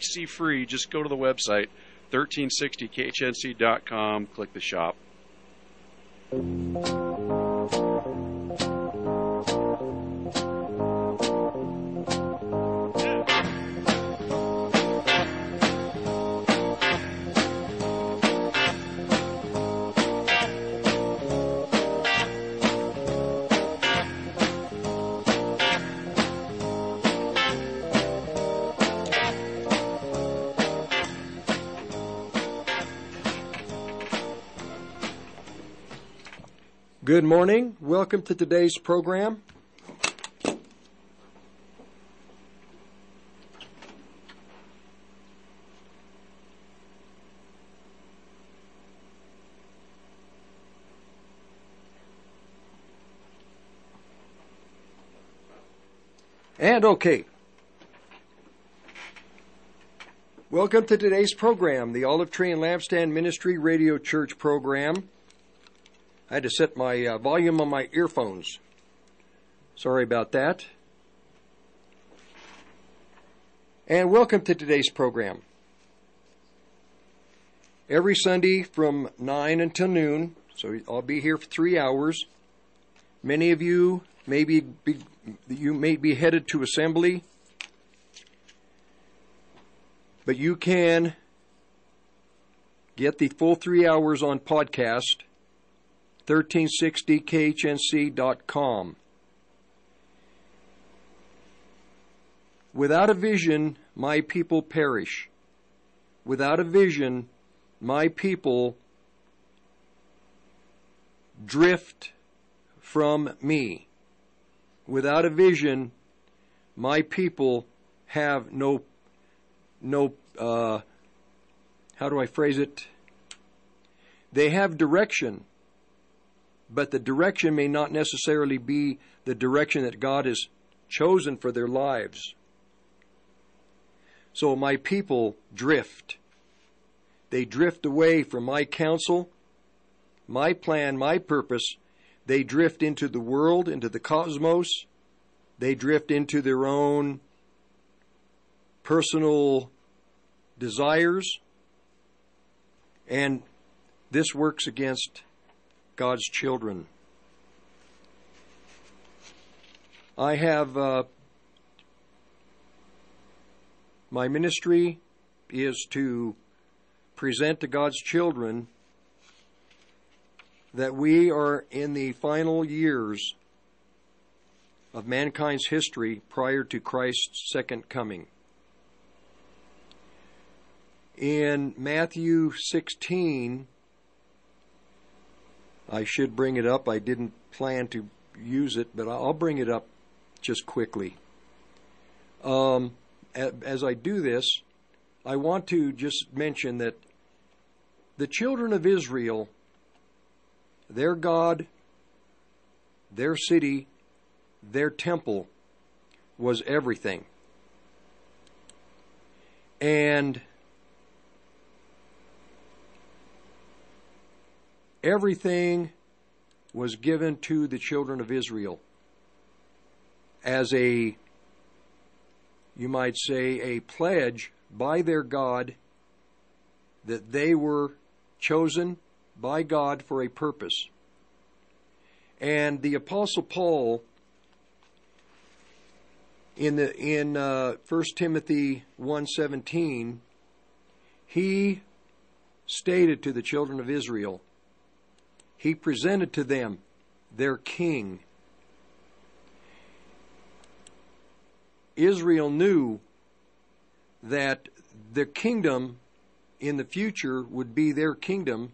See free. Just go to the website 1360khnc.com, click the shop. Good morning. Welcome to today's program. And okay. Welcome to today's program, the Olive Tree and Lampstand Ministry Radio Church program. I had to set my uh, volume on my earphones. Sorry about that. And welcome to today's program. Every Sunday from 9 until noon, so I'll be here for three hours. Many of you may be, be you may be headed to assembly, but you can get the full three hours on podcast 1360khnc.com. Without a vision, my people perish. Without a vision, my people drift from me. Without a vision, my people have no, no, uh, how do I phrase it? They have direction, but the direction may not necessarily be the direction that God has chosen for their lives. So my people drift. They drift away from my counsel, my plan, my purpose. They drift into the world, into the cosmos. They drift into their own personal desires. And this works against God's children. I have uh, my ministry is to present to God's children that we are in the final years of mankind's history prior to Christ's second coming. In Matthew 16, I should bring it up. I didn't plan to use it, but I'll bring it up just quickly. Um, as I do this, I want to just mention that the children of Israel, their God, their city, their temple was everything. And everything was given to the children of Israel as a, you might say, a pledge by their God that they were chosen by God for a purpose. And the Apostle Paul, in the in uh, 1 Timothy 1:17, he stated to the children of Israel, he presented to them their king. Israel knew that the kingdom in the future would be their kingdom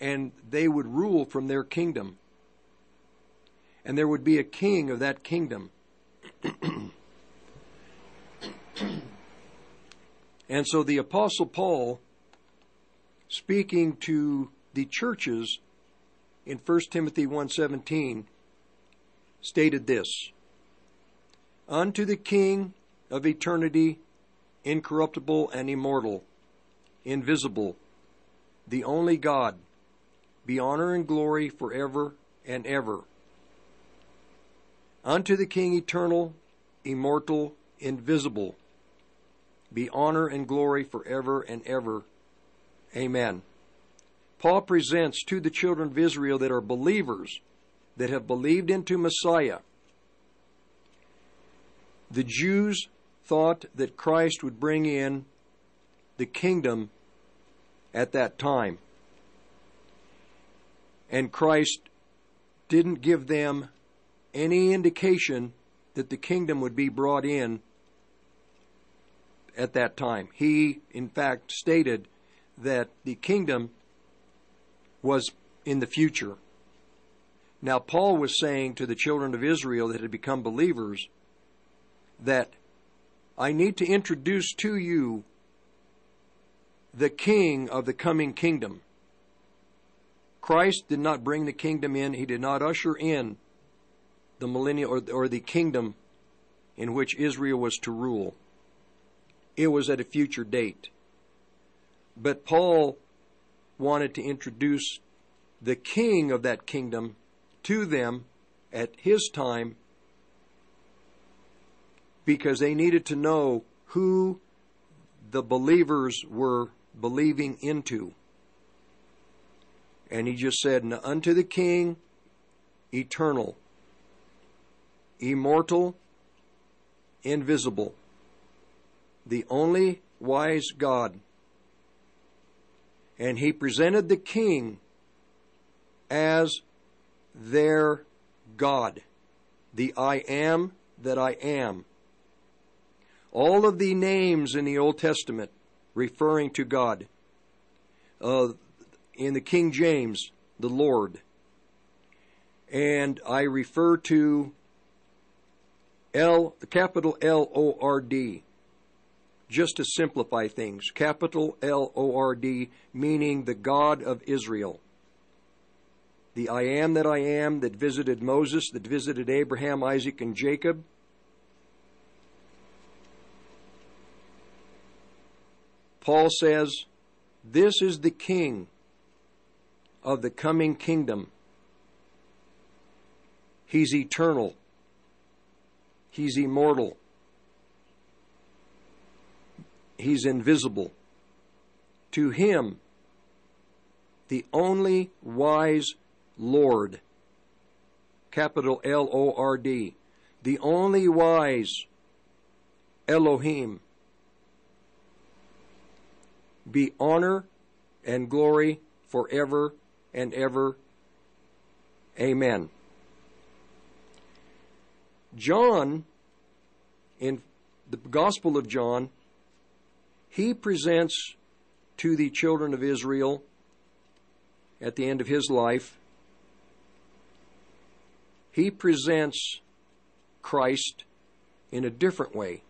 and they would rule from their kingdom. And there would be a king of that kingdom. and so the Apostle Paul, speaking to the churches in 1 Timothy 1:17 stated this Unto the king of eternity incorruptible and immortal invisible the only God be honor and glory forever and ever unto the king eternal immortal invisible be honor and glory forever and ever. Amen. Paul presents to the children of Israel that are believers, that have believed into Messiah. The Jews thought that Christ would bring in the kingdom at that time. And Christ didn't give them any indication that the kingdom would be brought in at that time. He, in fact, stated that the kingdom was in the future. Now, Paul was saying to the children of Israel that had become believers that I need to introduce to you the king of the coming kingdom. Christ did not bring the kingdom in, he did not usher in the millennium or, or the kingdom in which Israel was to rule. It was at a future date. But Paul wanted to introduce the king of that kingdom to them at his time because they needed to know who the believers were believing into. And he just said, Unto the King, eternal, immortal, invisible, the only wise God. And he presented the King as their God, the I am that I am. All of the names in the Old Testament referring to God. Uh, in the King James, the Lord. And I refer to L, the capital L O R D, just to simplify things. Capital L O R D, meaning the God of Israel. The I am that I am that visited Moses, that visited Abraham, Isaac, and Jacob. Paul says, This is the King of the coming kingdom. He's eternal. He's immortal. He's invisible. To him, the only wise Lord, capital L O R D, the only wise Elohim, be honor and glory forever and ever. Amen. John, in the Gospel of John, he presents to the children of Israel at the end of his life, he presents Christ in a different way.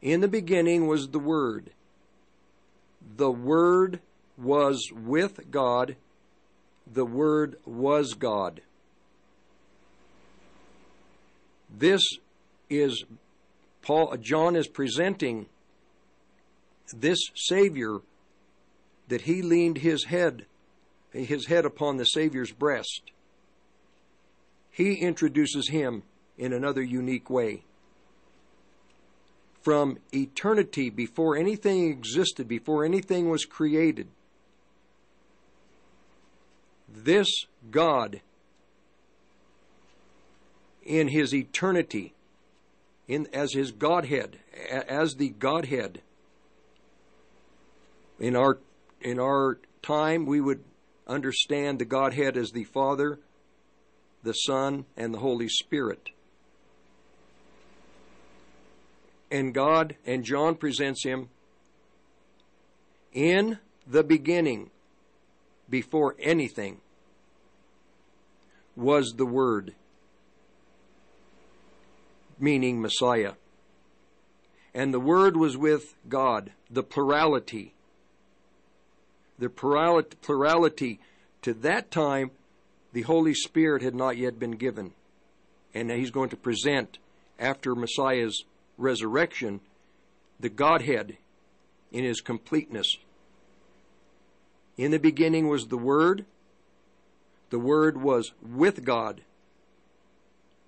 In the beginning was the Word. The Word was with God. The Word was God. This is Paul John is presenting this Savior that he leaned his head his head upon the Savior's breast. He introduces him in another unique way. From eternity, before anything existed, before anything was created, this God in his eternity in as his godhead as the godhead in our in our time we would understand the godhead as the father the son and the holy spirit and God and John presents him in the beginning before anything was the Word, meaning Messiah. And the Word was with God, the plurality. The plurality, to that time, the Holy Spirit had not yet been given. And he's going to present, after Messiah's resurrection, the Godhead in his completeness. In the beginning was the Word, the Word was with God.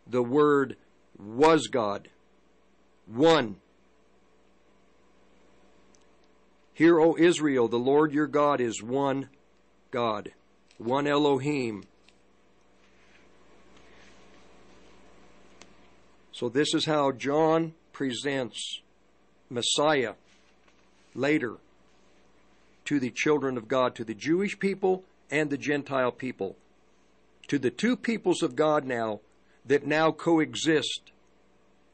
The Word was God. One. Hear, O Israel, the Lord your God is one God, one Elohim. So, this is how John presents Messiah later to the children of God, to the Jewish people and the Gentile people, to the two peoples of God now that now coexist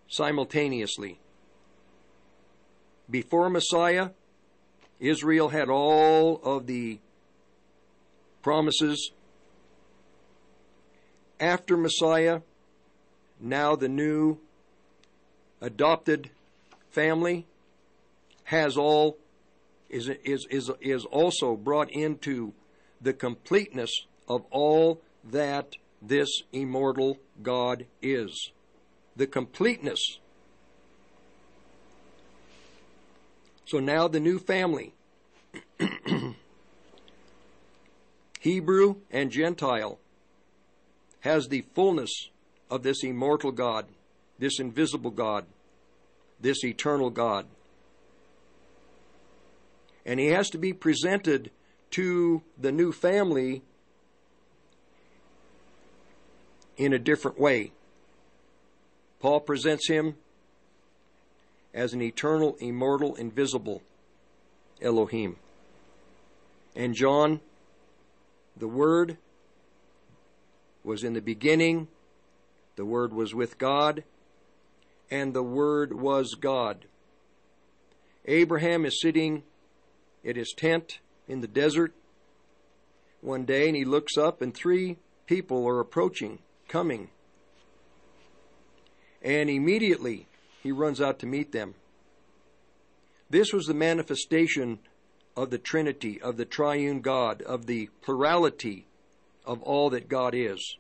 simultaneously. Before Messiah, Israel had all of the promises. After Messiah, now the new adopted family has all is is is is also brought into the completeness of all that this immortal God is. The completeness. So now the new family, Hebrew and Gentile, has the fullness of this immortal God, this invisible God, this eternal God. And he has to be presented to the new family in a different way. Paul presents him as an eternal, immortal, invisible Elohim. And John, the Word was in the beginning, the Word was with God, and the Word was God. Abraham is sitting at his tent in the desert one day, and he looks up, and three people are approaching, coming. And immediately he runs out to meet them. This was the manifestation of the Trinity, of the triune God, of the plurality of all that God is.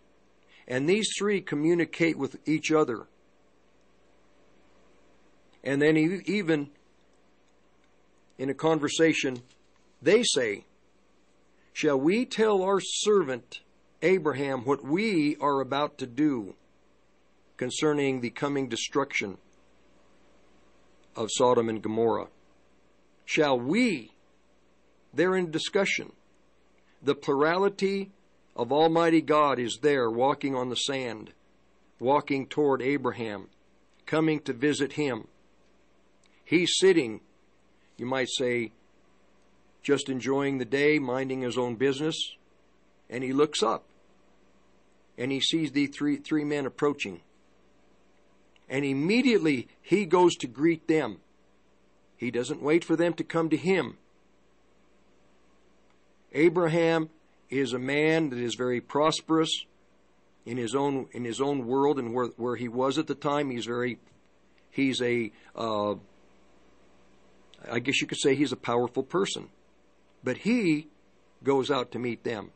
And these three communicate with each other. And then even in a conversation, they say, Shall we tell our servant Abraham what we are about to do concerning the coming destruction of Sodom and Gomorrah? Shall we? They're in discussion. The plurality of Almighty God is there walking on the sand, walking toward Abraham, coming to visit him. He's sitting, you might say, just enjoying the day, minding his own business, and he looks up and he sees the three, three men approaching. And immediately he goes to greet them. He doesn't wait for them to come to him. Abraham is a man that is very prosperous in his own in his own world and where where he was at the time. He's very he's a uh, I guess you could say he's a powerful person. But he goes out to meet them,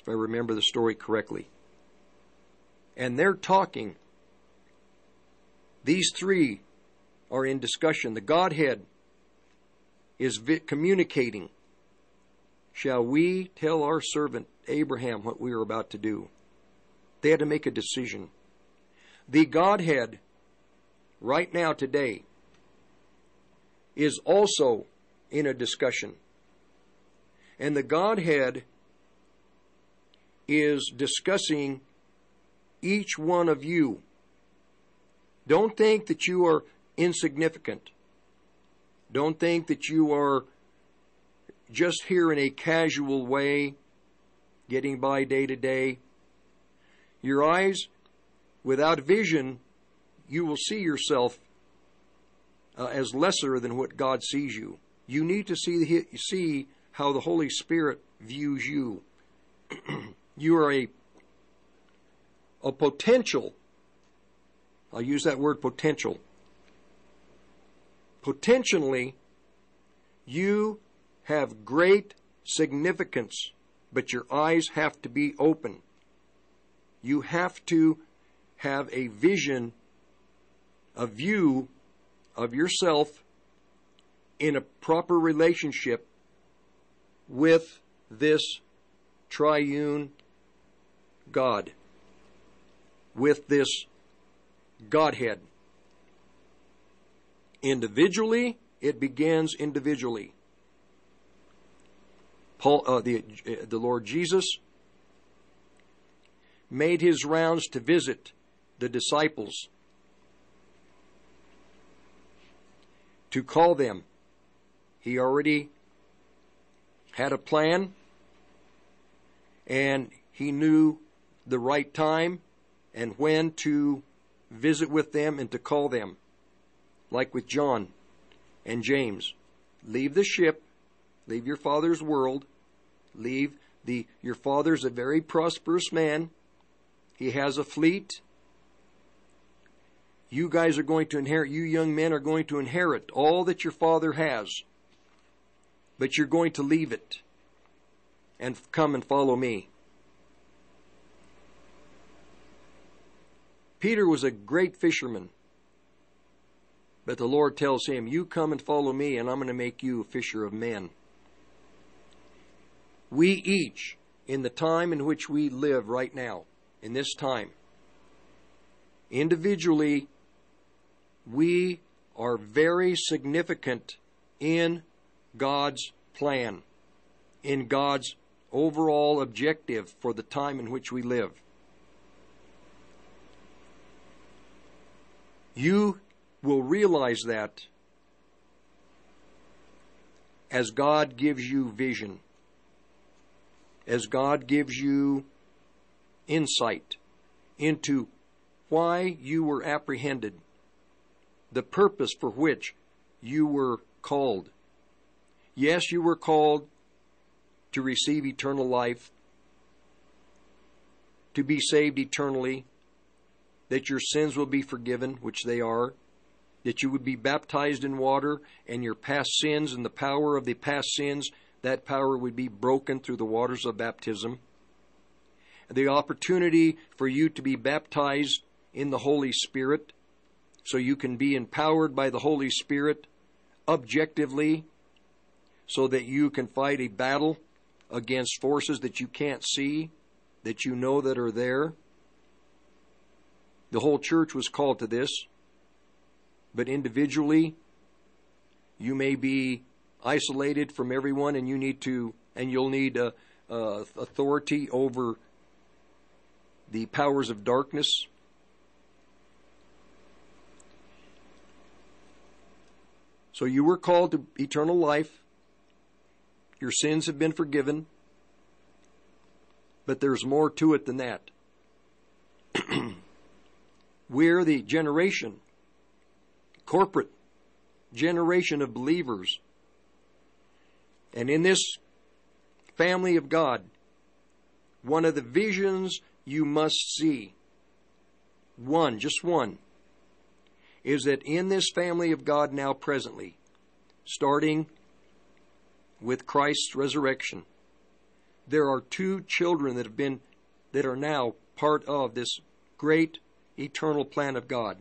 if I remember the story correctly. And they're talking. These three are in discussion. The Godhead is vi- communicating. Shall we tell our servant Abraham what we are about to do? They had to make a decision. The Godhead, right now, today, is also in a discussion. And the Godhead is discussing each one of you. Don't think that you are insignificant. Don't think that you are just here in a casual way, getting by day to day. Your eyes, without vision, you will see yourself uh, as lesser than what God sees you. You need to see, see how the Holy Spirit views you. you are a, a potential, I'll use that word potential. Potentially, you have great significance, but your eyes have to be open. You have to have a vision, a view of yourself in a proper relationship with this triune God, with this Godhead. Individually, it begins individually. Paul, uh, the, uh, the Lord Jesus made his rounds to visit the disciples, to call them. He already had a plan, and he knew the right time and when to visit with them and to call them, like with John and James. Leave the ship, leave your father's world, leave the your father's a very prosperous man. He has a fleet. You guys are going to inherit, you young men are going to inherit all that your father has. But you're going to leave it and come and follow me. Peter was a great fisherman. But the Lord tells him, You come and follow me, and I'm going to make you a fisher of men. We each, in the time in which we live right now, in this time, individually, we are very significant in God's plan, in God's overall objective for the time in which we live. You will realize that as God gives you vision, as God gives you insight into why you were apprehended, the purpose for which you were called. Yes, you were called to receive eternal life, to be saved eternally, that your sins will be forgiven, which they are, that you would be baptized in water, and your past sins and the power of the past sins, that power would be broken through the waters of baptism. The opportunity for you to be baptized in the Holy Spirit, so you can be empowered by the Holy Spirit objectively, so that you can fight a battle against forces that you can't see, that you know that are there. The whole church was called to this, but individually, you may be isolated from everyone, and you need to, and you'll need uh, uh, authority over the powers of darkness. So you were called to eternal life. Your sins have been forgiven. But there's more to it than that. We're the generation, corporate generation of believers. And in this family of God, one of the visions you must see, one, just one, is that in this family of God now presently, starting with Christ's resurrection, there are two children that have been, that are now part of this great eternal plan of God.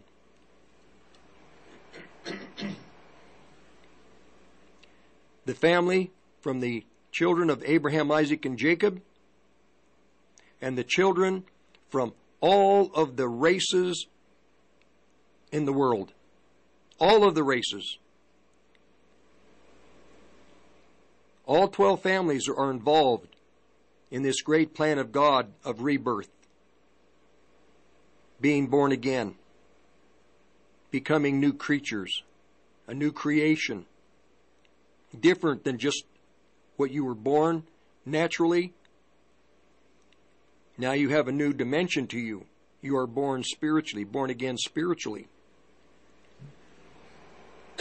the family from the children of Abraham, Isaac, and Jacob, and the children from all of the races in the world. All of the races. All 12 families are involved in this great plan of God of rebirth being born again, becoming new creatures, a new creation, different than just what you were born naturally. Now you have a new dimension to you. You are born spiritually, born again spiritually.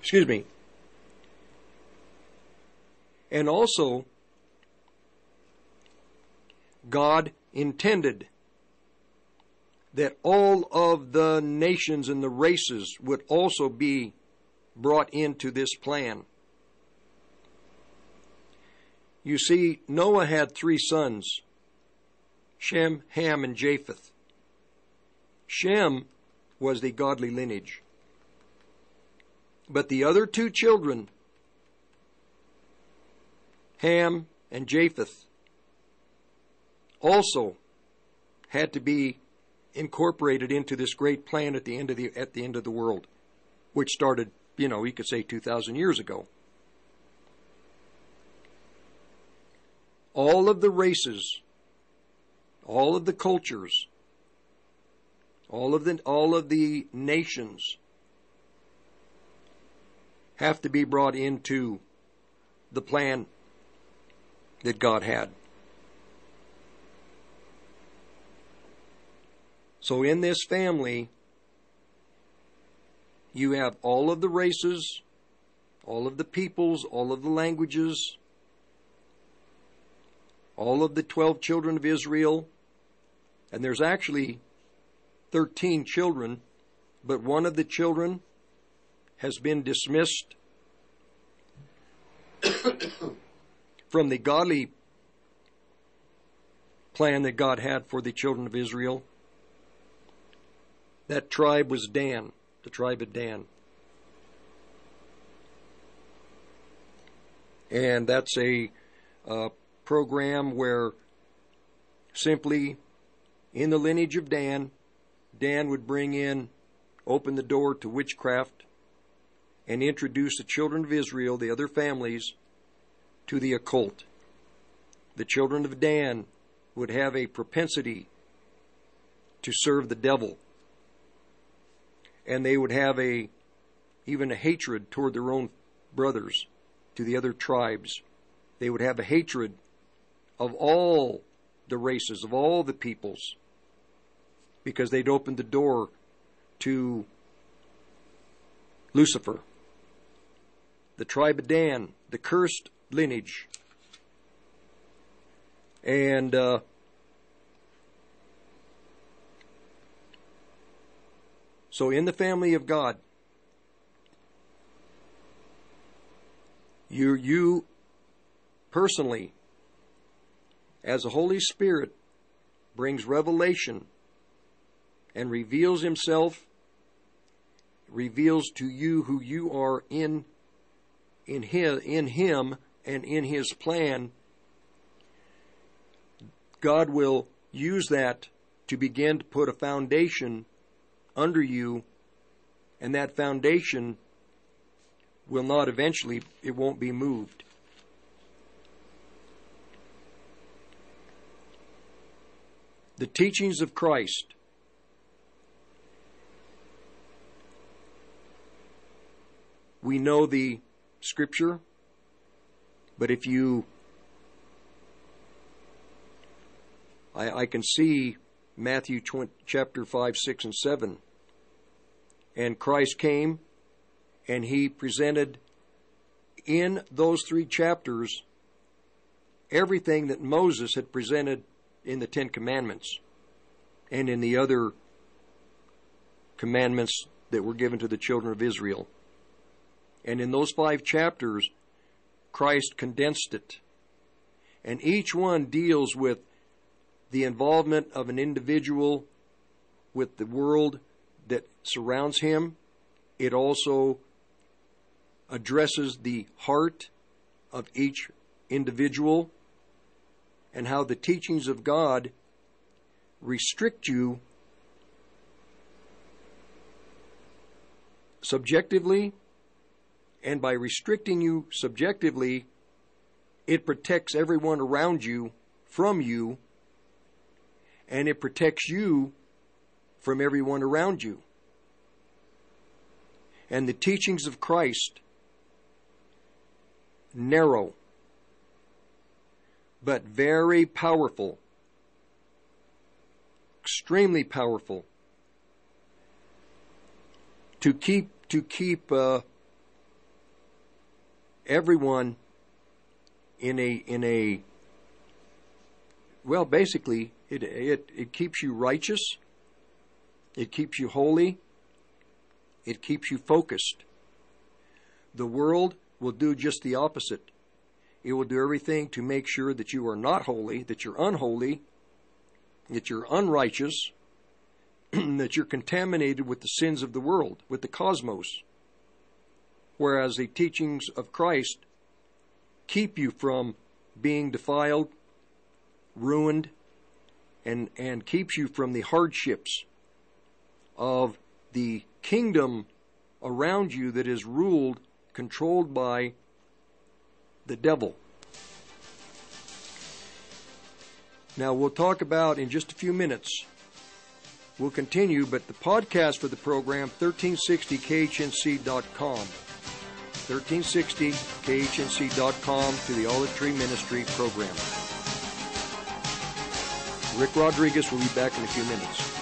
Excuse me. And also, God intended that all of the nations and the races would also be brought into this plan. You see, Noah had three sons Shem, Ham, and Japheth. Shem was the godly lineage. But the other two children, Ham and Japheth, also had to be incorporated into this great plan at the end of the at the end of the world, which started, you know, you could say 2,000 years ago. all of the races, all of the cultures, all of the all of the nations have to be brought into the plan that God had. So in this family, you have all of the races, all of the peoples, all of the languages, all of the 12 children of Israel, and there's actually 13 children, but one of the children has been dismissed from the godly plan that God had for the children of Israel. That tribe was Dan, the tribe of Dan. And that's a uh, program where simply in the lineage of Dan, Dan would bring in, open the door to witchcraft, and introduce the children of Israel, the other families, to the occult. The children of Dan would have a propensity to serve the devil. And they would have a even a hatred toward their own brothers, to the other tribes. They would have a hatred of all the races, of all the peoples, because they'd opened the door to Lucifer the tribe of Dan, the cursed lineage. And uh, so, in the family of God, you you personally, as the Holy Spirit brings revelation and reveals Himself, reveals to you who you are in in his, in him and in his plan, God will use that to begin to put a foundation under you, and that foundation will not eventually, it won't be moved. The teachings of Christ. We know the Scripture, but if you, I, I can see Matthew 20, chapter 5, 6, and 7. And Christ came and he presented in those three chapters everything that Moses had presented in the Ten Commandments and in the other commandments that were given to the children of Israel. And in those five chapters, Christ condensed it. And each one deals with the involvement of an individual with the world that surrounds him. It also addresses the heart of each individual and how the teachings of God restrict you subjectively and by restricting you subjectively, it protects everyone around you from you, and it protects you from everyone around you. And the teachings of Christ, narrow, but very powerful, extremely powerful, to keep to keep uh, everyone in a in a well basically it it it keeps you righteous it keeps you holy. It keeps you focused. The world will do just the opposite. It will do everything to make sure that you are not holy that you're unholy that you're unrighteous that you're contaminated with the sins of the world with the cosmos. Whereas the teachings of Christ keep you from being defiled, ruined, and, and keeps you from the hardships of the kingdom around you that is ruled, controlled by the devil. Now, we'll talk about in just a few minutes. We'll continue, but the podcast for the program, 1360khnc.com. 1360khnc.com to the Olive Tree Ministry program. Rick Rodriguez will be back in a few minutes.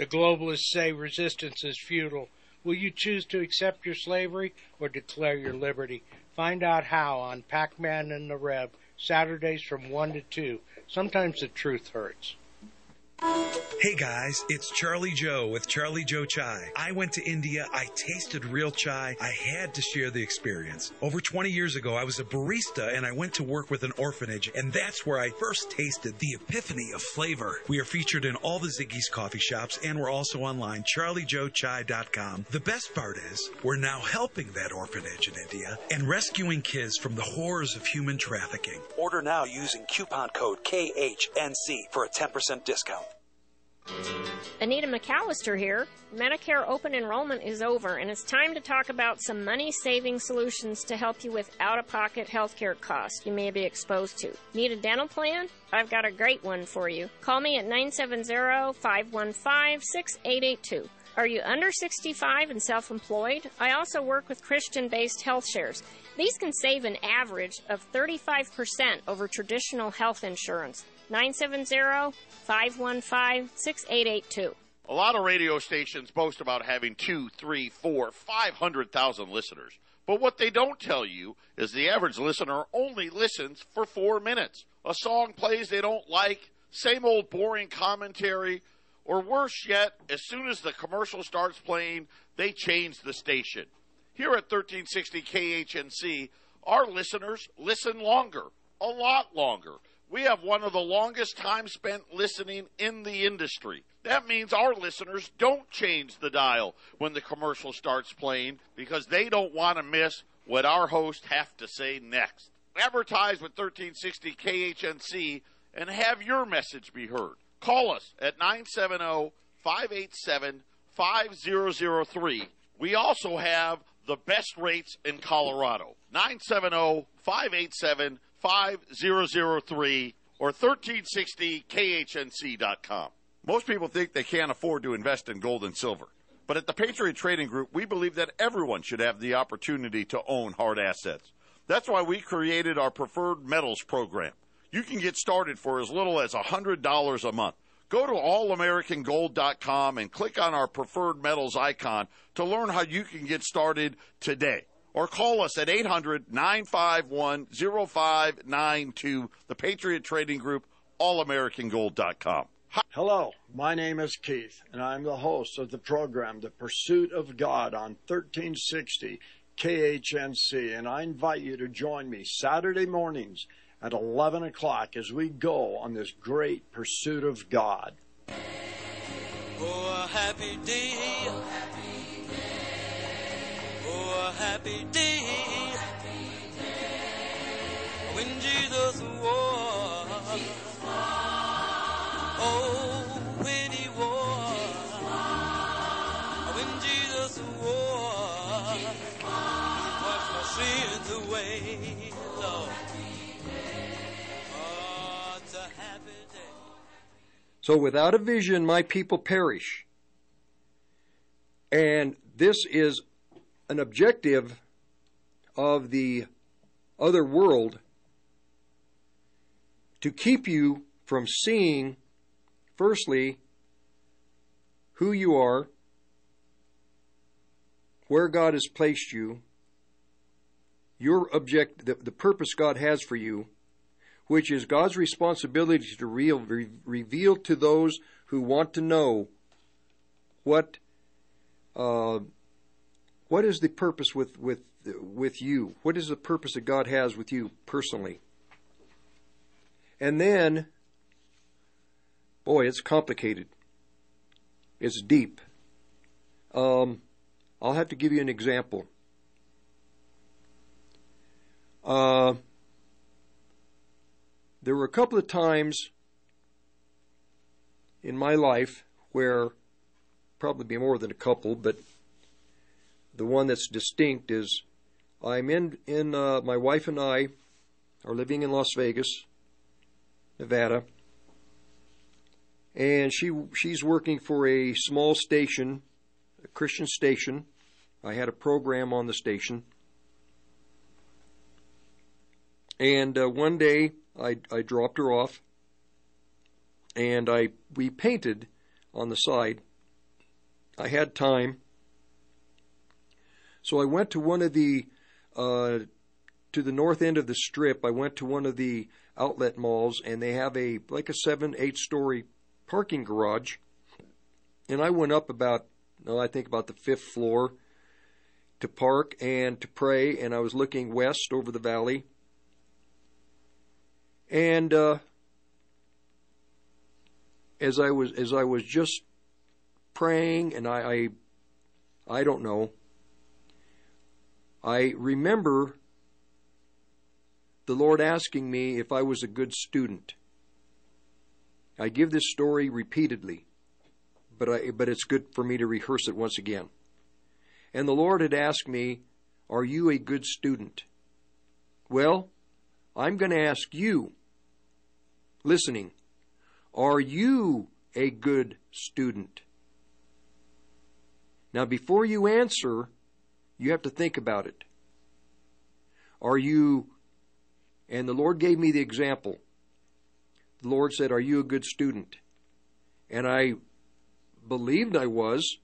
The globalists say resistance is futile. Will you choose to accept your slavery or declare your liberty? Find out how on Pac Man and the Rev, Saturdays from 1 to 2. Sometimes the truth hurts. Hey guys, it's Charlie Joe with Charlie Joe Chai. I went to India, I tasted real chai, I had to share the experience. Over 20 years ago, I was a barista and I went to work with an orphanage, and that's where I first tasted the epiphany of flavor. We are featured in all the Ziggi's coffee shops and we're also online, charliejoechai.com. The best part is, we're now helping that orphanage in India and rescuing kids from the horrors of human trafficking. Order now using coupon code KHNC for a 10% discount. Anita McAllister here. Medicare open enrollment is over, and it's time to talk about some money saving solutions to help you with out of pocket healthcare costs you may be exposed to. Need a dental plan? I've got a great one for you. Call me at 970 515 6882. Are you under 65 and self employed? I also work with Christian based health shares. These can save an average of 35% over traditional health insurance. 970 515 6882. A lot of radio stations boast about having two, three, four, five hundred thousand listeners. But what they don't tell you is the average listener only listens for four minutes. A song plays they don't like, same old boring commentary, or worse yet, as soon as the commercial starts playing, they change the station. Here at 1360 KHNC, our listeners listen longer, a lot longer. We have one of the longest time spent listening in the industry. That means our listeners don't change the dial when the commercial starts playing because they don't want to miss what our hosts have to say next. Advertise with 1360 KHNC and have your message be heard. Call us at 970 587 5003. We also have the best rates in Colorado. 970 587 5003 or 1360khnc.com. Most people think they can't afford to invest in gold and silver. But at the Patriot Trading Group, we believe that everyone should have the opportunity to own hard assets. That's why we created our preferred metals program. You can get started for as little as $100 a month. Go to allamericangold.com and click on our preferred metals icon to learn how you can get started today. Or call us at 800 951 0592, the Patriot Trading Group, allamericangold.com. Hello, my name is Keith, and I'm the host of the program The Pursuit of God on 1360 KHNC, and I invite you to join me Saturday mornings at 11 o'clock as we go on this great pursuit of God. Oh, a happy day. Oh, happy day. Oh. When Jesus. Oh, when he was. When Jesus washed my sins away. Oh. So without a vision, my people perish. And this is an objective of the other world to keep you from seeing, firstly, who you are, where God has placed you, your object, the, the purpose God has for you, which is God's responsibility to real, re, reveal to those who want to know what uh, what is the purpose with with with you? What is the purpose that God has with you personally? And then, boy, it's complicated. It's deep. Um, I'll have to give you an example. Uh, there were a couple of times in my life where probably be more than a couple, but the one that's distinct is I'm in in uh, my wife and I are living in Las Vegas, Nevada, and she she's working for a small station, a Christian station. I had a program on the station, and uh, one day I I dropped her off, and I we painted on the side. I had time, so I went to one of the uh, to the north end of the strip. I went to one of the outlet malls, and they have a like a seven eight story parking garage, and I went up about no, I think about the fifth floor to park and to pray, and I was looking west over the valley. And uh, as I was as I was just praying, and I, I I don't know. I remember the Lord asking me if I was a good student. I give this story repeatedly, but I but it's good for me to rehearse it once again. And the Lord had asked me, "Are you a good student?" Well, I'm going to ask you, listening, are you a good student? Now, before you answer, you have to think about it. Are you, and the Lord gave me the example. The Lord said, Are you a good student? And I believed I was.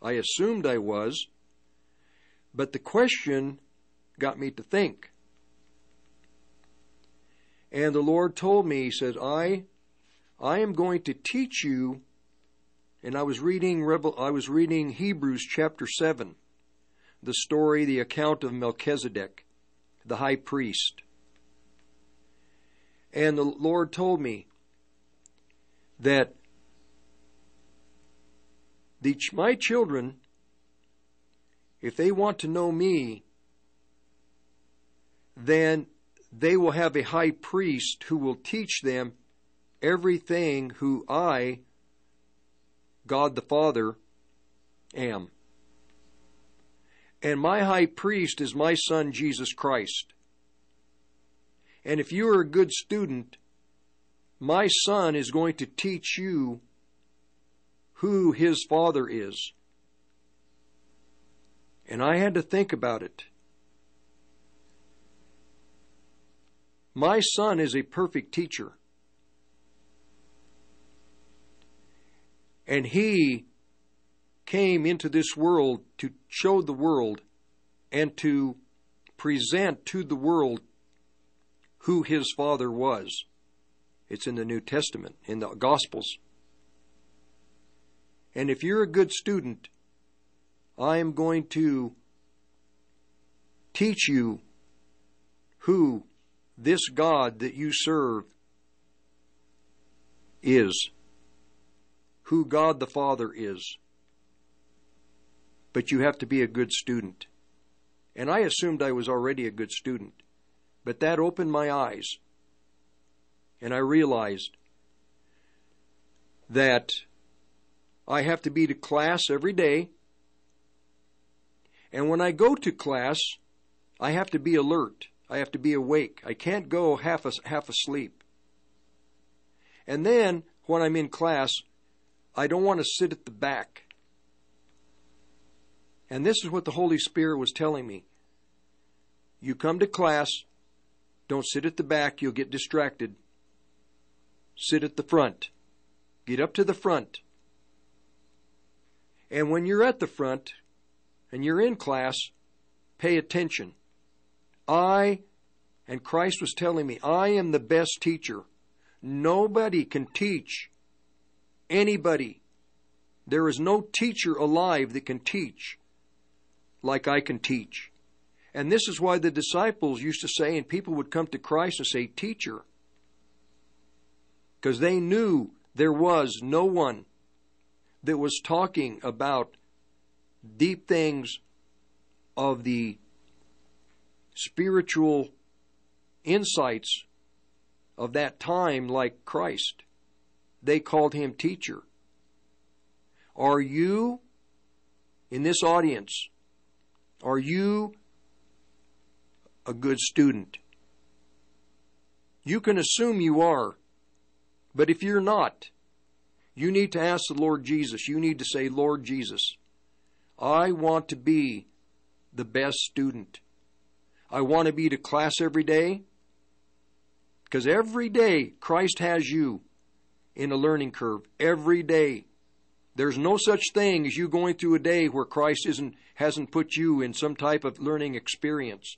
I assumed I was. But the question got me to think. And the Lord told me, He said, I, I am going to teach you. And I was reading I was reading Hebrews chapter seven, the story, the account of Melchizedek, the high priest. And the Lord told me that the, my children, if they want to know me, then they will have a high priest who will teach them everything who I, God the Father, am. And my high priest is my son Jesus Christ. And if you are a good student, my son is going to teach you who his father is. And I had to think about it. My son is a perfect teacher. And he came into this world to show the world and to present to the world who his father was. It's in the New Testament, in the Gospels. And if you're a good student, I am going to teach you who this God that you serve is, who God the Father is. But you have to be a good student. And I assumed I was already a good student. But that opened my eyes. And I realized that I have to be to class every day. And when I go to class, I have to be alert. I have to be awake. I can't go half, half asleep. And then, when I'm in class, I don't want to sit at the back. And this is what the Holy Spirit was telling me. You come to class, don't sit at the back, you'll get distracted. Sit at the front. Get up to the front. And when you're at the front and you're in class, pay attention. I, and Christ was telling me, I am the best teacher. Nobody can teach anybody. There is no teacher alive that can teach like I can teach. And this is why the disciples used to say, and people would come to Christ and say, Teacher. Because they knew there was no one that was talking about deep things of the spiritual insights of that time like Christ. They called him teacher. Are you, in this audience, are you a good student? You can assume you are, but if you're not, you need to ask the Lord Jesus. You need to say, Lord Jesus, I want to be the best student. I want to be to class every day because every day Christ has you in a learning curve. Every day. There's no such thing as you going through a day where Christ isn't, hasn't put you in some type of learning experience.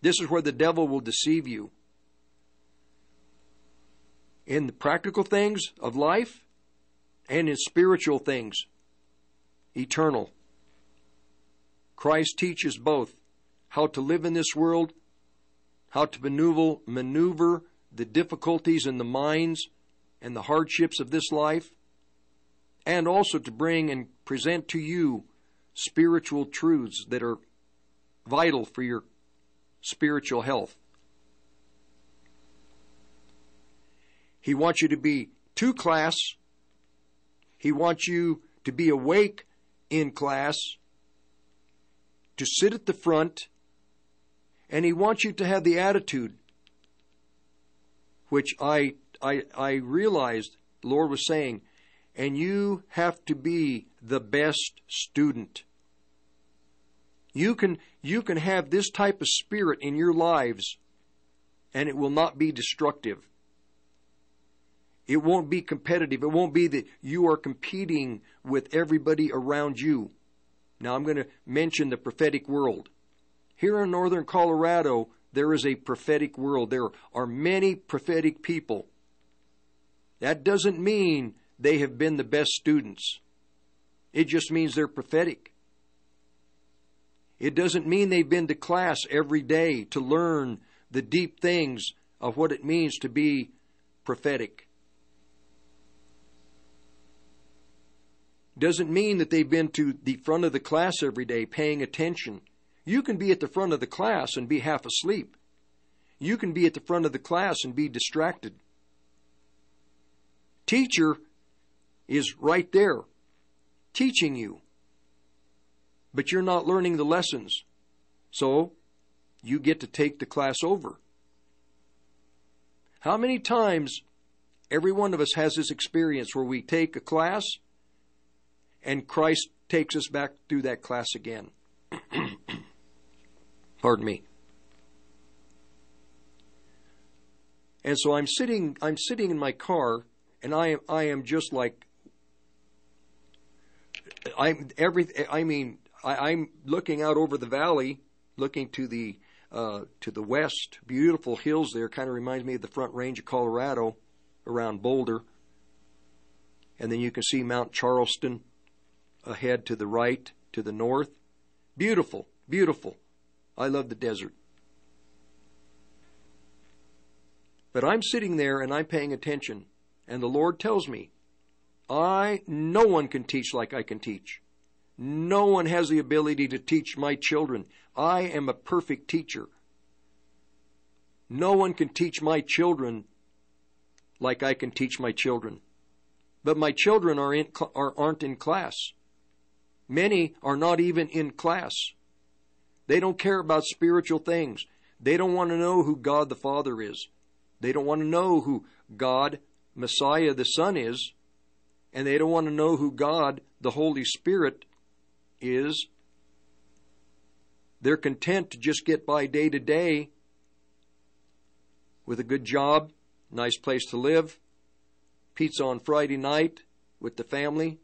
This is where the devil will deceive you. In the practical things of life and in spiritual things, eternal. Christ teaches both how to live in this world, how to maneuver, maneuver the difficulties in the minds and the hardships of this life, and also to bring and present to you spiritual truths that are vital for your spiritual health. He wants you to be to class. He wants you to be awake in class, to sit at the front, and he wants you to have the attitude which I I I realized the Lord was saying, and you have to be the best student. You can you can have this type of spirit in your lives and it will not be destructive. It won't be competitive. It won't be that you are competing with everybody around you. Now I'm going to mention the prophetic world. Here in northern Colorado, there is a prophetic world. There are many prophetic people. That doesn't mean they have been the best students. It just means they're prophetic. It doesn't mean they've been to class every day to learn the deep things of what it means to be prophetic. Doesn't mean that they've been to the front of the class every day paying attention. You can be at the front of the class and be half asleep. You can be at the front of the class and be distracted. Teacher is right there teaching you but you're not learning the lessons. So, you get to take the class over. How many times every one of us has this experience where we take a class and Christ takes us back through that class again? Pardon me. And so I'm sitting I'm sitting in my car and I am I am just like I'm every I mean I, am looking out over the valley, looking to the uh, to the west. Beautiful hills there. Kind of reminds me of the Front Range of Colorado, around Boulder. And then you can see Mount Charleston ahead to the right, to the north. Beautiful, beautiful. I love the desert. But I'm sitting there and I'm paying attention, and the Lord tells me, I no one can teach like I can teach. No one has the ability to teach my children. I am a perfect teacher. No one can teach my children like I can teach my children. But my children are in, are, aren't in class. Many are not even in class. They don't care about spiritual things. They don't want to know who God the Father is. They don't want to know who God, Messiah the Son is. And they don't want to know who God, the Holy Spirit, is they're content to just get by day to day with a good job, nice place to live, pizza on Friday night with the family,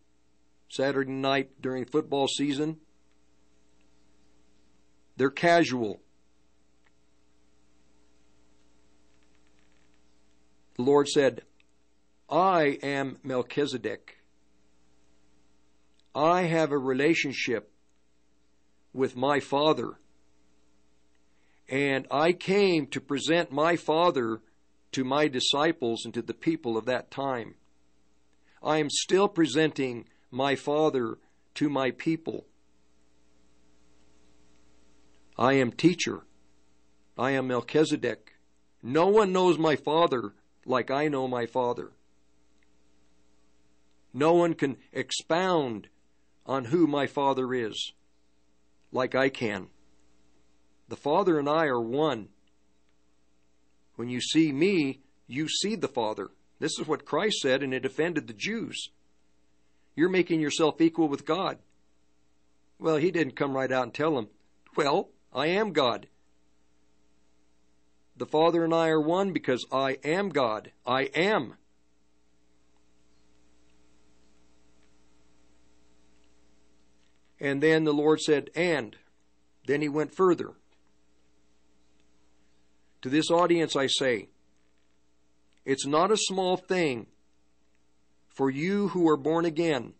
Saturday night during football season. They're casual. The Lord said, I am Melchizedek. I have a relationship with my Father. And I came to present my Father to my disciples and to the people of that time. I am still presenting my Father to my people. I am teacher. I am Melchizedek. No one knows my Father like I know my Father. No one can expound on who my Father is like I can. The Father and I are one. When you see me, you see the Father. This is what Christ said, and it offended the Jews. You're making yourself equal with God. Well, he didn't come right out and tell them, Well, I am God. The Father and I are one because I am God. I am. And then the Lord said, And. Then he went further. To this audience I say, it's not a small thing for you who are born again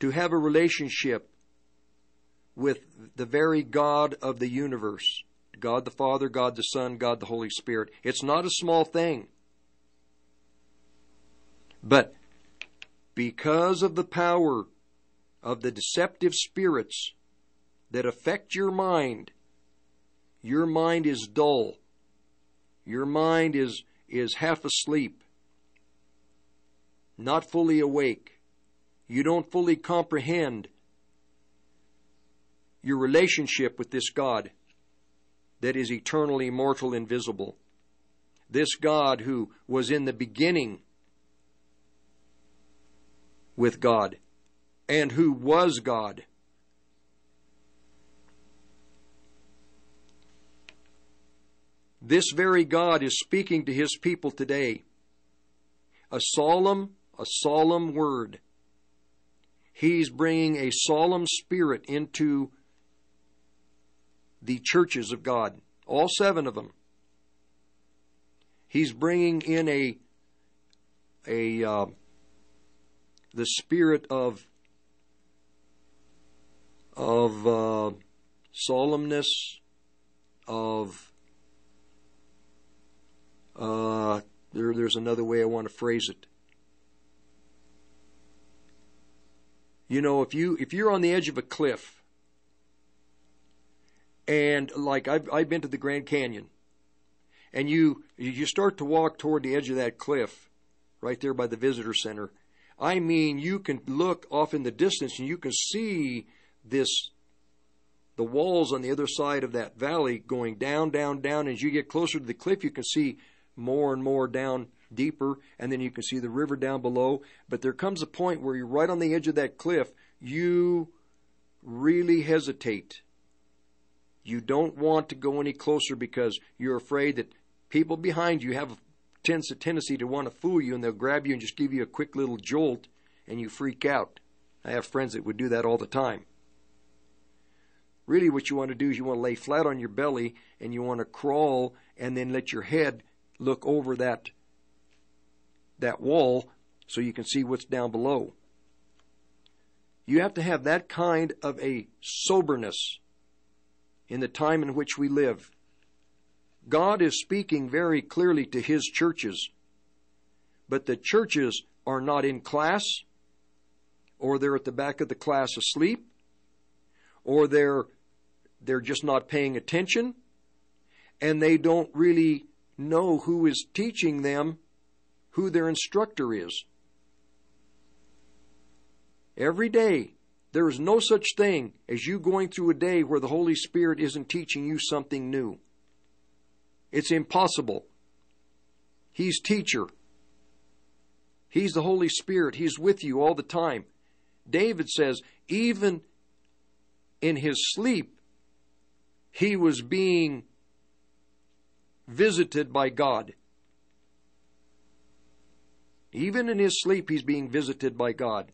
to have a relationship with the very God of the universe God the Father, God the Son, God the Holy Spirit. It's not a small thing. But because of the power of the deceptive spirits that affect your mind, your mind is dull. Your mind is, is half asleep, not fully awake. You don't fully comprehend your relationship with this God that is eternally immortal, invisible. This God who was in the beginning with God and who was God. This very God is speaking to his people today. A solemn, a solemn word. He's bringing a solemn spirit into the churches of God, all seven of them. He's bringing in a a uh, the spirit of of uh, solemnness, of uh, there, there's another way I want to phrase it. You know, if you if you're on the edge of a cliff, and like I've I've been to the Grand Canyon, and you you start to walk toward the edge of that cliff, right there by the visitor center. I mean, you can look off in the distance and you can see this the walls on the other side of that valley going down, down, down. As you get closer to the cliff, you can see more and more down deeper, and then you can see the river down below. But there comes a point where you're right on the edge of that cliff, you really hesitate. You don't want to go any closer because you're afraid that people behind you have a tendency to want to fool you and they'll grab you and just give you a quick little jolt and you freak out. I have friends that would do that all the time. Really, what you want to do is you want to lay flat on your belly and you want to crawl and then let your head look over that that wall so you can see what's down below. You have to have that kind of a soberness in the time in which we live. God is speaking very clearly to His churches, but the churches are not in class, or they're at the back of the class asleep, or they're they're just not paying attention, and they don't really know who is teaching them who their instructor is. Every day, there is no such thing as you going through a day where the Holy Spirit isn't teaching you something new. It's impossible. He's teacher. He's the Holy Spirit. He's with you all the time. David says, even in his sleep, he was being visited by God. Even in his sleep, he's being visited by God.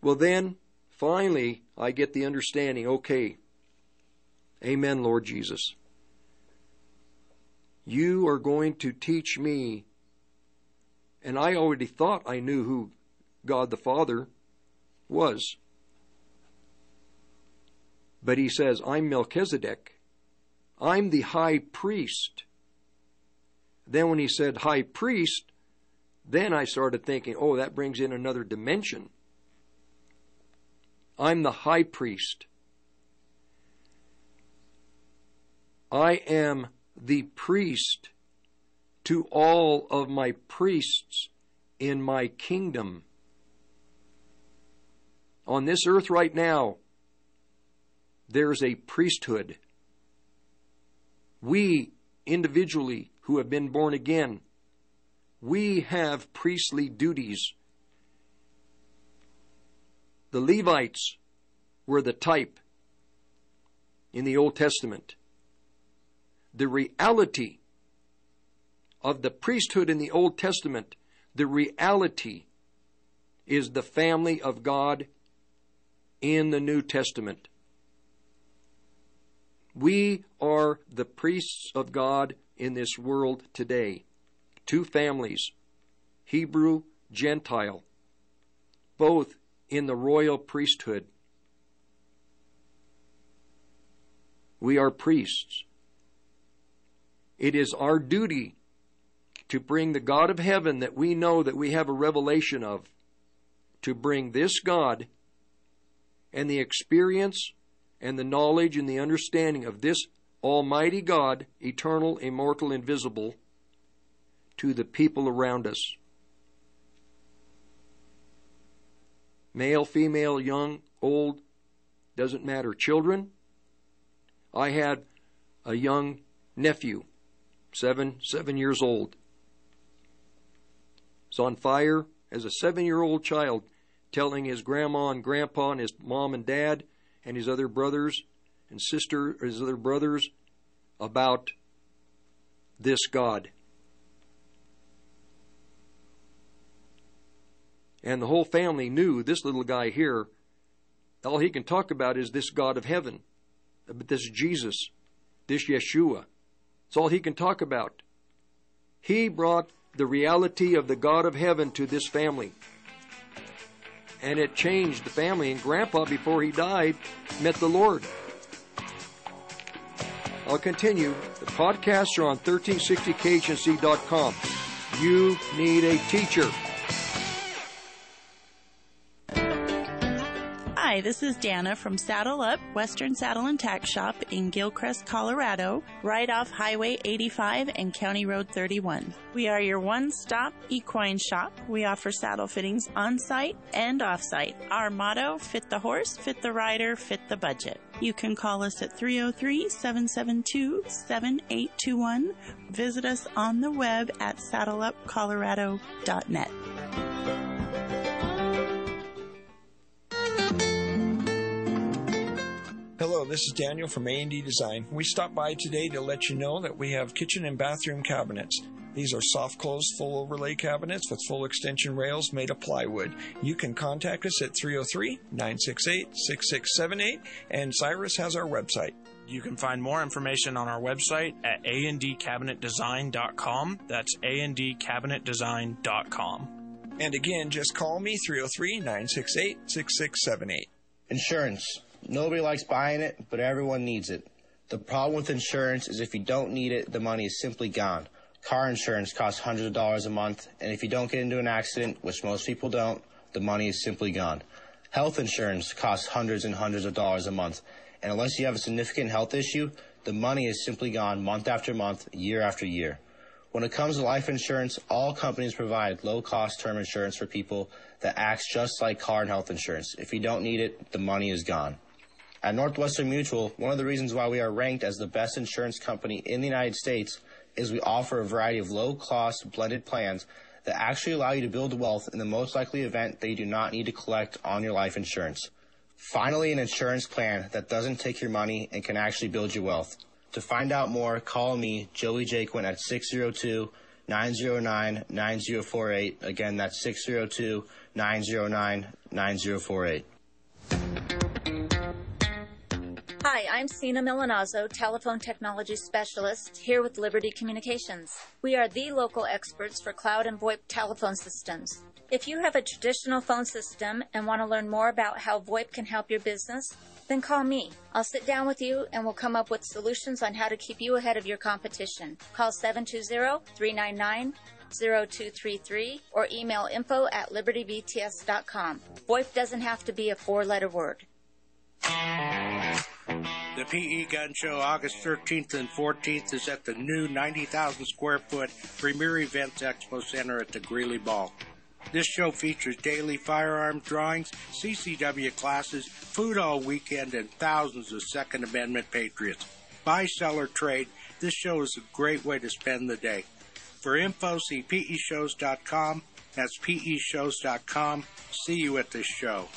Well, then, finally, I get the understanding okay, Amen, Lord Jesus. You are going to teach me. And I already thought I knew who God the Father was. But he says, I'm Melchizedek. I'm the high priest. Then when he said high priest, then I started thinking, oh, that brings in another dimension. I'm the high priest. I am the priest to all of my priests in my kingdom. On this earth right now, there's a priesthood. We, individually, who have been born again, we have priestly duties. The Levites were the type in the Old Testament. The reality of the priesthood in the Old Testament, the reality is the family of God in the New Testament. We are the priests of God in this world today. Two families, Hebrew, Gentile, both in the royal priesthood. We are priests. It is our duty to bring the God of heaven that we know that we have a revelation of, to bring this God and the experience and the knowledge and the understanding of this Almighty God, eternal, immortal, invisible, to the people around us. Male, female, young, old, doesn't matter. Children, I had a young nephew, seven, seven years old. Was on fire as a seven year old child, telling his grandma and grandpa and his mom and dad and his other brothers and sister, his other brothers, about this God. And the whole family knew this little guy here, all he can talk about is this God of heaven, but this Jesus, this Yeshua. It's all he can talk about. He brought the reality of the God of heaven to this family. And it changed the family. And Grandpa, before he died, met the Lord. I'll continue. The podcasts are on 1360khnc.com. You need a teacher. Hi, this is Dana from Saddle Up, Western Saddle and Tack Shop in Gilcrest, Colorado, right off Highway 85 and County Road 31. We are your one-stop equine shop. We offer saddle fittings on-site and off-site. Our motto, fit the horse, fit the rider, fit the budget. You can call us at 303-772-7821. Visit us on the web at saddleupcolorado.net. Hello, this is Daniel from A&D Design. We stopped by today to let you know that we have kitchen and bathroom cabinets. These are soft close full overlay cabinets with full extension rails made of plywood. You can contact us at 303-968-6678 and Cyrus has our website. You can find more information on our website at andcabinetdesign.com. That's andcabinetdesign.com. And again, just call me 303-968-6678. Insurance. Nobody likes buying it, but everyone needs it. The problem with insurance is if you don't need it, the money is simply gone. Car insurance costs hundreds of dollars a month, and if you don't get into an accident, which most people don't, the money is simply gone. Health insurance costs hundreds and hundreds of dollars a month, and unless you have a significant health issue, the money is simply gone month after month, year after year. When it comes to life insurance, all companies provide low cost term insurance for people that acts just like car and health insurance. If you don't need it, the money is gone. At Northwestern Mutual, one of the reasons why we are ranked as the best insurance company in the United States is we offer a variety of low cost blended plans that actually allow you to build wealth in the most likely event that you do not need to collect on your life insurance. Finally, an insurance plan that doesn't take your money and can actually build your wealth. To find out more, call me, Joey Jaquin, at 602 909 9048. Again, that's 602 909 9048. Hi, I'm Sina Milanazzo, telephone technology specialist here with Liberty Communications. We are the local experts for cloud and VoIP telephone systems. If you have a traditional phone system and want to learn more about how VoIP can help your business, then call me. I'll sit down with you and we'll come up with solutions on how to keep you ahead of your competition. Call 720-399-0233 or email info at libertybts.com. VoIP doesn't have to be a four letter word. The PE Gun Show, August 13th and 14th, is at the new 90,000 square foot Premier Events Expo Center at the Greeley Mall. This show features daily firearm drawings, CCW classes, food all weekend, and thousands of Second Amendment patriots. Buy, sell, or trade, this show is a great way to spend the day. For info, see peshows.com. That's peshows.com. See you at this show.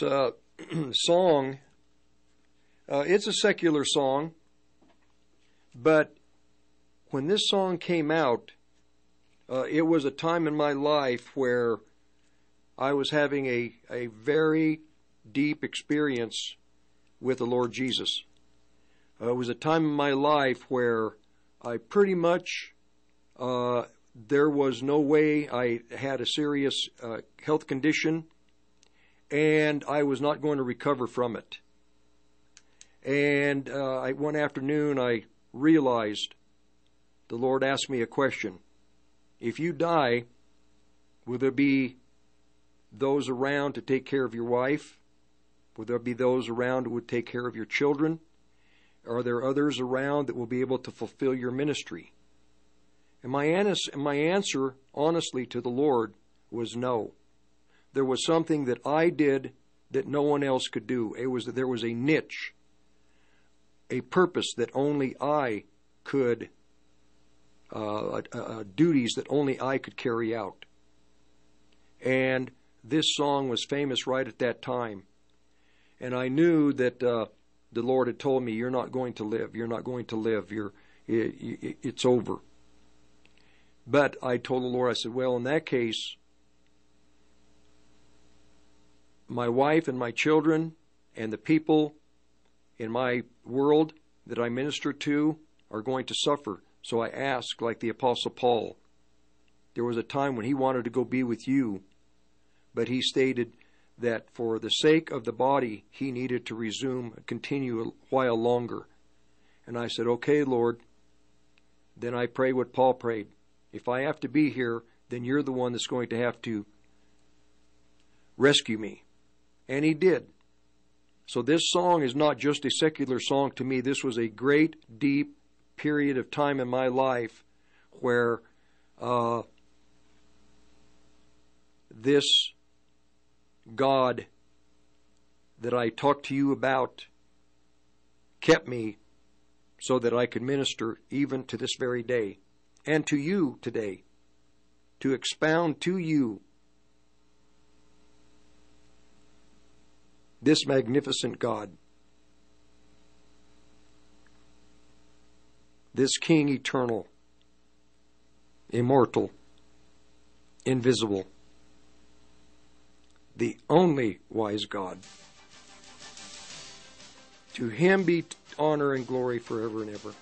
This uh, song, uh, it's a secular song, but when this song came out, uh, it was a time in my life where I was having a, a very deep experience with the Lord Jesus. Uh, it was a time in my life where I pretty much uh, there was no way I had a serious uh, health condition, and I was not going to recover from it. And uh, I, one afternoon, I realized the Lord asked me a question: If you die, will there be those around to take care of your wife? Will there be those around who would take care of your children? Are there others around that will be able to fulfill your ministry? And my, my answer, honestly, to the Lord was no. There was something that I did that no one else could do. It was that there was a niche, a purpose that only I could, uh, uh, duties that only I could carry out. And this song was famous right at that time. And I knew that uh, the Lord had told me, "You're not going to live. You're not going to live. You're, it, it, it's over." But I told the Lord, I said, "Well, in that case, my wife and my children and the people in my world that I minister to are going to suffer." So I ask, like the Apostle Paul. There was a time when he wanted to go be with you, but he stated that for the sake of the body, he needed to resume, continue a while longer. And I said, Okay, Lord. Then I pray what Paul prayed. If I have to be here, then you're the one that's going to have to rescue me. And he did. So this song is not just a secular song to me. This was a great, deep period of time in my life where uh, this God that I talked to you about kept me so that I could minister even to this very day and to you today to expound to you this magnificent God, this King eternal, immortal, invisible the only wise God. To him be honor and glory forever and ever.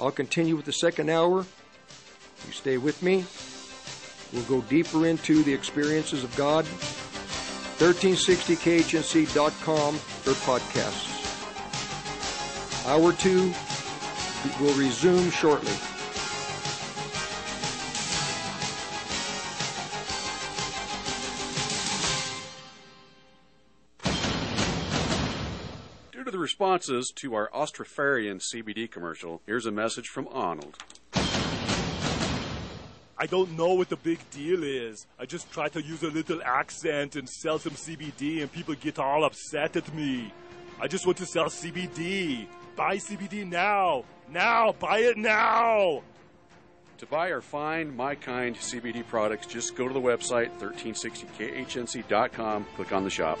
I'll continue with the second hour. You stay with me. We'll go deeper into the experiences of God. 1360khnc.com for podcasts. Hour two will resume shortly. Due to the responses to our Austrofarian CBD commercial, here's a message from Arnold. I don't know what the big deal is. I just try to use a little accent and sell some CBD, and people get all upset at me. I just want to sell CBD. Buy CBD now. Now. Buy it now. To buy or find my kind CBD products, just go to the website 1360khnc.com, click on the shop.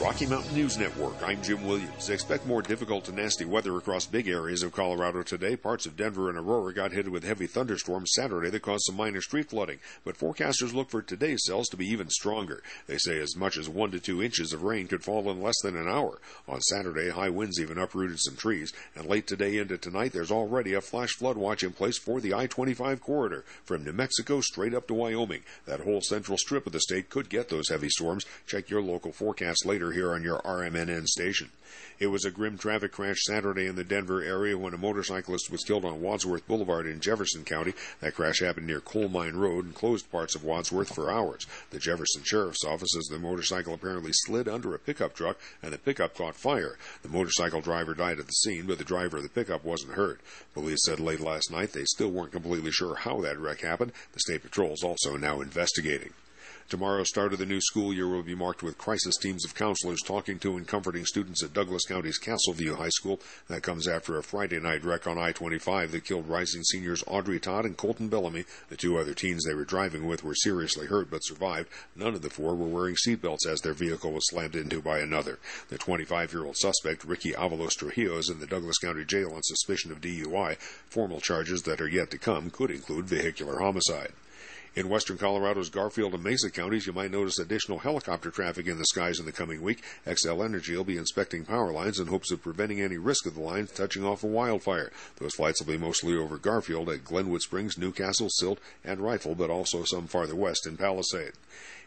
Rocky Mountain News Network. I'm Jim Williams. Expect more difficult to nasty weather across big areas of Colorado today. Parts of Denver and Aurora got hit with heavy thunderstorms Saturday that caused some minor street flooding, but forecasters look for today's cells to be even stronger. They say as much as one to two inches of rain could fall in less than an hour. On Saturday, high winds even uprooted some trees, and late today into tonight, there's already a flash flood watch in place for the I-25 corridor from New Mexico straight up to Wyoming. That whole central strip of the state could get those heavy storms. Check your local forecast later here on your RMNN station. It was a grim traffic crash Saturday in the Denver area when a motorcyclist was killed on Wadsworth Boulevard in Jefferson County. That crash happened near Coal Mine Road and closed parts of Wadsworth for hours. The Jefferson Sheriff's Office says the motorcycle apparently slid under a pickup truck and the pickup caught fire. The motorcycle driver died at the scene, but the driver of the pickup wasn't hurt. Police said late last night they still weren't completely sure how that wreck happened. The State Patrol is also now investigating. Tomorrow's start of the new school year will be marked with crisis teams of counselors talking to and comforting students at Douglas County's Castleview High School. That comes after a Friday night wreck on I-25 that killed rising seniors Audrey Todd and Colton Bellamy. The two other teens they were driving with were seriously hurt but survived. None of the four were wearing seatbelts as their vehicle was slammed into by another. The 25-year-old suspect, Ricky Avalos Trujillo, is in the Douglas County Jail on suspicion of DUI. Formal charges that are yet to come could include vehicular homicide. In western Colorado's Garfield and Mesa counties, you might notice additional helicopter traffic in the skies in the coming week. Xcel Energy will be inspecting power lines in hopes of preventing any risk of the lines touching off a wildfire. Those flights will be mostly over Garfield at Glenwood Springs, Newcastle, Silt, and Rifle, but also some farther west in Palisade.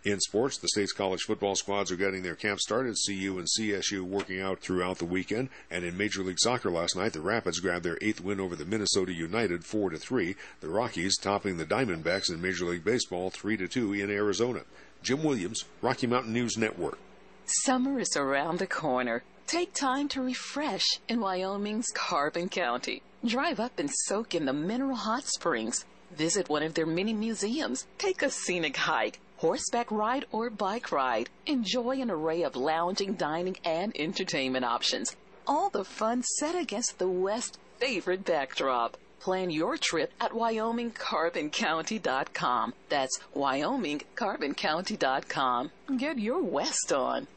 In sports, the state's college football squads are getting their camp started. CU and CSU working out throughout the weekend. And in Major League Soccer last night, the Rapids grabbed their eighth win over the Minnesota United, four to three. The Rockies topping the Diamondbacks in Major League Baseball, three to two in Arizona. Jim Williams, Rocky Mountain News Network. Summer is around the corner. Take time to refresh in Wyoming's Carbon County. Drive up and soak in the mineral hot springs. Visit one of their many museums. Take a scenic hike horseback ride, or bike ride. Enjoy an array of lounging, dining, and entertainment options. All the fun set against the West's favorite backdrop. Plan your trip at WyomingCarbonCounty.com. That's WyomingCarbonCounty.com. Get your West on.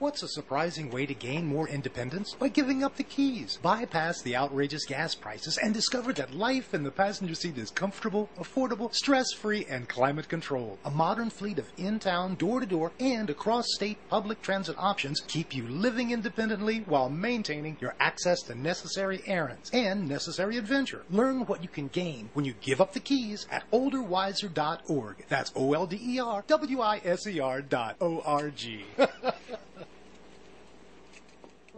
What's a surprising way to gain more independence? By giving up the keys. Bypass the outrageous gas prices and discover that life in the passenger seat is comfortable, affordable, stress-free, and climate controlled. A modern fleet of in-town, door-to-door, and across-state public transit options keep you living independently while maintaining your access to necessary errands and necessary adventure. Learn what you can gain when you give up the keys at olderwiser.org. That's O-L-D-E-R-W-I-S-E-R dot O-R-G.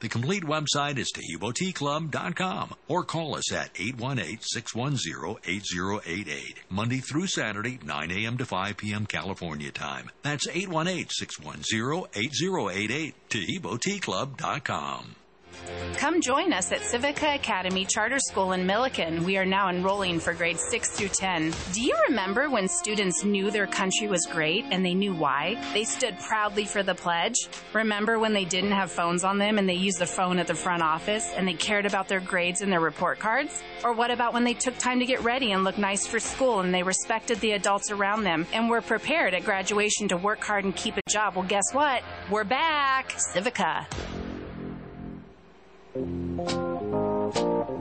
The complete website is TaheeboTeaClub.com or call us at 818-610-8088. Monday through Saturday, 9 a.m. to 5 p.m. California time. That's 818-610-8088. TaheeboTeaClub.com. Come join us at Civica Academy Charter School in Milliken. We are now enrolling for grades 6 through 10. Do you remember when students knew their country was great and they knew why? They stood proudly for the pledge. Remember when they didn't have phones on them and they used the phone at the front office and they cared about their grades and their report cards? Or what about when they took time to get ready and look nice for school and they respected the adults around them and were prepared at graduation to work hard and keep a job? Well, guess what? We're back. Civica. Thank you.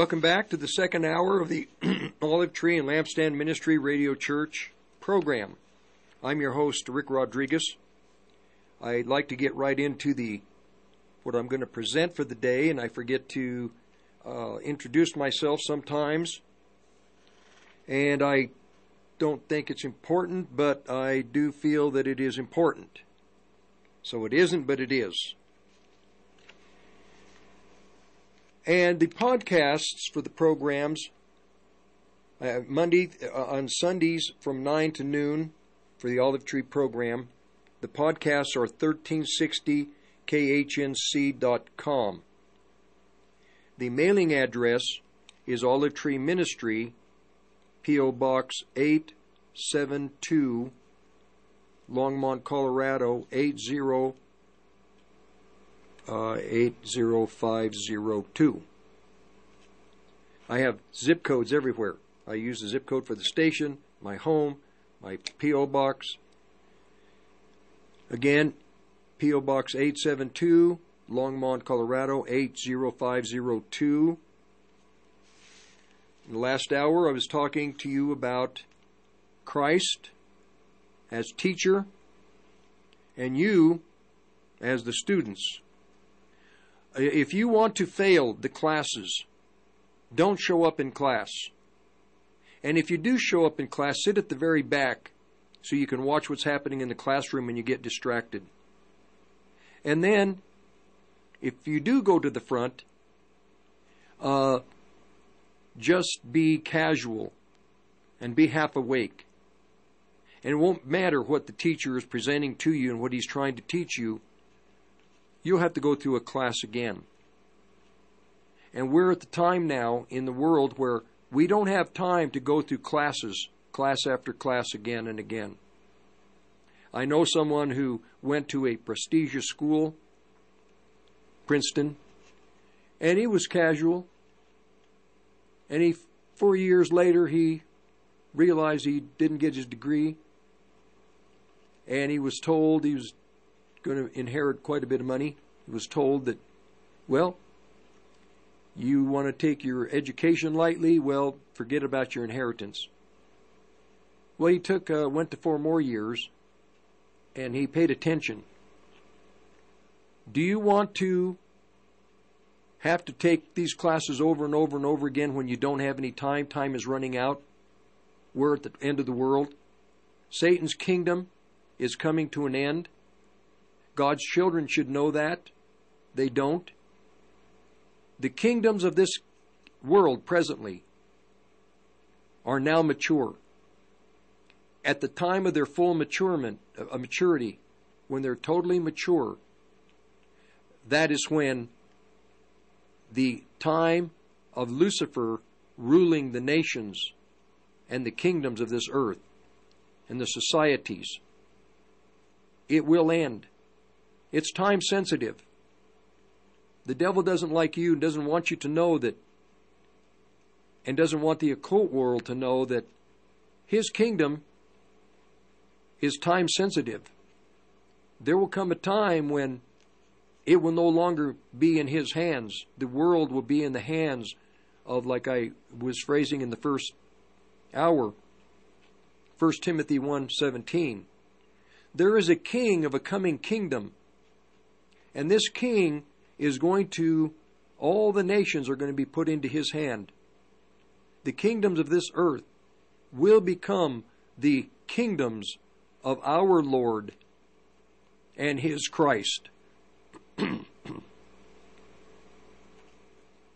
Welcome back to the second hour of the Olive Tree and Lampstand Ministry Radio Church program. I'm your host, Rick Rodriguez. I'd like to get right into the what I'm going to present for the day, and I forget to uh, introduce myself sometimes. And I don't think it's important, but I do feel that it is important. So it isn't, but it is. And the podcasts for the programs, uh, Monday uh, on Sundays from 9 to noon for the Olive Tree program. The podcasts are 1360khnc.com. The mailing address is Olive Tree Ministry, P.O. Box 872, Longmont, Colorado 80 uh, 80502. I have zip codes everywhere. I use the zip code for the station, my home, my P.O. box. Again, P.O. Box 872, Longmont, Colorado 80502. In the last hour, I was talking to you about Christ as teacher and you as the students. If you want to fail the classes, don't show up in class. And if you do show up in class, sit at the very back so you can watch what's happening in the classroom and you get distracted. And then, if you do go to the front, uh, just be casual and be half awake. And it won't matter what the teacher is presenting to you and what he's trying to teach you you'll have to go through a class again. And we're at the time now in the world where we don't have time to go through classes, class after class again and again. I know someone who went to a prestigious school, Princeton, and he was casual. And he, four years later, he realized he didn't get his degree. And he was told he was going to inherit quite a bit of money. He was told that, well, you want to take your education lightly, well, forget about your inheritance. Well, he took uh, went to four more years, and he paid attention. Do you want to have to take these classes over and over and over again when you don't have any time? Time is running out. We're at the end of the world. Satan's kingdom is coming to an end. God's children should know that. They don't. The kingdoms of this world presently are now mature. At the time of their full maturement, uh, maturity, when they're totally mature, that is when the time of Lucifer ruling the nations and the kingdoms of this earth and the societies, it will end. It's time sensitive. The devil doesn't like you and doesn't want you to know that, and doesn't want the occult world to know that his kingdom is time sensitive. There will come a time when it will no longer be in his hands. The world will be in the hands of, like I was phrasing in the first hour, 1 Timothy 1:17. There is a king of a coming kingdom and this king is going to All the nations are going to be put into his hand. The kingdoms of this earth will become the kingdoms of our Lord and his Christ.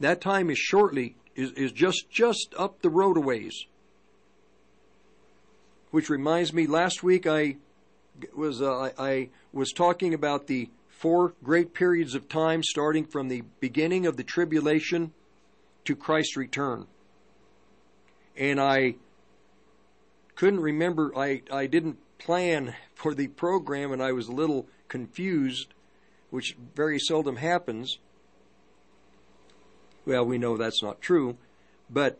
that time is shortly is, is just just up the road a ways. Which reminds me, last week I was uh, I was talking about the four great periods of time starting from the beginning of the tribulation to Christ's return. And I couldn't remember, I, I didn't plan for the program and I was a little confused, which very seldom happens. Well, we know that's not true, but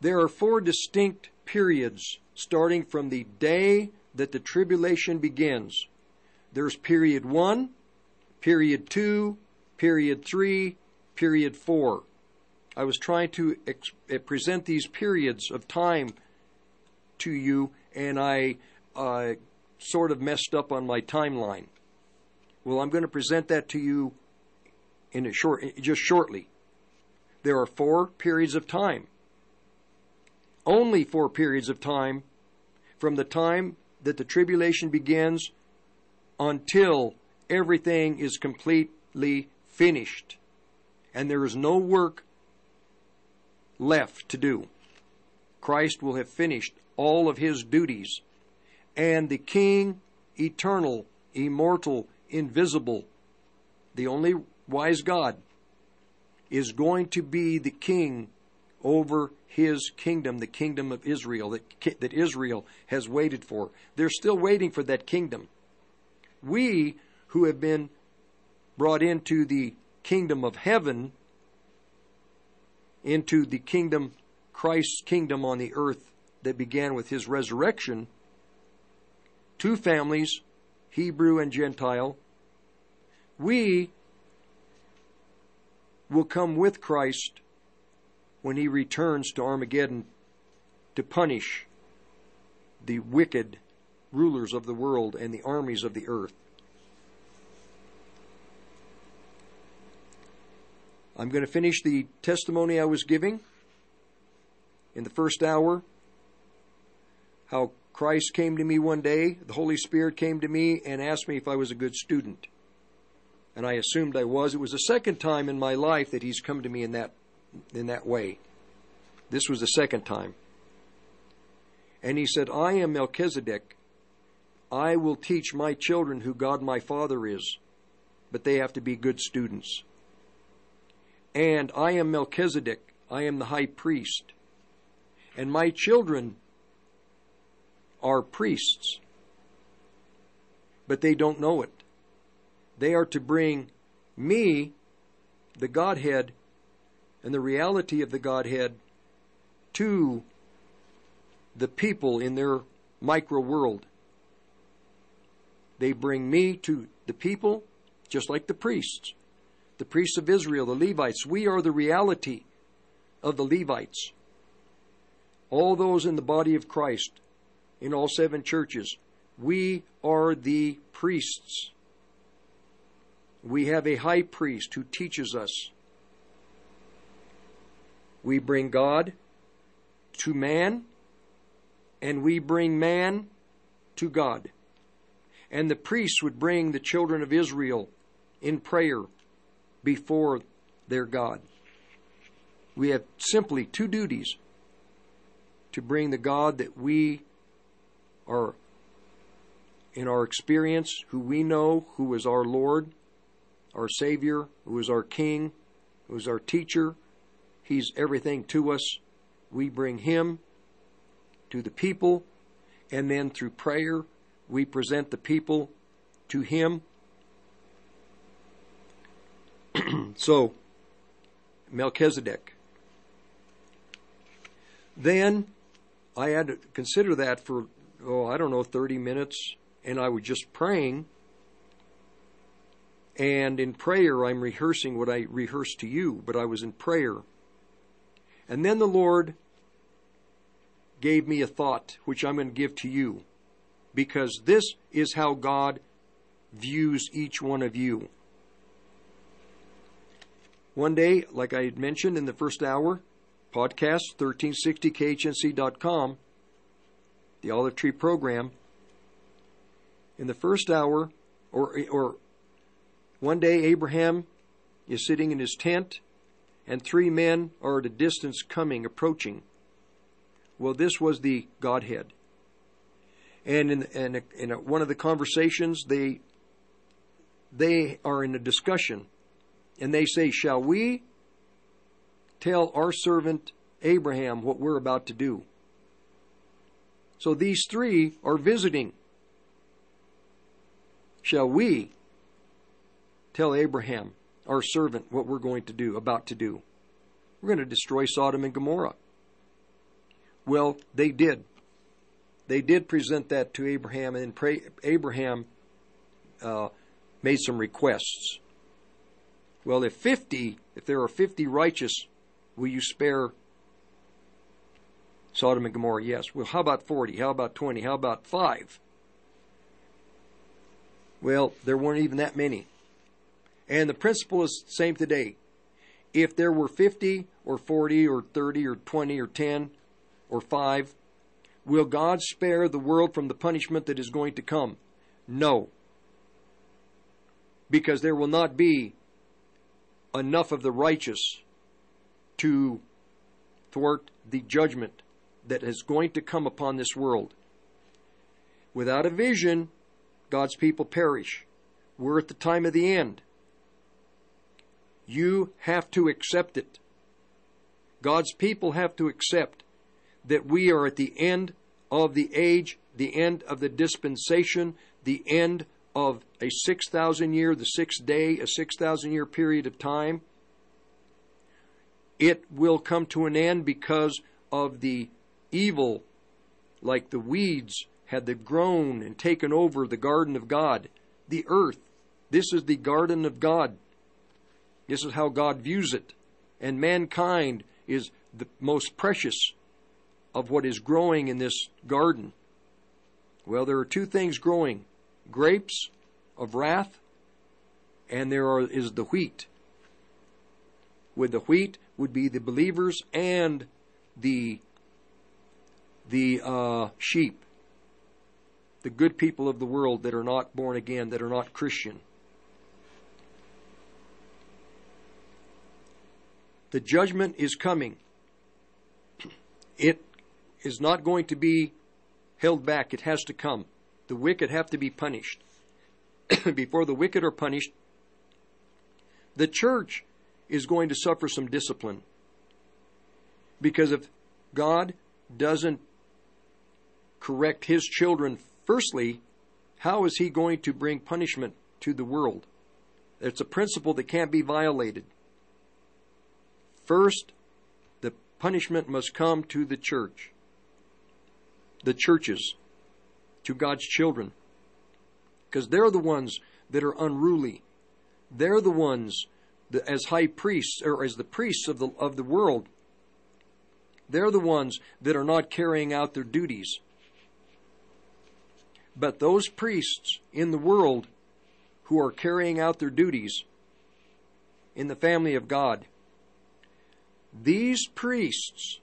there are four distinct periods starting from the day that the tribulation begins. There's period one, period two, period three, period four. I was trying to ex- eh, present these periods of time to you, and I uh, sort of messed up on my timeline. Well, I'm going to present that to you in a short, just shortly. There are four periods of time. Only four periods of time from the time that the tribulation begins until everything is completely finished and there is no work left to do. Christ will have finished all of his duties, and the King, eternal, immortal, invisible, the only wise God, is going to be the king over his kingdom, the kingdom of Israel, that, that Israel has waited for. They're still waiting for that kingdom. We who have been brought into the kingdom of heaven, into the kingdom, Christ's kingdom on the earth that began with his resurrection, two families, Hebrew and Gentile, we will come with Christ when he returns to Armageddon to punish the wicked rulers of the world and the armies of the earth. I'm going to finish the testimony I was giving in the first hour. How Christ came to me one day, the Holy Spirit came to me and asked me if I was a good student. And I assumed I was. It was the second time in my life that He's come to me in that in that way. This was the second time. And he said, I am Melchizedek. I will teach my children who God my Father is, but they have to be good students. And I am Melchizedek. I am the high priest. And my children are priests, but they don't know it. They are to bring me, the Godhead, and the reality of the Godhead to the people in their micro world. They bring me to the people, just like the priests. The priests of Israel, the Levites, we are the reality of the Levites. All those in the body of Christ, in all seven churches, we are the priests. We have a high priest who teaches us. We bring God to man, and we bring man to God. And the priests would bring the children of Israel in prayer before their God. We have simply two duties to bring the God that we are in our experience, who we know, who is our Lord, our Savior, who is our King, who is our teacher. He's everything to us. We bring Him to the people, and then through prayer, we present the people to Him. so, Melchizedek. Then I had to consider that for, oh, I don't know, 30 minutes, and I was just praying. And in prayer, I'm rehearsing what I rehearsed to you, but I was in prayer. And then the Lord gave me a thought, which I'm going to give to you, because this is how God views each one of you. One day, like I had mentioned in the first hour, podcast 1360khnc.com, the Olive Tree program. In the first hour, or or one day Abraham is sitting in his tent, and three men are at a distance coming, approaching. Well, this was the Godhead. And in, in, in one of the conversations, they they are in a discussion, and they say, "Shall we tell our servant Abraham what we're about to do?" So these three are visiting. Shall we tell Abraham, our servant, what we're going to do, about to do? We're going to destroy Sodom and Gomorrah. Well, they did. They did present that to Abraham, and pray, Abraham uh, made some requests. Well, if 50, if there are 50 righteous, will you spare Sodom and Gomorrah? Yes. Well, how about 40? How about 20? How about 5? Well, there weren't even that many. And the principle is the same today. If there were 50 or 40 or 30 or 20 or 10 or 5, will God spare the world from the punishment that is going to come? No. Because there will not be enough of the righteous to thwart the judgment that is going to come upon this world. Without a vision, God's people perish. We're at the time of the end. You have to accept it. God's people have to accept that we are at the end of the age, the end of the dispensation, the end of a 6,000 year, the sixth day, a 6,000 year period of time. It will come to an end because of the evil, like the weeds had grown and taken over the garden of God, the earth. This is the garden of God. This is how God views it. And mankind is the most precious of what is growing in this garden. Well, there are two things growing grapes of wrath, and there are, is the wheat. With the wheat would be the believers and the the uh, sheep, the good people of the world that are not born again, that are not Christian. The judgment is coming. It is not going to be held back. It has to come. The wicked have to be punished. Before the wicked are punished, the church is going to suffer some discipline. Because if God doesn't correct his children firstly, how is he going to bring punishment to the world? It's a principle that can't be violated. First, the punishment must come to the church, the churches, to God's children, because they're the ones that are unruly. They're the ones that, as high priests or as the priests of the of the world. They're the ones that are not carrying out their duties. But those priests in the world who are carrying out their duties in the family of God, these priests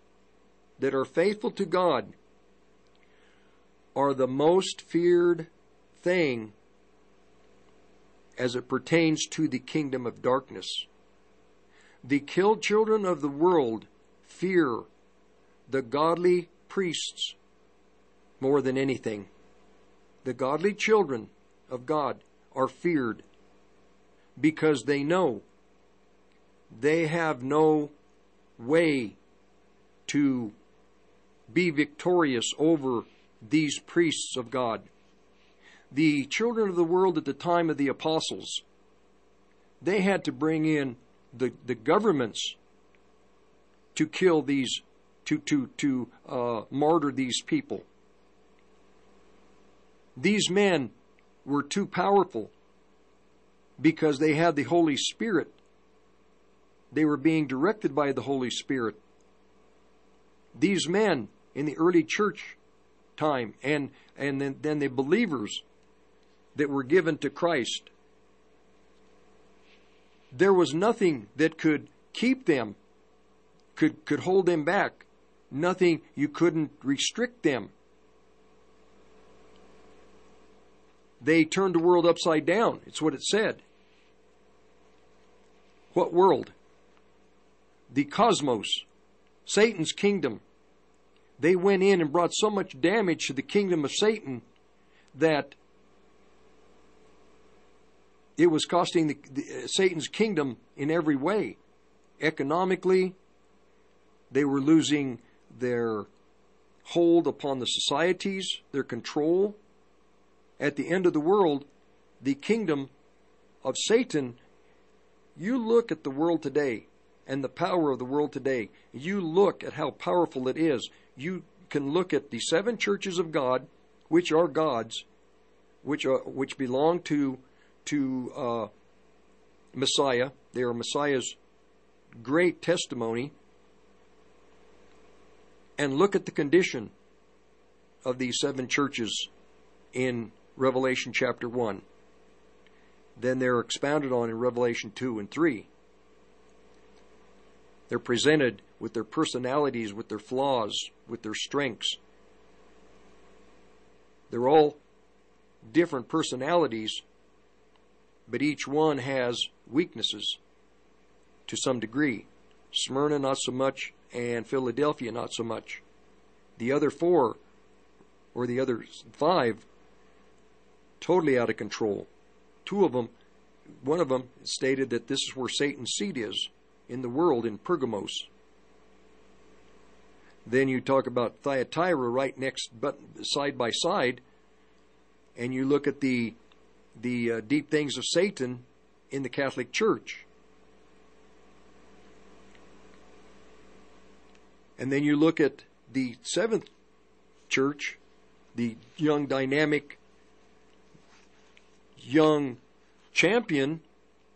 that are faithful to God are the most feared thing as it pertains to the kingdom of darkness. The killed children of the world fear the godly priests more than anything the godly children of God are feared because they know they have no way to be victorious over these priests of God. The children of the world at the time of the apostles, they had to bring in the, the governments to kill these, to, to, to uh, martyr these people. These men were too powerful because they had the Holy Spirit. They were being directed by the Holy Spirit. These men in the early church time and, and then, then the believers that were given to Christ, there was nothing that could keep them, could, could hold them back. Nothing, you couldn't restrict them. They turned the world upside down. It's what it said. What world? The cosmos, Satan's kingdom. They went in and brought so much damage to the kingdom of Satan that it was costing the, the, uh, Satan's kingdom in every way. Economically, they were losing their hold upon the societies, their control. At the end of the world, the kingdom of Satan, you look at the world today and the power of the world today, you look at how powerful it is. You can look at the seven churches of God, which are God's, which are, which belong to to uh, Messiah. They are Messiah's great testimony. And look at the condition of these seven churches in Revelation chapter 1. Then they're expounded on in Revelation 2 and 3. They're presented with their personalities, with their flaws, with their strengths. They're all different personalities but each one has weaknesses to some degree. Smyrna, not so much, and Philadelphia, not so much. The other four, or the other five, totally out of control. Two of them, one of them stated that this is where Satan's seat is in the world in Pergamos. Then you talk about Thyatira right next, but side by side, and you look at the the uh, deep things of Satan in the Catholic Church. And then you look at the seventh church, the young, dynamic, young champion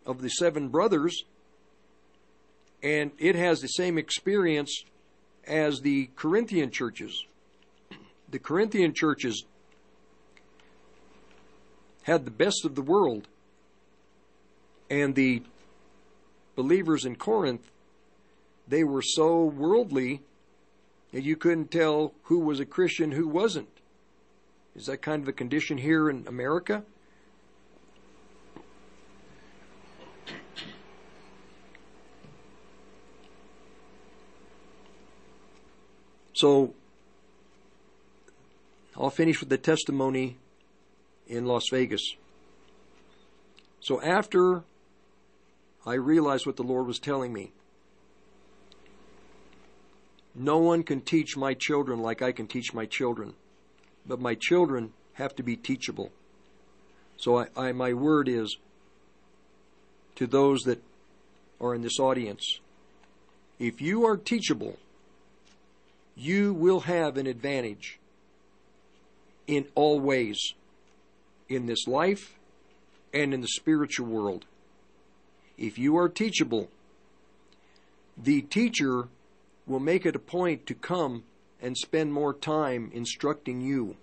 of the seven brothers, and it has the same experience as the Corinthian churches. The Corinthian churches had the best of the world. And the believers in Corinth, they were so worldly that you couldn't tell who was a Christian, who wasn't. Is that kind of a condition here in America? So, I'll finish with the testimony in Las Vegas. So after I realized what the Lord was telling me, no one can teach my children like I can teach my children, but my children have to be teachable. So I, I, my word is to those that are in this audience if you are teachable, you will have an advantage in all ways in this life and in the spiritual world. If you are teachable, the teacher will make it a point to come and spend more time instructing you.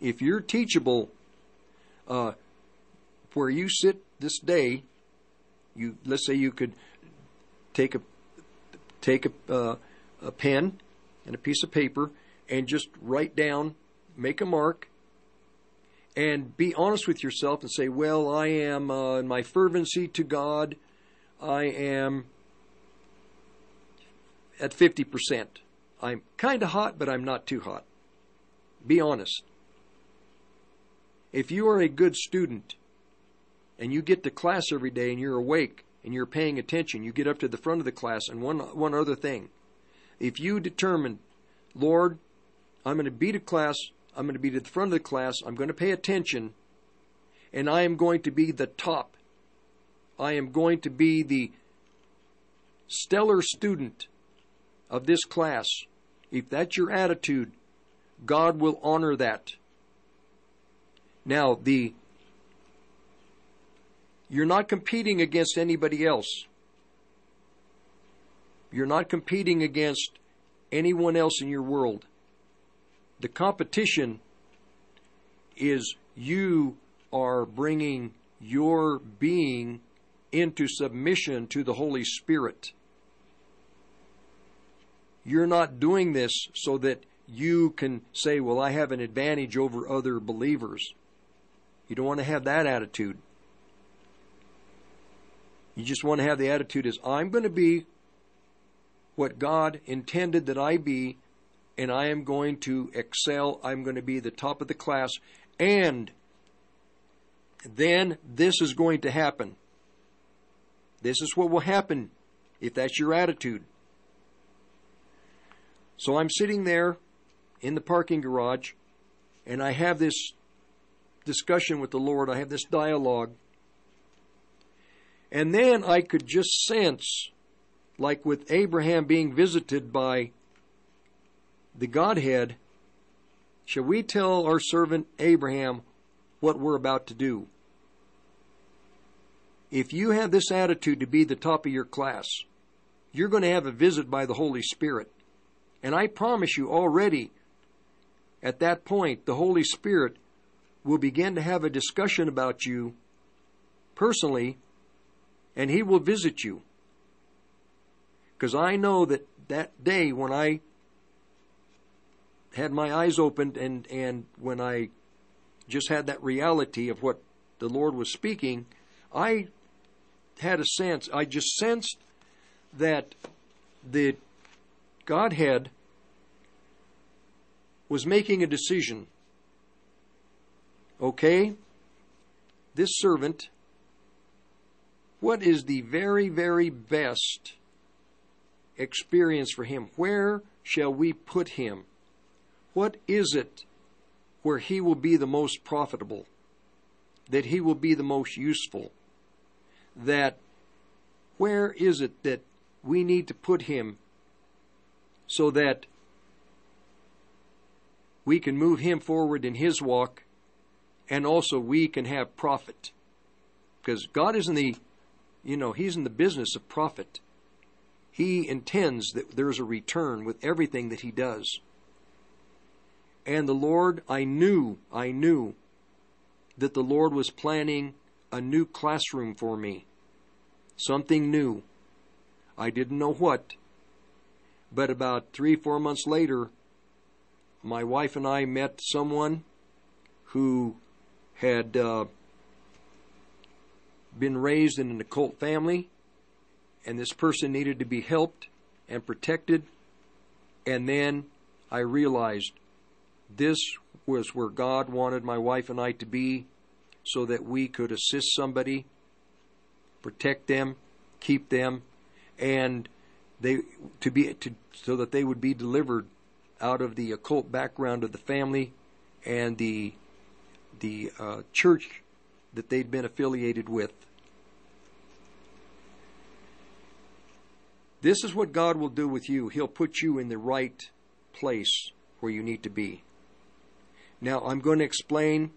If you're teachable, uh, where you sit this day, you let's say you could take a take a, uh, a pen and a piece of paper and just write down, make a mark, and be honest with yourself and say, well, I am uh, in my fervency to God, I am at 50%. I'm kind of hot, but I'm not too hot. Be honest. If you are a good student and you get to class every day and you're awake and you're paying attention, you get up to the front of the class, and one, one other thing. If you determine, Lord, I'm going to be to class I'm going to be to the front of the class. I'm going to pay attention. And I am going to be the top. I am going to be the stellar student of this class. If that's your attitude, God will honor that. Now, the you're not competing against anybody else. You're not competing against anyone else in your world. The competition is you are bringing your being into submission to the Holy Spirit. You're not doing this so that you can say, Well, I have an advantage over other believers. You don't want to have that attitude. You just want to have the attitude is I'm going to be what God intended that I be, and I am going to excel. I'm going to be the top of the class, and then this is going to happen. This is what will happen if that's your attitude. So I'm sitting there in the parking garage, and I have this discussion with the Lord. I have this dialogue. And then I could just sense, like with Abraham being visited by the Godhead, shall we tell our servant Abraham what we're about to do? If you have this attitude to be the top of your class, you're going to have a visit by the Holy Spirit. And I promise you already, at that point, the Holy Spirit will begin to have a discussion about you personally, and He will visit you. Because I know that that day when I had my eyes opened and, and when I just had that reality of what the Lord was speaking, I had a sense, I just sensed that the Godhead was making a decision. Okay, this servant, what is the very, very best experience for him? Where shall we put him? What is it where he will be the most profitable? That he will be the most useful? That where is it that we need to put him so that we can move him forward in his walk and also we can have profit because god is in the you know he's in the business of profit he intends that there's a return with everything that he does. And the lord i knew i knew that the lord was planning a new classroom for me something new. I didn't know what but about three, four months later, my wife and I met someone who had uh, been raised in an occult family, and this person needed to be helped and protected. And then I realized this was where God wanted my wife and I to be so that we could assist somebody, protect them, keep them, and they to be to so that they would be delivered out of the occult background of the family and the the uh, church that they'd been affiliated with. This is what God will do with you. He'll put you in the right place where you need to be. Now, I'm going to explain.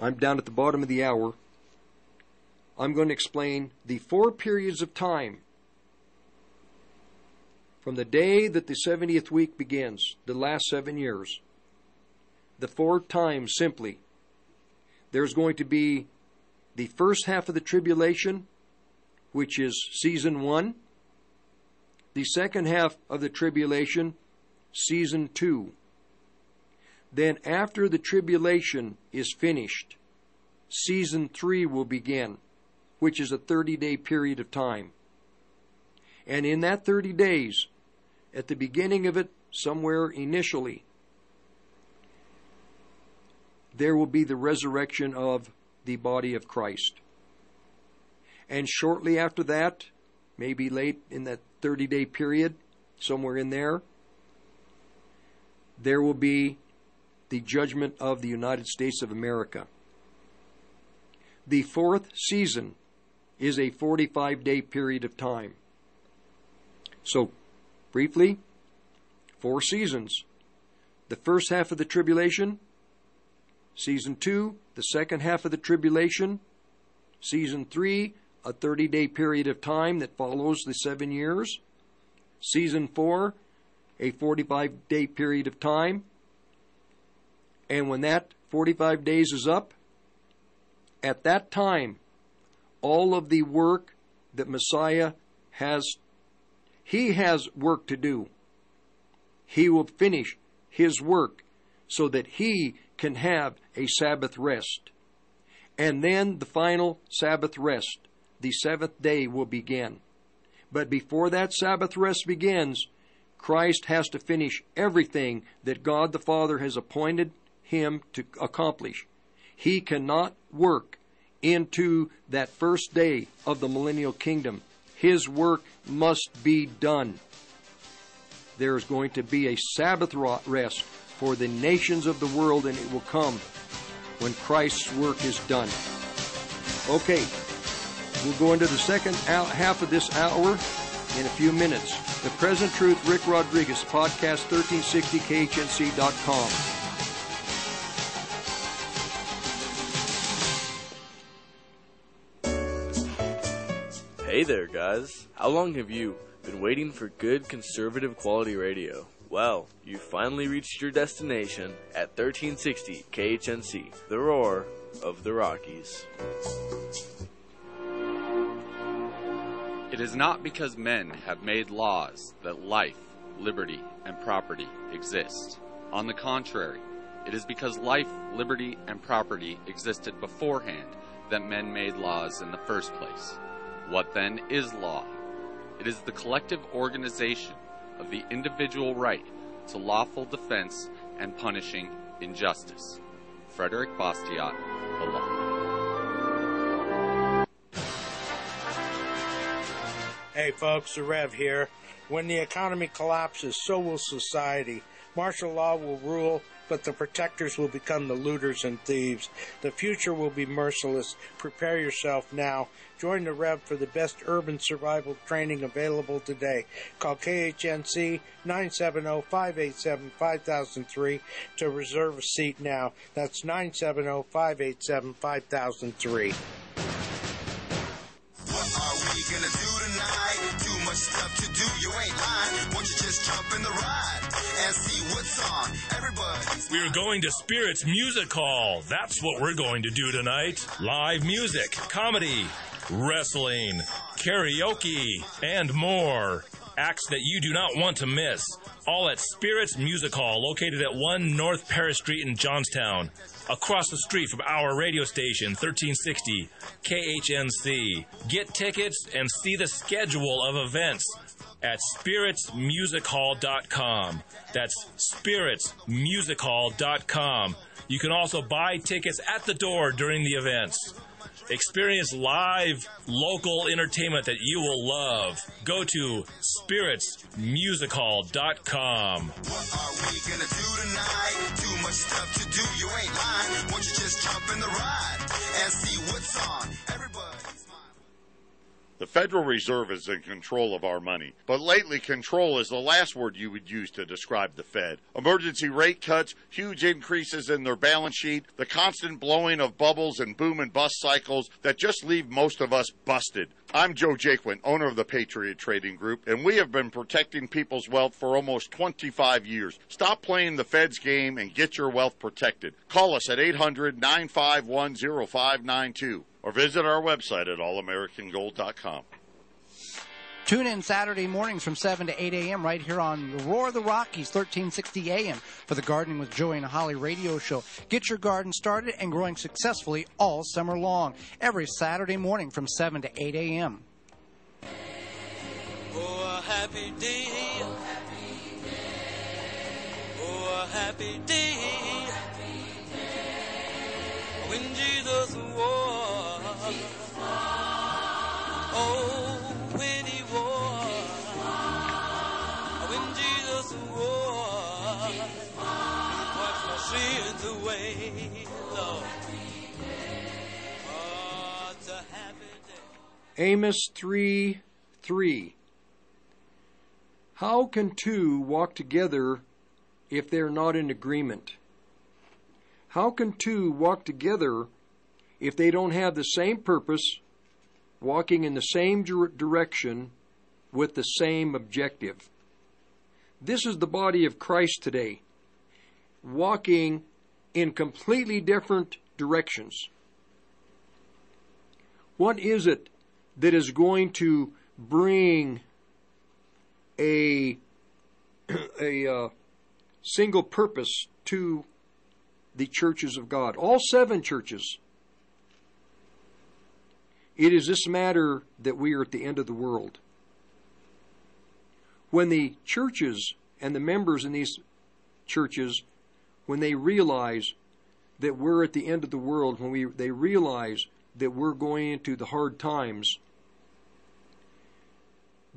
I'm down at the bottom of the hour. I'm going to explain the four periods of time from the day that the 70th week begins, the last seven years. The four times simply. There's going to be the first half of the tribulation, which is season one, the second half of the tribulation, season two. Then, after the tribulation is finished, season three will begin which is a 30 day period of time. And in that 30 days, at the beginning of it, somewhere initially, there will be the resurrection of the body of Christ. And shortly after that, maybe late in that 30 day period, somewhere in there, there will be the judgment of the United States of America. The fourth season is a 45 day period of time. So, briefly, four seasons. The first half of the tribulation, season two, the second half of the tribulation, season three, a 30 day period of time that follows the seven years, season four, a 45 day period of time. And when that 45 days is up, at that time, all of the work that Messiah has, he has work to do. He will finish his work so that he can have a Sabbath rest. And then the final Sabbath rest, the seventh day, will begin. But before that Sabbath rest begins, Christ has to finish everything that God the Father has appointed him to accomplish. He cannot work into that first day of the millennial kingdom. His work must be done. There is going to be a Sabbath rest for the nations of the world, and it will come when Christ's work is done. Okay, we'll go into the second half of this hour in a few minutes. The Present Truth, Rick Rodriguez, podcast 1360khnc.com. Hey there, guys. How long have you been waiting for good conservative quality radio? Well, you finally reached your destination at 1360 KHNC, the roar of the Rockies. It is not because men have made laws that life, liberty, and property exist. On the contrary, it is because life, liberty, and property existed beforehand that men made laws in the first place. What then is law? It is the collective organization of the individual right to lawful defense and punishing injustice. Frederick Bastiat, The Law. Hey folks, the Rev here. When the economy collapses, so will society. Martial law will rule, but the protectors will become the looters and thieves. The future will be merciless. Prepare yourself now. Join the Rev for the best urban survival training available today. Call KHNC 970-587-5003 to reserve a seat now. That's 970-587-5003. What are we gonna do tonight? Stuff to do, you ain't lying. Won't you just jump in the ride and see what's on? We're going to Spirits Music Hall. That's what we're going to do tonight. Live music, comedy, wrestling, karaoke, and more. Acts that you do not want to miss. All at Spirits Music Hall, located at 1 North Paris Street in Johnstown. Across the street from our radio station, 1360 KHNC. Get tickets and see the schedule of events at spiritsmusichall.com. That's spiritsmusichall.com. You can also buy tickets at the door during the events. Experience live local entertainment that you will love. Go to spiritsmusichall.com. What are we gonna do tonight? Too much stuff to do, you ain't lying. Won't you just jump in the ride and see what's on? The Federal Reserve is in control of our money, but lately control is the last word you would use to describe the Fed. Emergency rate cuts, huge increases in their balance sheet, the constant blowing of bubbles and boom and bust cycles that just leave most of us busted. I'm Joe Jaquin, owner of the Patriot Trading Group, and we have been protecting people's wealth for almost 25 years. Stop playing the Fed's game and get your wealth protected. Call us at 800 951 0592 or visit our website at allamericangold.com. Tune in Saturday mornings from 7 to 8 a.m. right here on the Roar of the Rockies, 1360 a.m. for the Gardening with Joey and Holly radio show. Get your garden started and growing successfully all summer long, every Saturday morning from 7 to 8 a.m. Oh, a happy day. Oh, a happy day. When Jesus was. Oh. Amos 3 3. How can two walk together if they're not in agreement? How can two walk together if they don't have the same purpose, walking in the same direction with the same objective? This is the body of Christ today, walking in completely different directions. What is it that is going to bring a a uh, single purpose to the churches of God? All seven churches. It is this matter that we are at the end of the world. When the churches and the members in these churches, when they realize that we're at the end of the world, when we they realize that we're going into the hard times,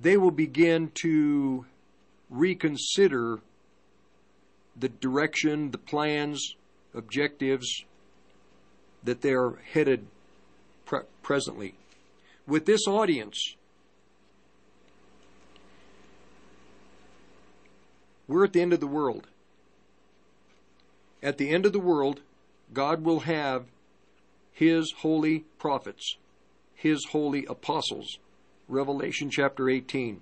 they will begin to reconsider the direction, the plans, objectives that they're headed pre- presently. With this audience, we're at the end of the world. At the end of the world, God will have His holy prophets, His holy apostles. Revelation chapter 18.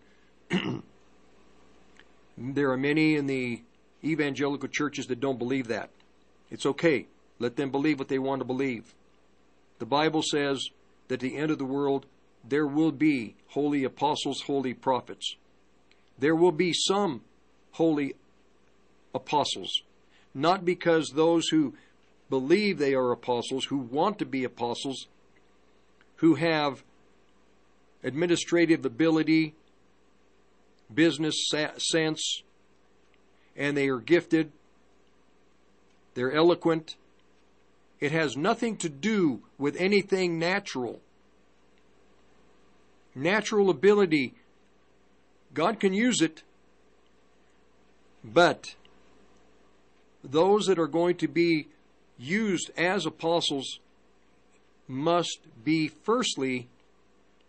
there are many in the evangelical churches that don't believe that. It's okay. Let them believe what they want to believe. The Bible says that at the end of the world, there will be holy apostles, holy prophets. There will be some holy apostles. Not because those who believe they are apostles, who want to be apostles, who have administrative ability, business sense, and they are gifted, they're eloquent. It has nothing to do with anything natural. Natural ability, God can use it, but those that are going to be used as apostles must be, firstly,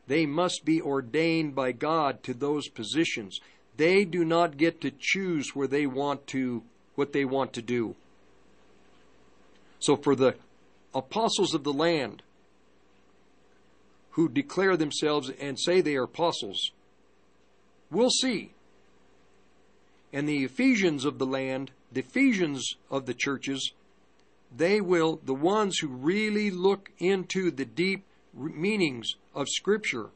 they must be ordained by God to those positions. They do not get to choose where they want to, what they want to do. So for the apostles of the land who declare themselves and say they are apostles, we'll see. And the Ephesians of the land, the Ephesians of the churches, they will, the ones who really look into the deep meanings of Scripture,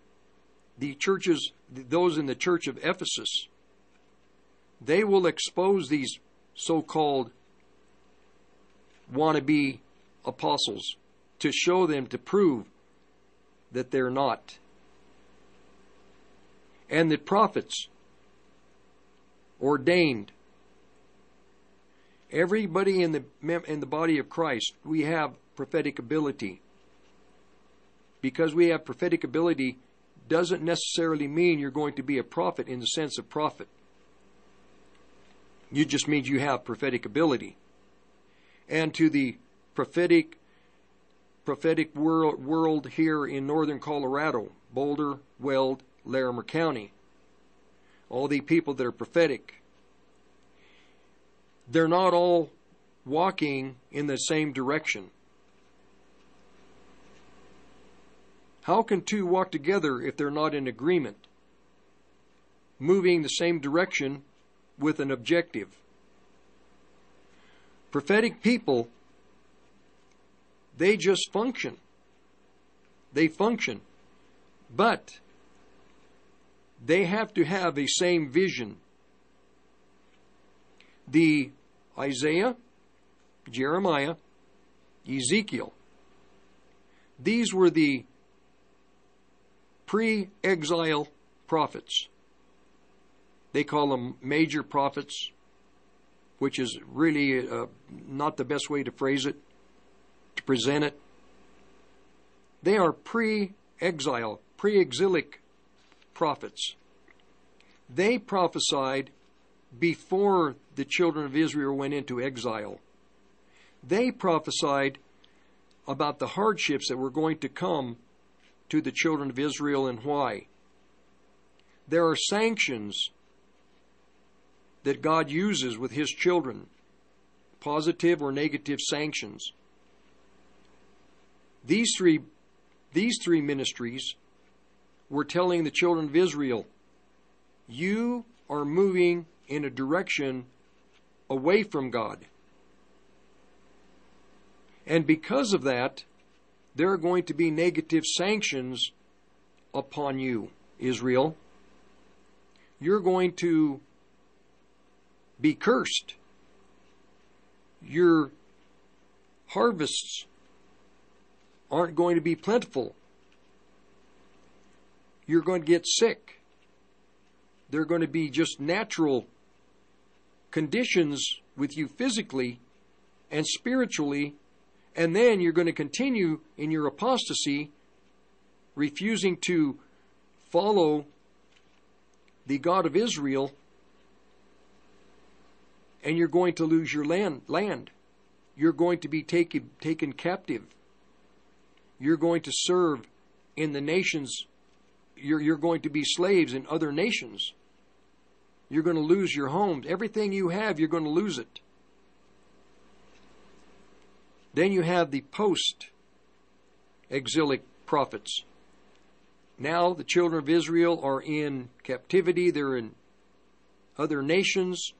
the churches, those in the church of Ephesus, they will expose these so called wannabe apostles to show them, to prove that they're not. And that prophets ordained Everybody in the in the body of Christ, we have prophetic ability. Because we have prophetic ability doesn't necessarily mean you're going to be a prophet in the sense of prophet. It just means you have prophetic ability. And to the prophetic prophetic world, world here in northern Colorado, Boulder, Weld, Larimer County, all the people that are prophetic, they're not all walking in the same direction. How can two walk together if they're not in agreement? Moving the same direction with an objective. Prophetic people, they just function. They function. But they have to have a same vision. The Isaiah, Jeremiah, Ezekiel. These were the pre exile prophets. They call them major prophets, which is really uh, not the best way to phrase it, to present it. They are pre exile, pre exilic prophets. They prophesied before the children of Israel went into exile. They prophesied about the hardships that were going to come to the children of Israel and why. There are sanctions that God uses with His children, positive or negative sanctions. These three, these three ministries were telling the children of Israel, You are moving in a direction away from God. And because of that, there are going to be negative sanctions upon you, Israel. You're going to be cursed. Your harvests aren't going to be plentiful. You're going to get sick. There are going to be just natural conditions with you physically and spiritually, and then you're going to continue in your apostasy, refusing to follow the God of Israel, and you're going to lose your land. land. You're going to be taken, taken captive. You're going to serve in the nations. You're, you're going to be slaves in other nations. You're going to lose your homes. Everything you have, you're going to lose it. Then you have the post exilic prophets. Now the children of Israel are in captivity, they're in other nations,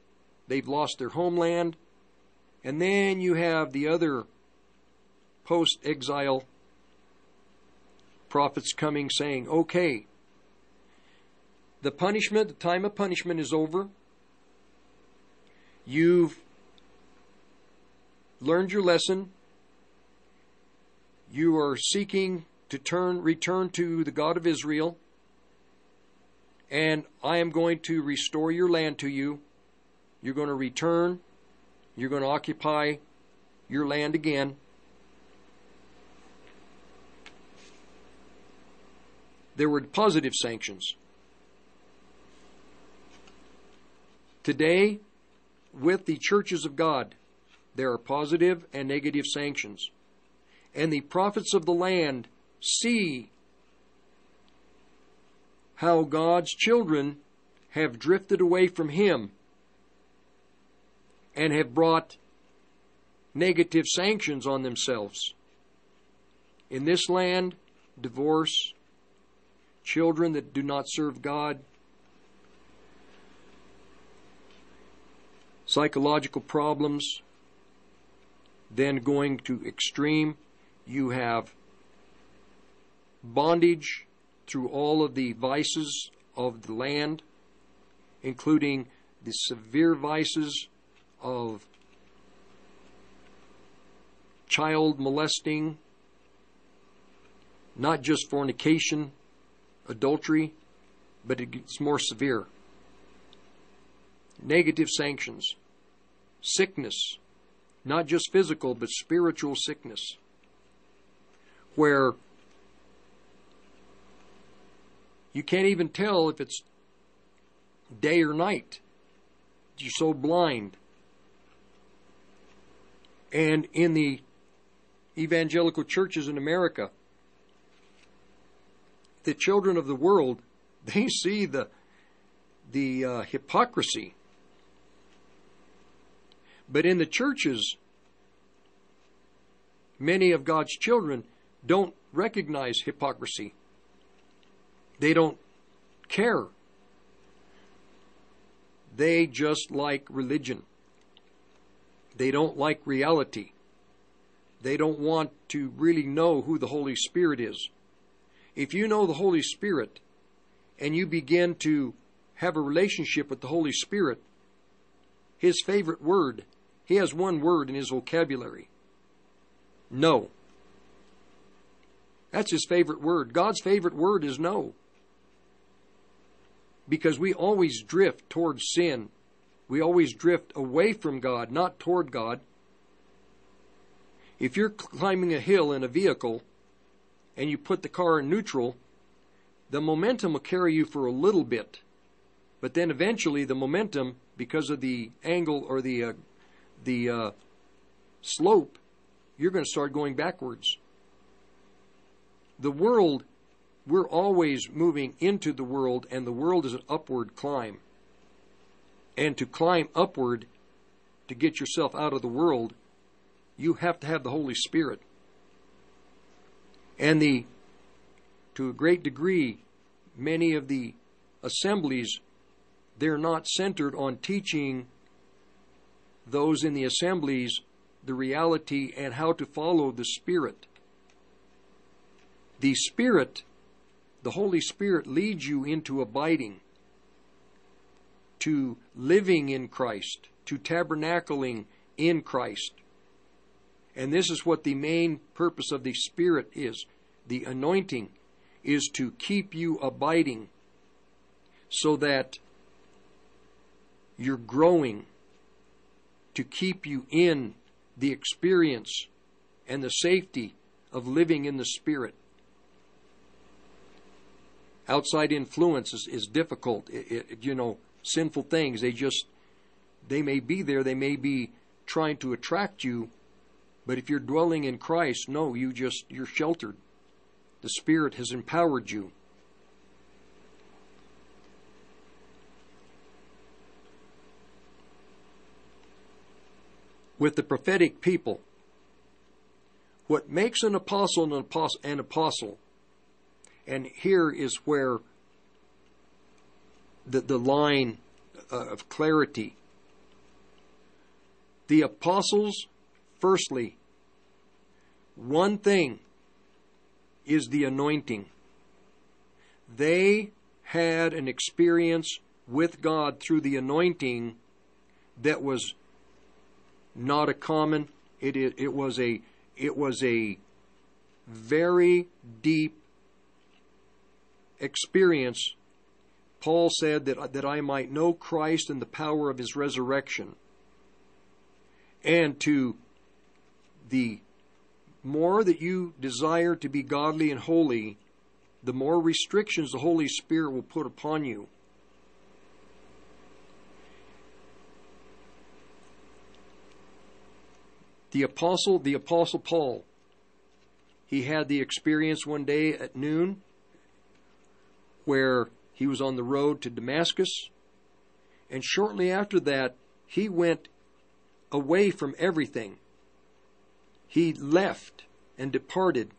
they've lost their homeland. And then you have the other post exile prophets coming saying, okay, the punishment, the time of punishment is over. You've learned your lesson. You are seeking to turn, return to the God of Israel. And I am going to restore your land to you. You're going to return. You're going to occupy your land again. There were positive sanctions. Today, with the churches of God, there are positive and negative sanctions. And the prophets of the land see how God's children have drifted away from Him and have brought negative sanctions on themselves. In this land, divorce, children that do not serve God, psychological problems, then going to extreme, you have bondage through all of the vices of the land, including the severe vices of child molesting, not just fornication, adultery, but it's more severe. Negative sanctions, sickness, not just physical, but spiritual sickness, where you can't even tell if it's day or night. You're so blind. And in the evangelical churches in America, the children of the world, they see the the uh, hypocrisy. But in the churches, many of God's children don't recognize hypocrisy. They don't care. They just like religion. They don't like reality. They don't want to really know who the Holy Spirit is. If you know the Holy Spirit and you begin to have a relationship with the Holy Spirit, his favorite word, he has one word in his vocabulary no. That's his favorite word. God's favorite word is no. Because we always drift towards sin. We always drift away from God, not toward God. If you're climbing a hill in a vehicle and you put the car in neutral, the momentum will carry you for a little bit. But then eventually the momentum, because of the angle or the, uh, the uh, slope, you're going to start going backwards. The world, we're always moving into the world, and the world is an upward climb. And to climb upward, to get yourself out of the world, you have to have the Holy Spirit. And the, to a great degree, many of the assemblies, they're not centered on teaching those in the assemblies the reality and how to follow the Spirit. the Spirit, the Holy Spirit leads you into abiding, to living in Christ, to tabernacling in Christ. And this is what the main purpose of the Spirit is. The anointing is to keep you abiding so that you're growing, to keep you in the experience and the safety of living in the Spirit. Outside influence is, is difficult. It, it, you know, sinful things, they just, they may be there, they may be trying to attract you, but if you're dwelling in Christ, no, you just, you're sheltered. The Spirit has empowered you. With the prophetic people, what makes an apostle an apostle, an apostle and here is where the, the line uh, of clarity. The apostles, firstly, one thing is the anointing. They had an experience with God through the anointing that was not a common it, it, it was a it was a very deep experience Paul said that, that I might know Christ and the power of his resurrection. And to the more that you desire to be godly and holy, the more restrictions the Holy Spirit will put upon you. The apostle, the apostle Paul, he had the experience one day at noon where he was on the road to Damascus, and shortly after that, he went away from everything. He left and departed,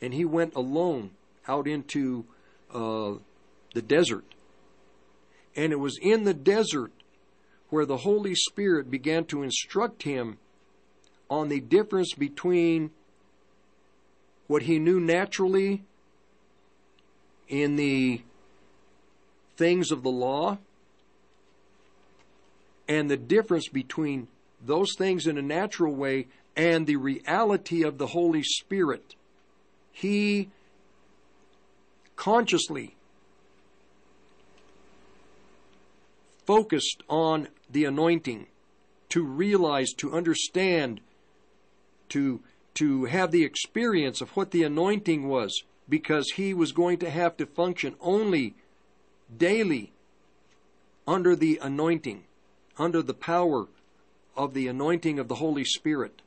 and he went alone out into uh, the desert. And it was in the desert where the Holy Spirit began to instruct him on the difference between what he knew naturally in the things of the law and the difference between those things in a natural way and the reality of the Holy Spirit. He consciously focused on the anointing to realize, to understand, to, to have the experience of what the anointing was because he was going to have to function only daily under the anointing, under the power of the anointing of the Holy Spirit.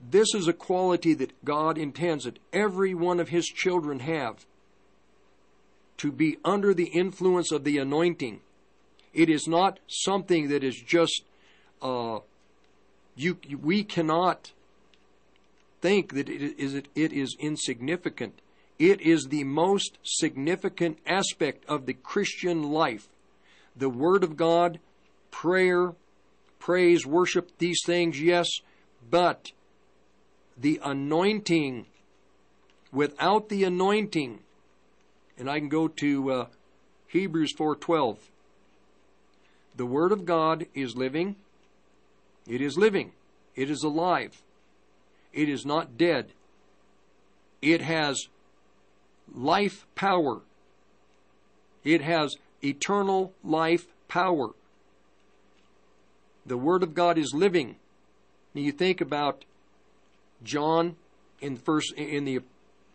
This is a quality that God intends that every one of His children have to be under the influence of the anointing. It is not something that is just, uh, you, we cannot think that it is, it is insignificant. It is the most significant aspect of the Christian life. The Word of God, prayer, praise, worship, these things, yes, but the anointing, without the anointing, and I can go to uh, Hebrews 4:12. The Word of God is living. It is living. It is alive. It is not dead. It has life power. It has eternal life power. The Word of God is living. Now you think about John in first in the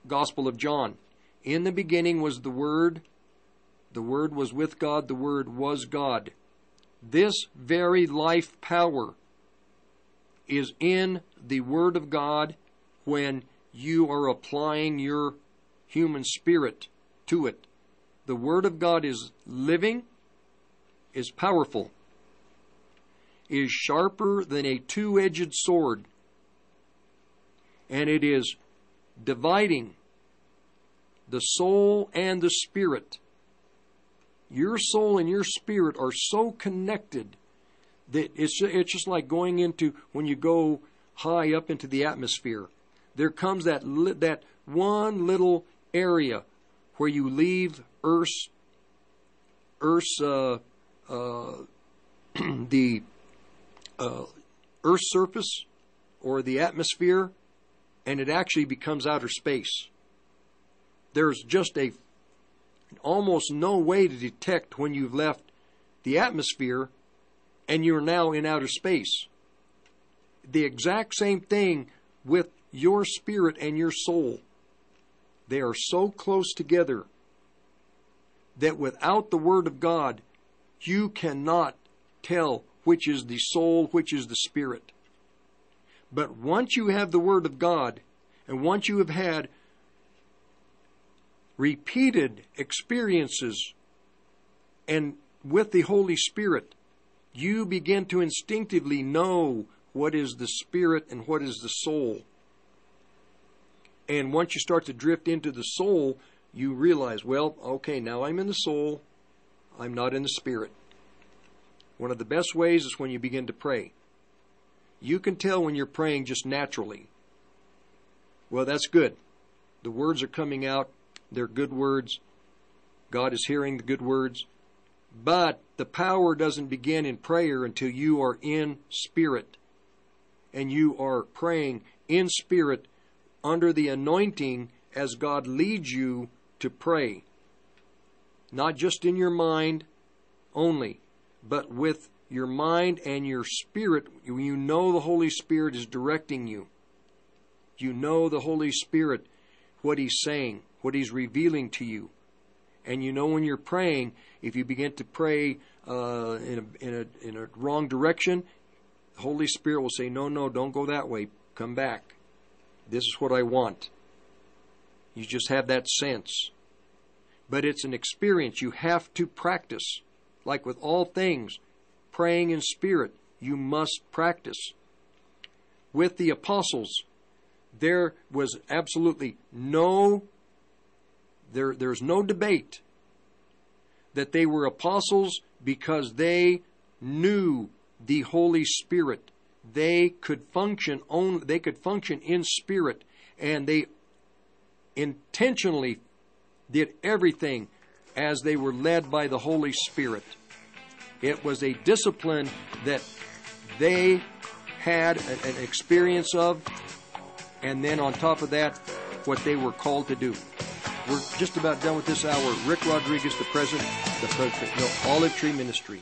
Gospel of John. In the beginning was the Word. The Word was with God. The Word was God. This very life power is in the Word of God when you are applying your human spirit to it. The Word of God is living, is powerful, is sharper than a two edged sword, and it is dividing the soul and the spirit. Your soul and your spirit are so connected that it's it's just like going into when you go high up into the atmosphere. There comes that that one little area where you leave Earth's Earth's uh, uh, the uh, Earth's surface or the atmosphere, and it actually becomes outer space. There's just a almost no way to detect when you've left the atmosphere and you're now in outer space. The exact same thing with your spirit and your soul. They are so close together that without the Word of God, you cannot tell which is the soul, which is the spirit. But once you have the Word of God, and once you have had repeated experiences and with the Holy Spirit, you begin to instinctively know what is the spirit and what is the soul. And once you start to drift into the soul, you realize, well, okay, now I'm in the soul, I'm not in the spirit. One of the best ways is when you begin to pray. You can tell when you're praying just naturally. Well, that's good. The words are coming out, they're good words. God is hearing the good words. But the power doesn't begin in prayer until you are in spirit. And you are praying in spirit under the anointing as God leads you to pray. Not just in your mind only, but with your mind and your spirit. You know the Holy Spirit is directing you. You know the Holy Spirit, what He's saying, what He's revealing to you. And you know when you're praying, if you begin to pray uh, in, a, in, a, in a wrong direction, the Holy Spirit will say, No, no, don't go that way. Come back. This is what I want. You just have that sense. But it's an experience you have to practice. Like with all things, praying in spirit, you must practice. With the apostles, there was absolutely no there there's no debate that they were apostles because they knew the Holy Spirit. They could function on they could function in spirit and they intentionally did everything as they were led by the Holy Spirit. It was a discipline that they had an experience of, and then on top of that, what they were called to do. We're just about done with this hour. Rick Rodriguez, the president, the president, no, Olive Tree Ministry.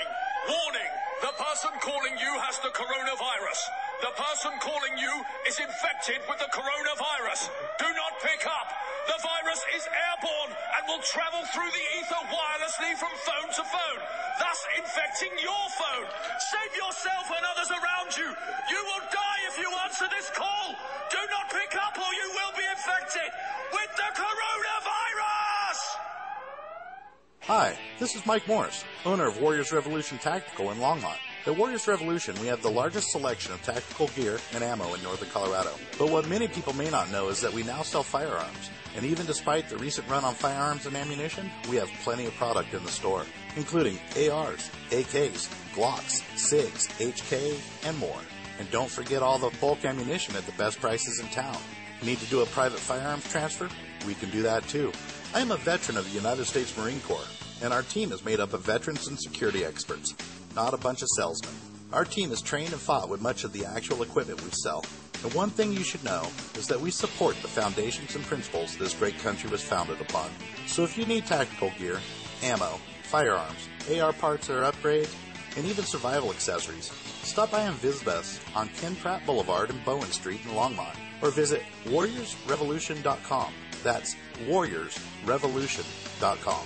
The person calling you has the coronavirus. The person calling you is infected with the coronavirus. Do not pick up. The virus is airborne and will travel through the ether wirelessly from phone to phone, thus infecting your phone. Save yourself and others around you. You will die if you answer this call. Do not pick up or you will be infected with the coronavirus. Hi, this is Mike Morris, owner of Warriors Revolution Tactical in Longmont. At Warriors Revolution, we have the largest selection of tactical gear and ammo in northern Colorado. But what many people may not know is that we now sell firearms. And even despite the recent run on firearms and ammunition, we have plenty of product in the store, including ARs, AKs, Glocks, SIGs, HK, and more. And don't forget all the bulk ammunition at the best prices in town. Need to do a private firearms transfer? We can do that too. I am a veteran of the United States Marine Corps, and our team is made up of veterans and security experts, not a bunch of salesmen. Our team is trained and fought with much of the actual equipment we sell. And one thing you should know is that we support the foundations and principles this great country was founded upon. So if you need tactical gear, ammo, firearms, AR parts or upgrades, and even survival accessories, stop by and visit us on Ken Pratt Boulevard and Bowen Street in Longmont, or visit warriorsrevolution.com. That's warriorsrevolution.com.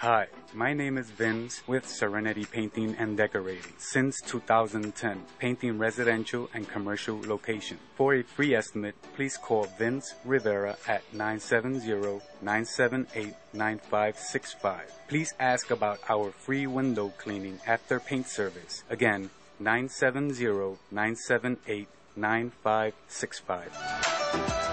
Hi, my name is Vince with Serenity Painting and Decorating. Since 2010, painting residential and commercial location. For a free estimate, please call Vince Rivera at 970-978-9565. Please ask about our free window cleaning after paint service. Again, 970-978-9565.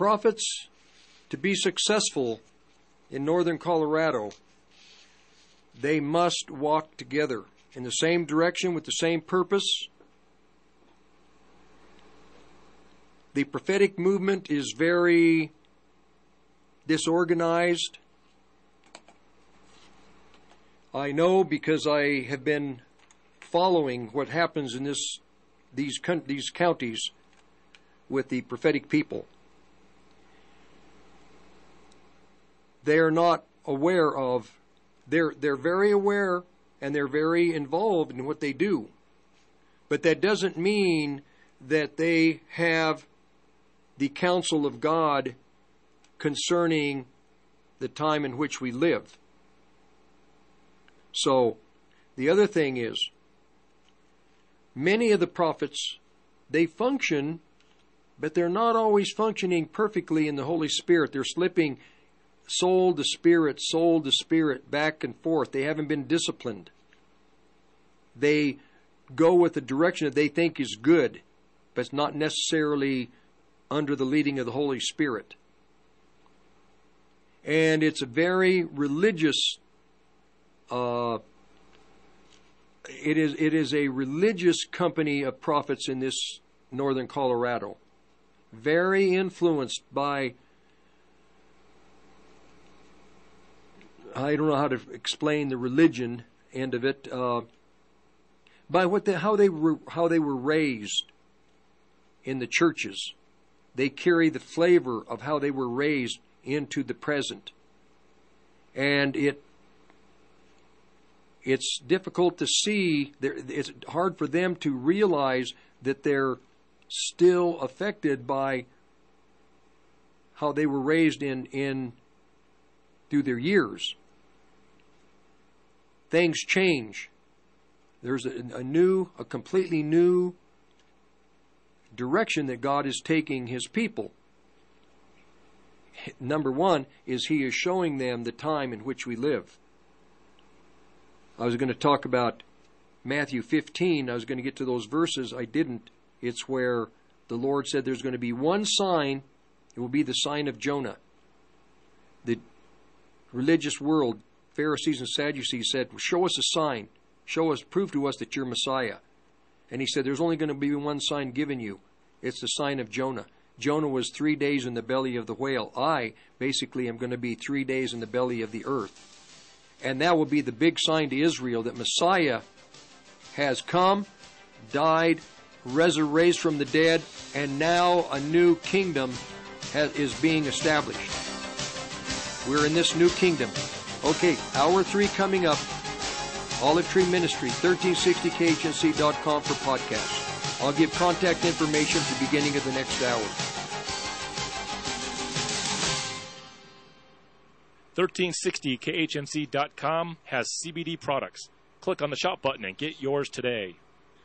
Prophets to be successful in northern Colorado, they must walk together in the same direction with the same purpose. The prophetic movement is very disorganized. I know because I have been following what happens in this these these counties with the prophetic people. They are not aware of they're they're very aware and they're very involved in what they do. But that doesn't mean that they have the counsel of God concerning the time in which we live. So, the other thing is, many of the prophets, they function, but they're not always functioning perfectly in the Holy Spirit. They're slipping soul to spirit, soul to spirit, back and forth. They haven't been disciplined. They go with the direction that they think is good, but it's not necessarily under the leading of the Holy Spirit. And it's a very religious uh, it is it is a religious company of prophets in this northern Colorado, very influenced by I don't know how to explain the religion end of it, uh, by what the, how they were how they were raised in the churches. They carry the flavor of how they were raised into the present, and it it's difficult to see. It's hard for them to realize that they're still affected by how they were raised in in through their years. Things change. There's a, a new, a completely new direction that God is taking His people. Number one is He is showing them the time in which we live. I was going to talk about Matthew 15. I was going to get to those verses. I didn't. It's where the Lord said there's going to be one sign. It will be the sign of Jonah. The religious world, Pharisees and Sadducees said, Show us a sign. Show us, prove to us that you're Messiah. And he said, There's only going to be one sign given you. It's the sign of Jonah. Jonah was three days in the belly of the whale. I basically am going to be three days in the belly of the earth. And that will be the big sign to Israel that Messiah has come, died, resurrected from the dead, and now a new kingdom has, is being established. We're in this new kingdom. Okay, hour three coming up. Olive Tree Ministry, 1360khnc.com for podcasts. I'll give contact information at the beginning of the next hour. 1360khnc.com has CBD products. Click on the shop button and get yours today.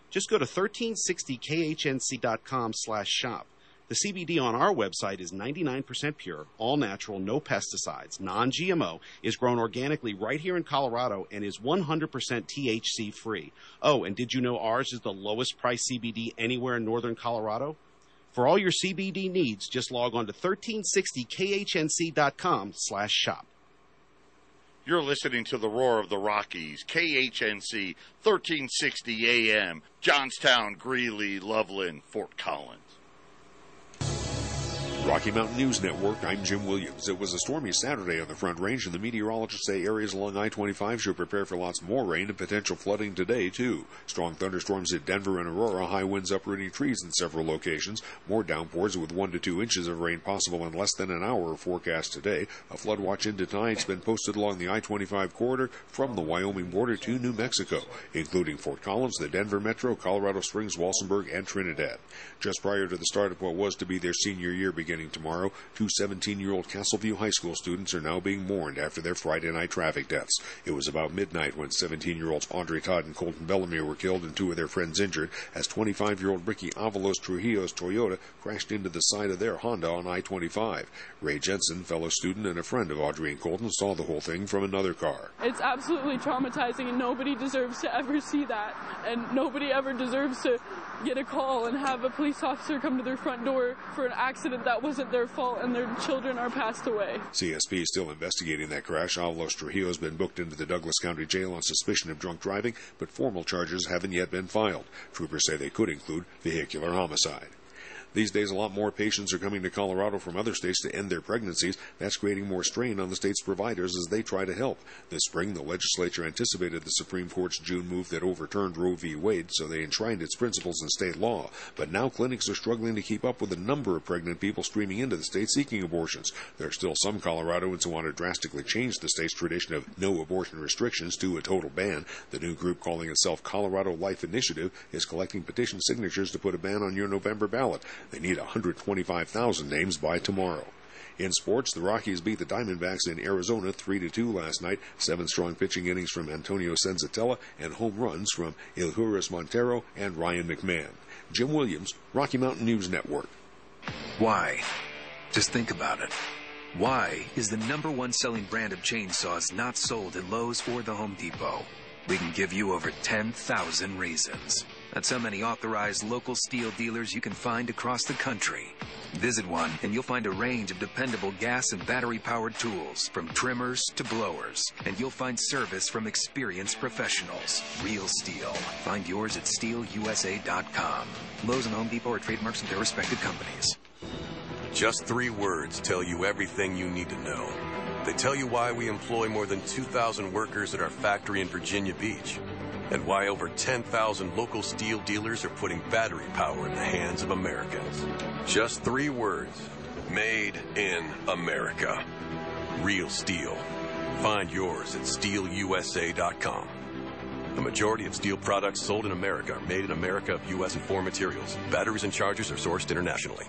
Just go to 1360khnc.com slash shop. The CBD on our website is 99% pure, all natural, no pesticides, non GMO, is grown organically right here in Colorado, and is 100% THC free. Oh, and did you know ours is the lowest price CBD anywhere in northern Colorado? For all your CBD needs, just log on to 1360khnc.com slash shop. You're listening to the Roar of the Rockies, KHNC, 1360 AM, Johnstown, Greeley, Loveland, Fort Collins. Rocky Mountain News Network, I'm Jim Williams. It was a stormy Saturday on the Front Range, and the meteorologists say areas along I 25 should prepare for lots more rain and potential flooding today, too. Strong thunderstorms hit Denver and Aurora, high winds uprooting trees in several locations. More downpours with 1 to 2 inches of rain possible in less than an hour forecast today. A flood watch into tonight's been posted along the I 25 corridor from the Wyoming border to New Mexico, including Fort Collins, the Denver Metro, Colorado Springs, Walsenburg, and Trinidad. Just prior to the start of what was to be their senior year beginning tomorrow, two 17 year old Castleview High School students are now being mourned after their Friday night traffic deaths. It was about midnight when 17 year olds Audrey Todd and Colton Bellamere were killed and two of their friends injured as 25 year old Ricky Avalos Trujillo's Toyota crashed into the side of their Honda on I 25. Ray Jensen, fellow student and a friend of Audrey and Colton, saw the whole thing from another car. It's absolutely traumatizing, and nobody deserves to ever see that. And nobody ever deserves to get a call and have a police officer come to their front door for an accident that wasn't their fault and their children are passed away. CSP is still investigating that crash. Avalos Trujillo has been booked into the Douglas County Jail on suspicion of drunk driving, but formal charges haven't yet been filed. Troopers say they could include vehicular homicide. These days, a lot more patients are coming to Colorado from other states to end their pregnancies. That's creating more strain on the state's providers as they try to help. This spring, the legislature anticipated the Supreme Court's June move that overturned Roe v. Wade, so they enshrined its principles in state law. But now clinics are struggling to keep up with the number of pregnant people streaming into the state seeking abortions. There are still some Coloradoans who want to drastically change the state's tradition of no abortion restrictions to a total ban. The new group calling itself Colorado Life Initiative is collecting petition signatures to put a ban on your November ballot. They need 125,000 names by tomorrow. In sports, the Rockies beat the Diamondbacks in Arizona 3 2 last night. Seven strong pitching innings from Antonio Senzatela and home runs from Elehuris Montero and Ryan McMahon. Jim Williams, Rocky Mountain News Network. Why? Just think about it. Why is the number one selling brand of chainsaws not sold at Lowe's or the Home Depot? We can give you over 10,000 reasons. That's how many authorized local STIHL dealers you can find across the country. Visit one and you'll find a range of dependable gas and battery powered tools, from trimmers to blowers. And you'll find service from experienced professionals. Real STIHL. Find yours at stihlusa.com. Lowe's and Home Depot are trademarks of their respective companies. Just three words tell you everything you need to know. They tell you why we employ more than 2,000 workers at our factory in Virginia Beach and why over 10,000 local STIHL dealers are putting battery power in the hands of Americans. Just three words made in America. Real STIHL. Find yours at stihlusa.com. The majority of STIHL products sold in America are made in America of U.S. and foreign materials. Batteries and chargers are sourced internationally.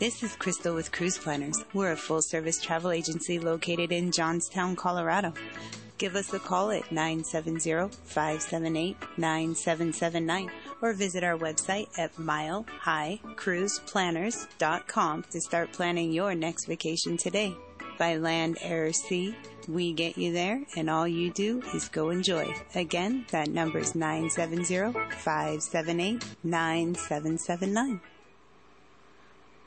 This is Crystal with Cruise Planners. We're a full service travel agency located in Johnstown, Colorado. Give us a call at 970-578-9779 or visit our website at milehighcruiseplanners.com to start planning your next vacation today. By land, air, or sea, we get you there and all you do is go enjoy. Again, that number is 970-578-9779.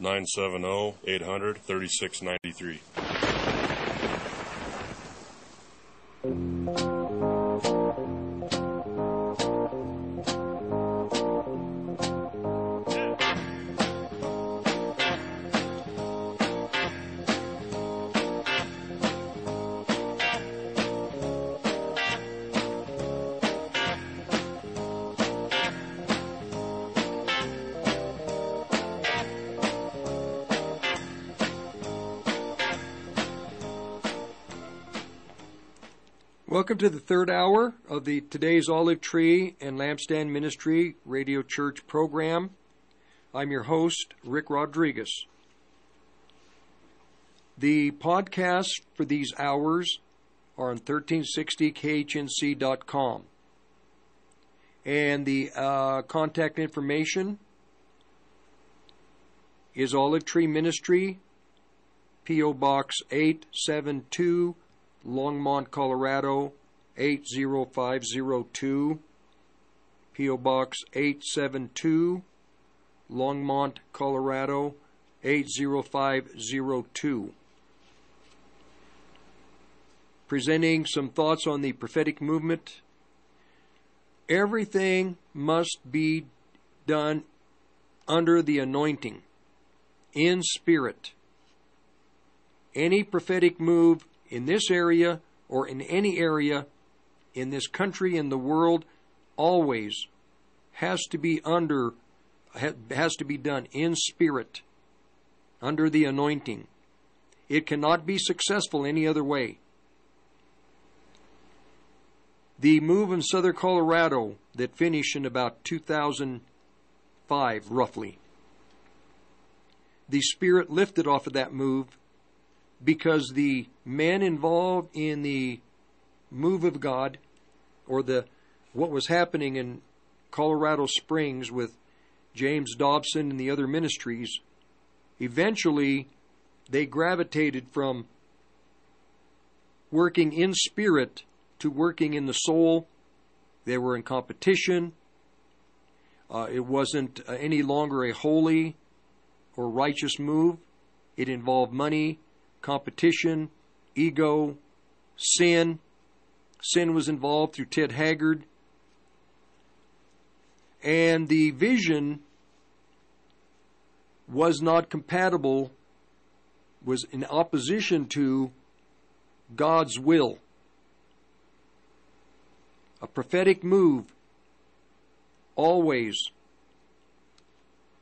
970-800-3693. Welcome to the third hour of the today's Olive Tree and Lampstand Ministry Radio Church program. I'm your host, Rick Rodriguez. The podcasts for these hours are on 1360khnc.com. And the uh, contact information is Olive Tree Ministry, P.O. Box 872. Longmont, Colorado 80502, P.O. Box 872, Longmont, Colorado 80502. Presenting some thoughts on the prophetic movement. Everything must be done under the anointing, in spirit. Any prophetic move in this area or in any area in this country in the world always has to be under has to be done in spirit under the anointing. It cannot be successful any other way. The move in southern colorado that finished in about 2005 roughly the spirit lifted off of that move because the men involved in the move of God or the what was happening in Colorado Springs with James Dobson and the other ministries eventually they gravitated from working in spirit to working in the soul. They were in competition. Uh, it wasn't uh, any longer a holy or righteous move. It involved money competition, ego, sin. Sin was involved through Ted Haggard. And the vision was not compatible, was in opposition to God's will. A prophetic move always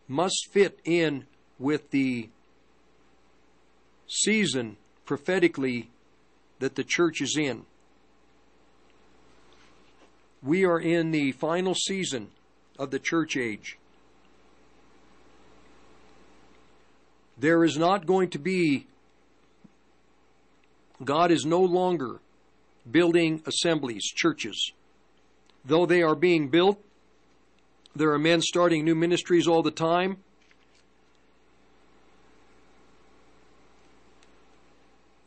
must fit in with the season prophetically that the church is in. We are in the final season of the church age. There is not going to be, God is no longer building assemblies, churches. Though they are being built, there are men starting new ministries all the time.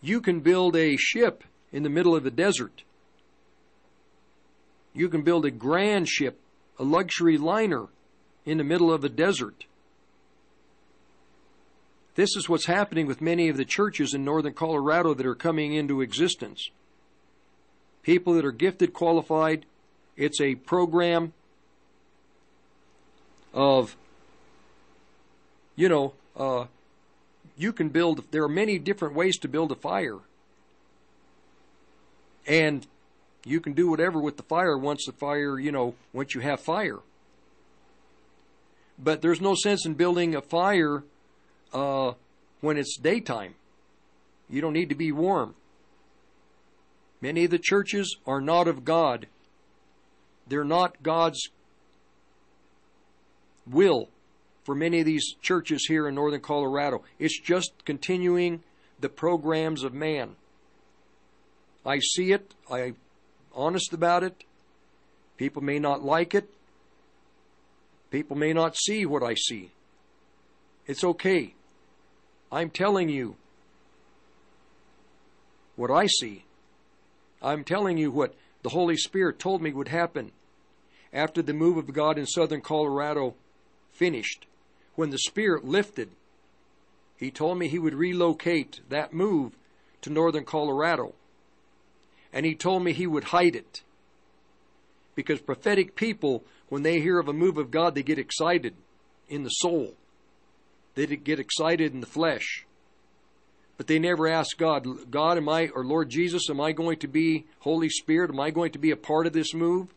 You can build a ship in the middle of the desert. You can build a grand ship, a luxury liner in the middle of the desert. This is what's happening with many of the churches in northern Colorado that are coming into existence. People that are gifted, qualified. It's a program of, you know, uh, you can build, there are many different ways to build a fire. And You can do whatever with the fire once the fire, you know, once you have fire. But there's no sense in building a fire uh, when it's daytime. You don't need to be warm. Many of the churches are not of God. They're not God's will for many of these churches here in northern Colorado. It's just continuing the programs of man. I see it. I'm honest about it. People may not like it. People may not see what I see. It's okay. I'm telling you what I see. I'm telling you what the Holy Spirit told me would happen after the move of God in southern Colorado finished. When the Spirit lifted, He told me He would relocate that move to northern Colorado. And He told me He would hide it. Because prophetic people, when they hear of a move of God, they get excited in the soul. They get excited in the flesh. But they never ask God, God, am I, or Lord Jesus, am I going to be, Holy Spirit, am I going to be a part of this move?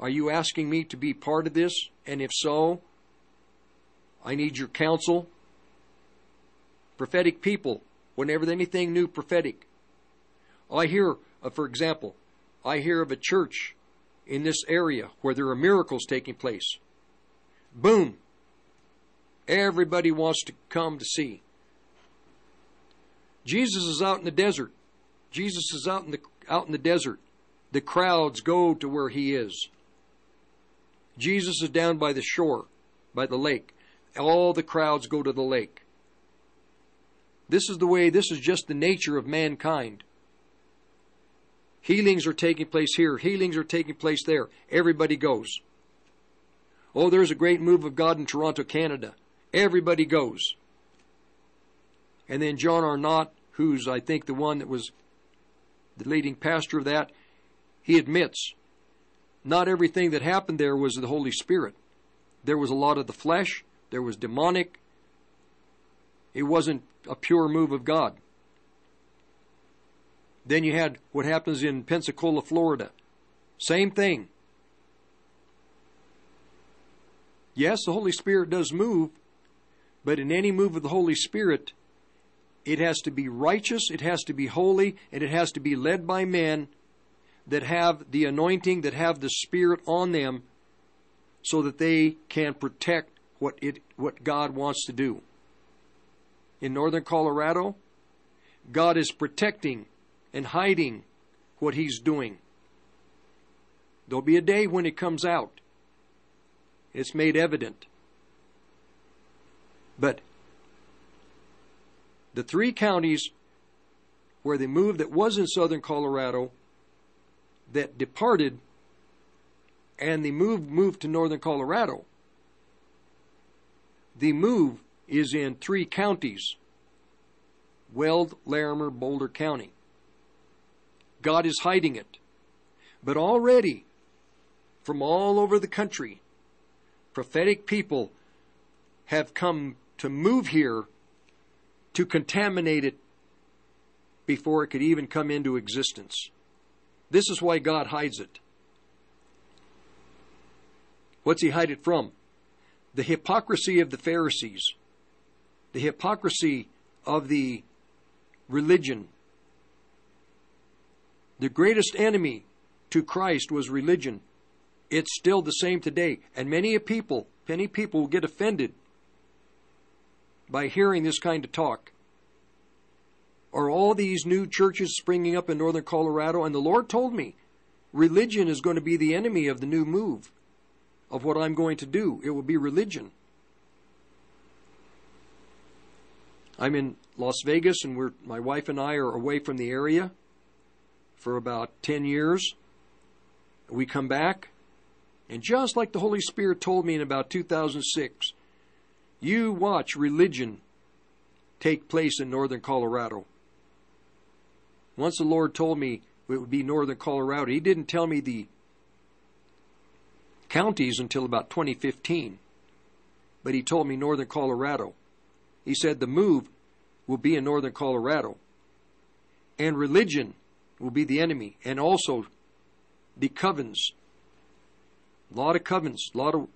Are you asking me to be part of this? And if so, I need your counsel. Prophetic people, whenever anything new prophetic. I hear, uh, for example, I hear of a church in this area where there are miracles taking place. Boom! Everybody wants to come to see. Jesus is out in the desert. Jesus is out in the out in the desert. The crowds go to where he is. Jesus is down by the shore, by the lake. All the crowds go to the lake. This is the way, this is just the nature of mankind. Healings are taking place here, healings are taking place there. Everybody goes. Oh, there's a great move of God in Toronto, Canada. Everybody goes. And then John Arnott, who's I think the one that was the leading pastor of that, he admits not everything that happened there was the Holy Spirit. There was a lot of the flesh, there was demonic. It wasn't a pure move of God. Then you had what happens in Pensacola, Florida. Same thing. Yes, the Holy Spirit does move, but in any move of the Holy Spirit, it has to be righteous, it has to be holy, and it has to be led by men that have the anointing, that have the Spirit on them, so that they can protect what it what God wants to do. In northern Colorado, God is protecting and hiding what he's doing. There'll be a day when it comes out. It's made evident. But the three counties where they moved that was in southern Colorado that departed and the move moved to northern Colorado. The move is in three counties Weld, Larimer, Boulder County. God is hiding it. But already, from all over the country, prophetic people have come to move here to contaminate it before it could even come into existence. This is why God hides it. What's He hide it from? The hypocrisy of the Pharisees, the hypocrisy of the religion. The greatest enemy to Christ was religion. It's still the same today. And many a people, many people will get offended by hearing this kind of talk. Are all these new churches springing up in northern Colorado? And the Lord told me religion is going to be the enemy of the new move, of what I'm going to do. It will be religion. I'm in Las Vegas, and we're, my wife and I are away from the area for about 10 years. We come back, and just like the Holy Spirit told me in about 2006, you watch religion take place in northern Colorado. Once the Lord told me it would be northern Colorado, He didn't tell me the counties until about 2015, but He told me northern Colorado. He said the move will be in northern Colorado, and religion will be the enemy, and also the covens. A lot of covens, a lot of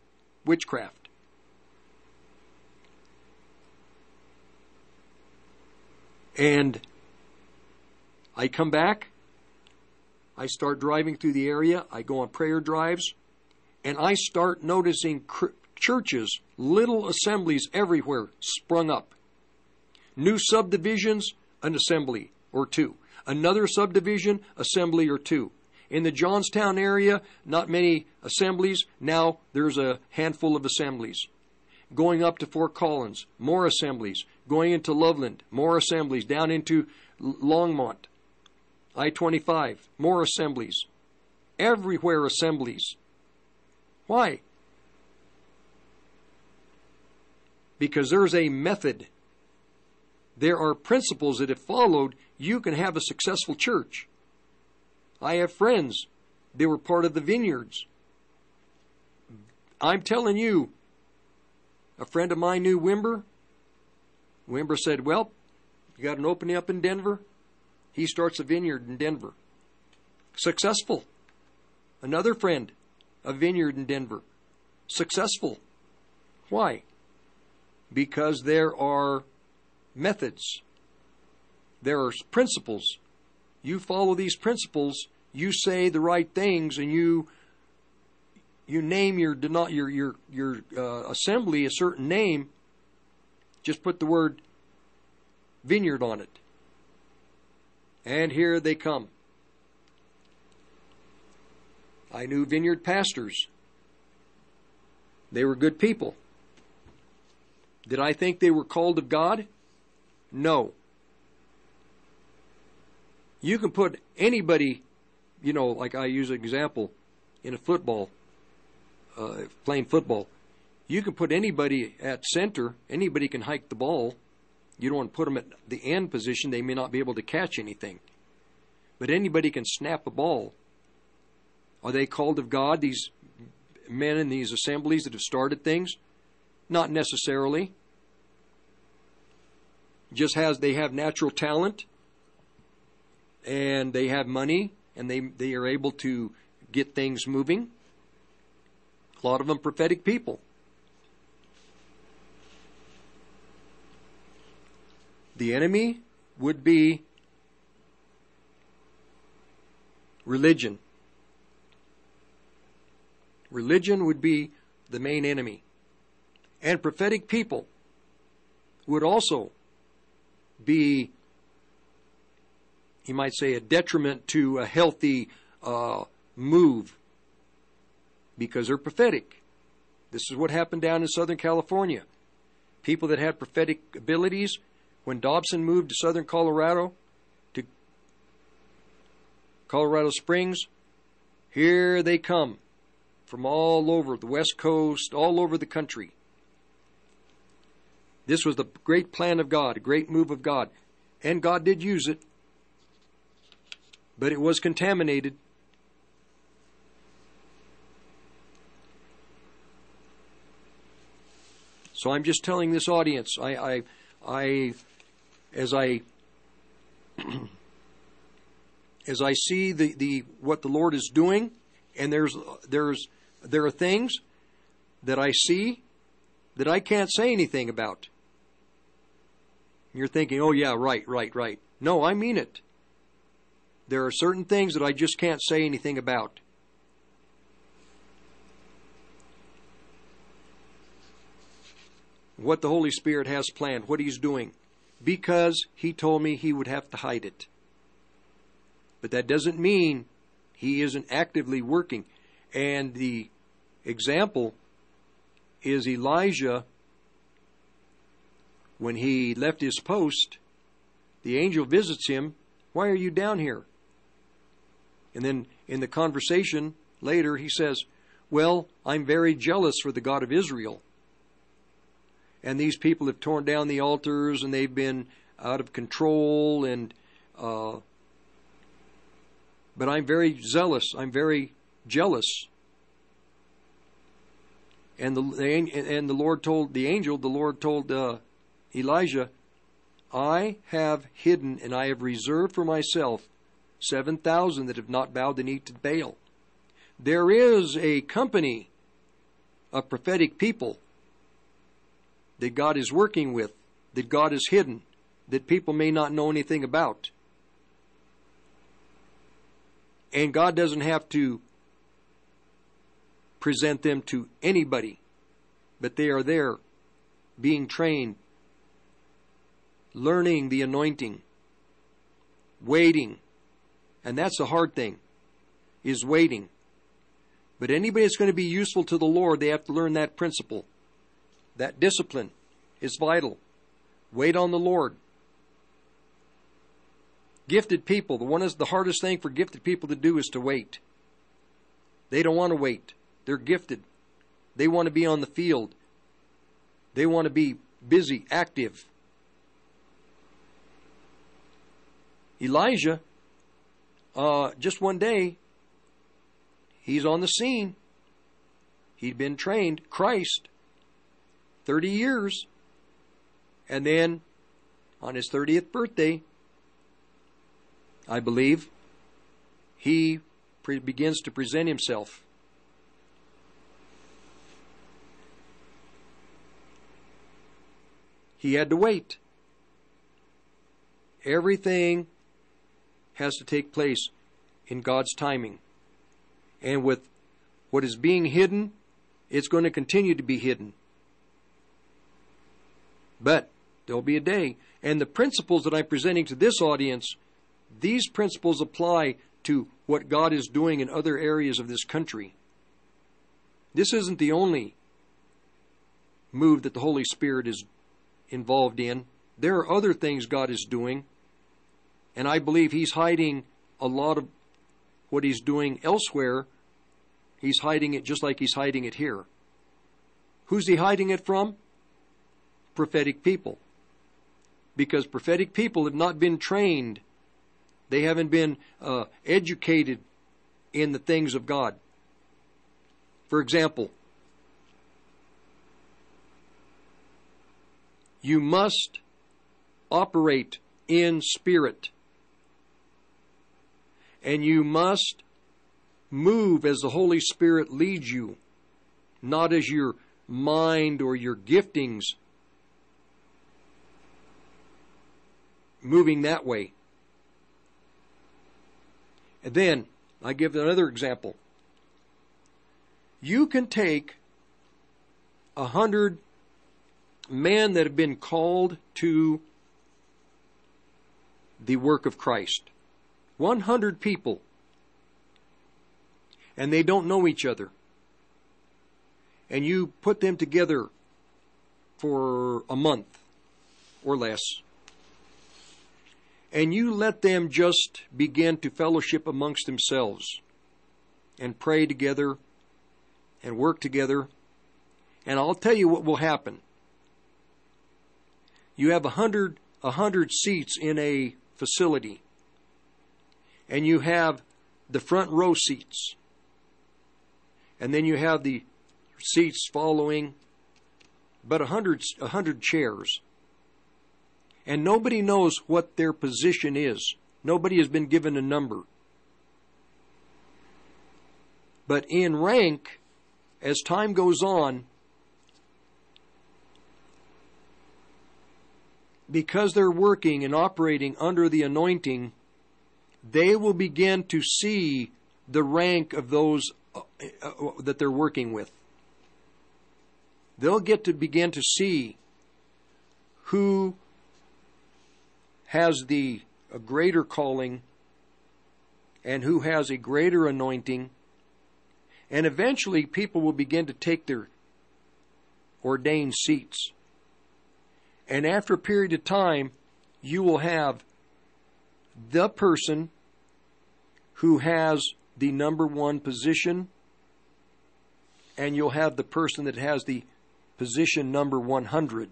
witchcraft. And I come back, I start driving through the area, I go on prayer drives, and I start noticing cr- churches, little assemblies everywhere sprung up. New subdivisions, an assembly or two. Another subdivision, assembly or two. In the Johnstown area, not many assemblies. Now there's a handful of assemblies. Going up to Fort Collins, more assemblies. Going into Loveland, more assemblies. Down into Longmont, I 25, more assemblies. Everywhere assemblies. Why? Because there's a method. There are principles that if followed, you can have a successful church. I have friends. They were part of the vineyards. I'm telling you, a friend of mine knew Wimber. Wimber said, Well, you got an opening up in Denver? He starts a vineyard in Denver. Successful. Another friend, a vineyard in Denver. Successful. Why? Because there are methods, there are principles. You follow these principles, you say the right things, and you you name your your your your uh, assembly a certain name. Just put the word vineyard on it. And here they come. I knew vineyard pastors. They were good people. Did I think they were called of God? No. You can put anybody, you know, like I use an example in a football, uh, playing football. You can put anybody at center, anybody can hike the ball. You don't want to put them at the end position, they may not be able to catch anything. But anybody can snap a ball. Are they called of God, these men in these assemblies that have started things? Not necessarily. Just has they have natural talent and they have money and they they are able to get things moving. A lot of them prophetic people. The enemy would be religion. Religion would be the main enemy. And prophetic people would also be, you might say, a detriment to a healthy uh, move because they're prophetic. This is what happened down in Southern California. People that had prophetic abilities, when Dobson moved to Southern Colorado, to Colorado Springs, here they come from all over the West Coast, all over the country. This was the great plan of God, a great move of God. And God did use it, but it was contaminated. So I'm just telling this audience, I, I, I as I, as I see the, the what the Lord is doing, and there's there's there are things that I see that I can't say anything about. You're thinking, oh, yeah, right, right, right. No, I mean it. There are certain things that I just can't say anything about. What the Holy Spirit has planned, what He's doing, because He told me He would have to hide it. But that doesn't mean He isn't actively working. And the example is Elijah when he left his post, the angel visits him, Why are you down here? And then in the conversation later, he says, Well, I'm very jealous for the God of Israel. And these people have torn down the altars and they've been out of control and uh, but I'm very zealous. I'm very jealous. And the and the Lord told the angel, the Lord told uh, Elijah, I have hidden and I have reserved for myself 7,000 that have not bowed the knee to Baal. There is a company of prophetic people that God is working with, that God is hidden, that people may not know anything about. And God doesn't have to present them to anybody, but they are there being trained, learning the anointing, waiting. And that's the hard thing, is waiting. But anybody that's going to be useful to the Lord, they have to learn that principle. That discipline is vital. Wait on the Lord. Gifted people, the one is the hardest thing for gifted people to do is to wait. They don't want to wait. They're gifted. They want to be on the field. They want to be busy, active. Elijah, uh, just one day, he's on the scene. He'd been trained, Christ, 30 years. And then on his 30th birthday, I believe, he pre- begins to present himself. He had to wait. Everything has to take place in God's timing. And with what is being hidden, it's going to continue to be hidden. But there'll be a day. And the principles that I'm presenting to this audience, these principles apply to what God is doing in other areas of this country. This isn't the only move that the Holy Spirit is involved in. There are other things God is doing, and I believe He's hiding a lot of what He's doing elsewhere. He's hiding it just like He's hiding it here. Who's He hiding it from? Prophetic people. Because prophetic people have not been trained, they haven't been uh, educated in the things of God. For example, You must operate in spirit. And you must move as the Holy Spirit leads you, not as your mind or your giftings moving that way. And then, I give another example. You can take a hundred men that have been called to the work of Christ. 100 people. And they don't know each other. And you put them together for a month or less. And you let them just begin to fellowship amongst themselves and pray together and work together. And I'll tell you what will happen you have a hundred a hundred seats in a facility, and you have the front row seats, and then you have the seats following, but a hundred a hundred chairs, and nobody knows what their position is. Nobody has been given a number. But in rank, as time goes on, because they're working and operating under the anointing, they will begin to see the rank of those uh, uh, that they're working with. They'll get to begin to see who has the a greater calling and who has a greater anointing. And eventually, people will begin to take their ordained seats. And after a period of time, you will have the person who has the number one position, and you'll have the person that has the position number 100.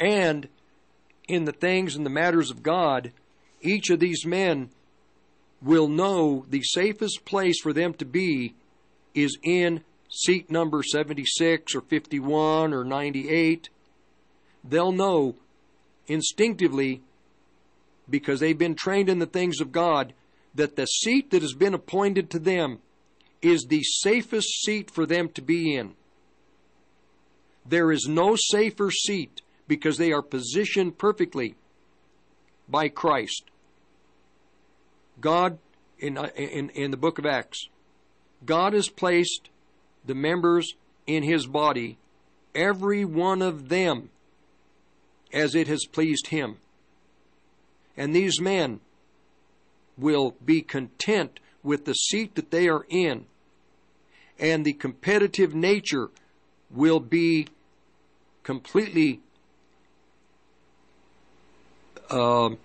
And in the things and the matters of God, each of these men will know the safest place for them to be is in seat number 76 or 51 or 98, they'll know instinctively because they've been trained in the things of God that the seat that has been appointed to them is the safest seat for them to be in. There is no safer seat because they are positioned perfectly by Christ. God, in, in, in the book of Acts, God has placed the members in his body, every one of them, as it has pleased him. And these men will be content with the seat that they are in, and the competitive nature will be completely um,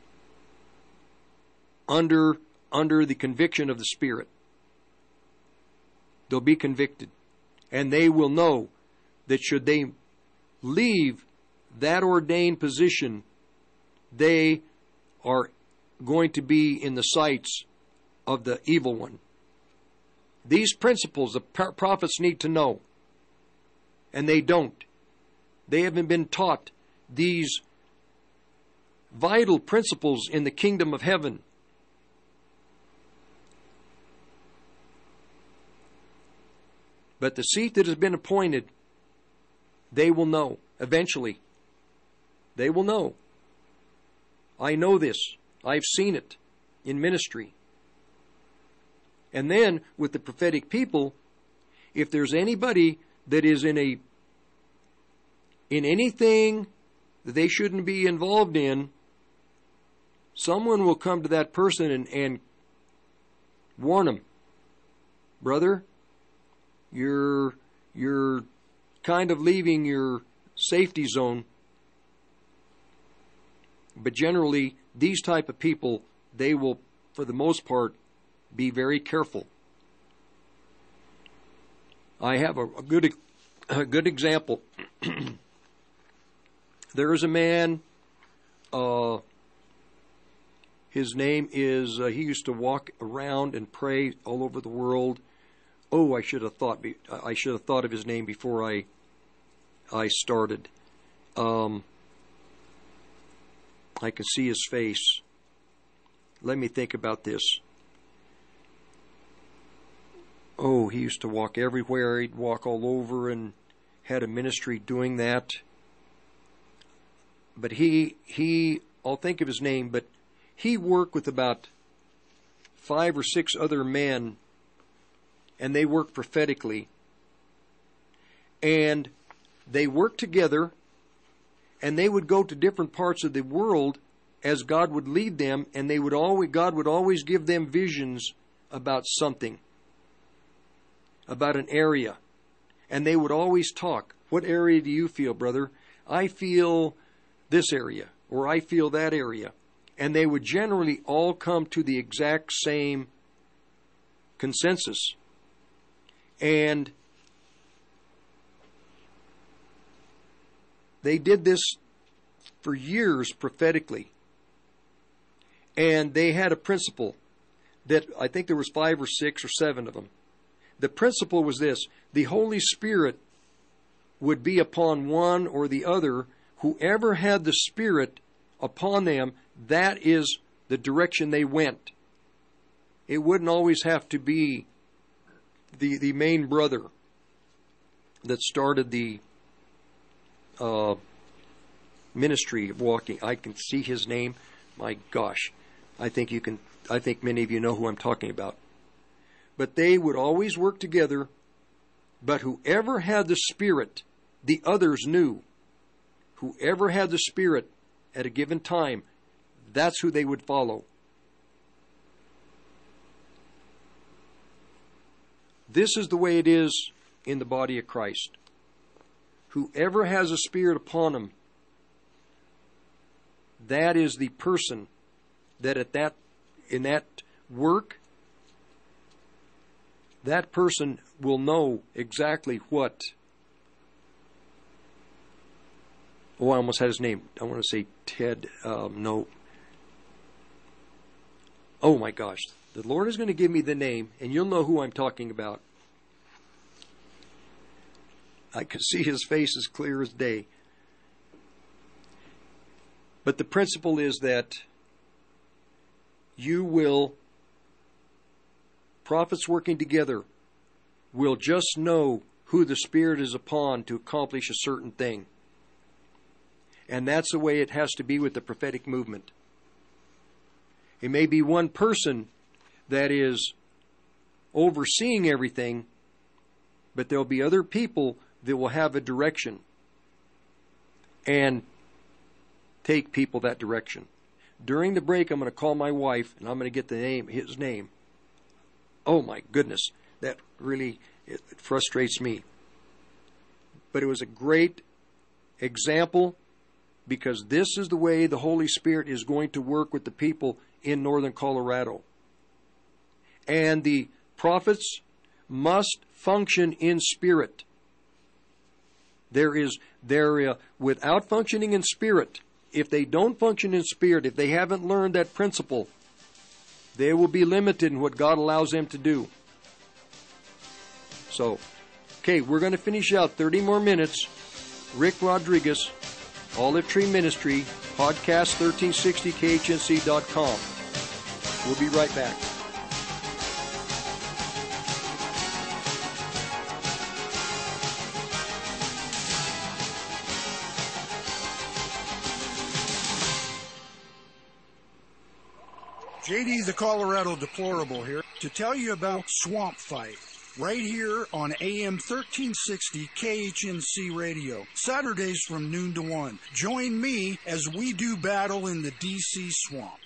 under under the conviction of the Spirit. They'll be convicted, and they will know that should they leave that ordained position, they are going to be in the sights of the evil one. These principles the prophets need to know, and they don't. They haven't been taught these vital principles in the kingdom of heaven. But the seat that has been appointed, they will know eventually. They will know. I know this. I've seen it in ministry. And then with the prophetic people, if there's anybody that is in a in anything that they shouldn't be involved in, someone will come to that person and, and warn them, brother, you're you're kind of leaving your safety zone. But generally, these type of people, they will, for the most part, be very careful. I have a, a good a good example. there is a man. Uh, his name is. Uh, he used to walk around and pray all over the world. Oh, I should have thought. I should have thought of his name before I. I started. Um, I can see his face. Let me think about this. Oh, he used to walk everywhere. He'd walk all over and had a ministry doing that. But he, he, I'll think of his name, but he worked with about five or six other men, and they worked prophetically. And they worked together and they would go to different parts of the world as God would lead them, and they would always God would always give them visions about something, about an area, and they would always talk. What area do you feel, brother? I feel this area, or I feel that area, and they would generally all come to the exact same consensus. And They did this for years prophetically. And they had a principle that I think there was five or six or seven of them. The principle was this the Holy Spirit would be upon one or the other. Whoever had the Spirit upon them, that is the direction they went. It wouldn't always have to be the, the main brother that started the uh, ministry of walking. I can see his name. My gosh, I think you can. I think many of you know who I'm talking about. But they would always work together. But whoever had the Spirit, the others knew. Whoever had the Spirit at a given time, that's who they would follow. This is the way it is in the body of Christ. Whoever has a spirit upon him, that is the person that at that in that work that person will know exactly what oh i almost had his name. I want to say ted um, no. Oh my gosh the lord is going to give me the name and you'll know who i'm talking about I could see his face as clear as day. But the principle is that you will prophets working together will just know who the Spirit is upon to accomplish a certain thing. And that's the way it has to be with the prophetic movement. It may be one person that is overseeing everything, but there'll be other people that will have a direction and take people that direction. During the break, I'm going to call my wife and I'm going to get the name, his name. Oh my goodness, that really it frustrates me. But it was a great example because this is the way the Holy Spirit is going to work with the people in northern Colorado. And the prophets must function in spirit. There is there uh, without functioning in spirit. If they don't function in spirit, if they haven't learned that principle, they will be limited in what God allows them to do. So, okay, we're going to finish out 30 more minutes. Rick Rodriguez, Olive Tree Ministry, podcast 1360khnc.com. We'll be right back. JD the Colorado Deplorable here to tell you about Swamp Fight. Right here on AM 1360 KHNC Radio. Saturdays from noon to 1. Join me as we do battle in the DC swamp.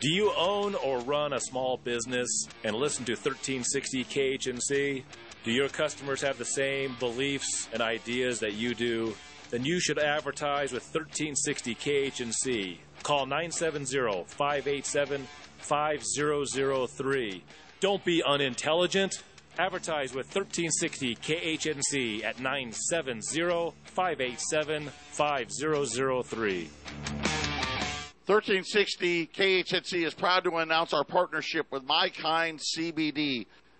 Do you own or run a small business and listen to 1360 KHNC? Do your customers have the same beliefs and ideas that you do? Then you should advertise with 1360 KHNC. Call 970 587 5003. Don't be unintelligent. Advertise with 1360 KHNC at 970 587 5003. 1360 KHNC is proud to announce our partnership with My Kind CBD,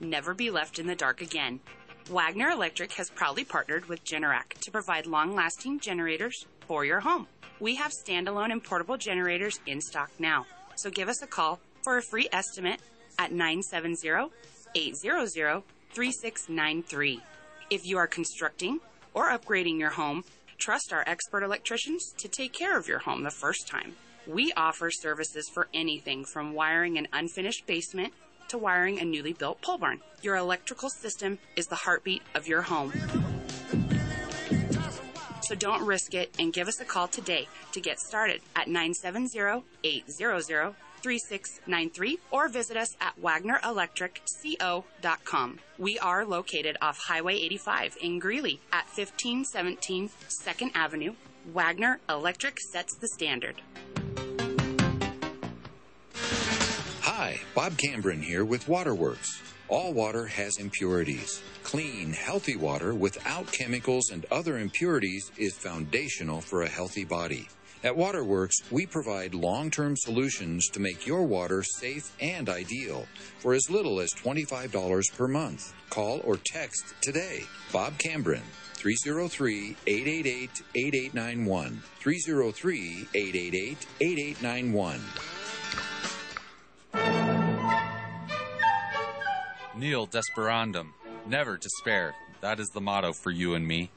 Never be left in the dark again. Wagner Electric has proudly partnered with Generac to provide long lasting generators for your home. We have standalone and portable generators in stock now, so give us a call for a free estimate at 970 800 3693. If you are constructing or upgrading your home, trust our expert electricians to take care of your home the first time. We offer services for anything from wiring an unfinished basement to wiring a newly built pole barn. Your electrical system is the heartbeat of your home. So don't risk it and give us a call today to get started at 970-800-3693 or visit us at wagnerelectricco.com. We are located off Highway 85 in Greeley at 1517 2nd Avenue. Wagner Electric sets the standard. Bob Cambron here with Waterworks. All water has impurities. Clean, healthy water without chemicals and other impurities is foundational for a healthy body. At Waterworks, we provide long term solutions to make your water safe and ideal for as little as $25 per month. Call or text today. Bob Cambron, 303 888 8891. 303 888 8891. Nil desperandum, never despair. That is the motto for you and me.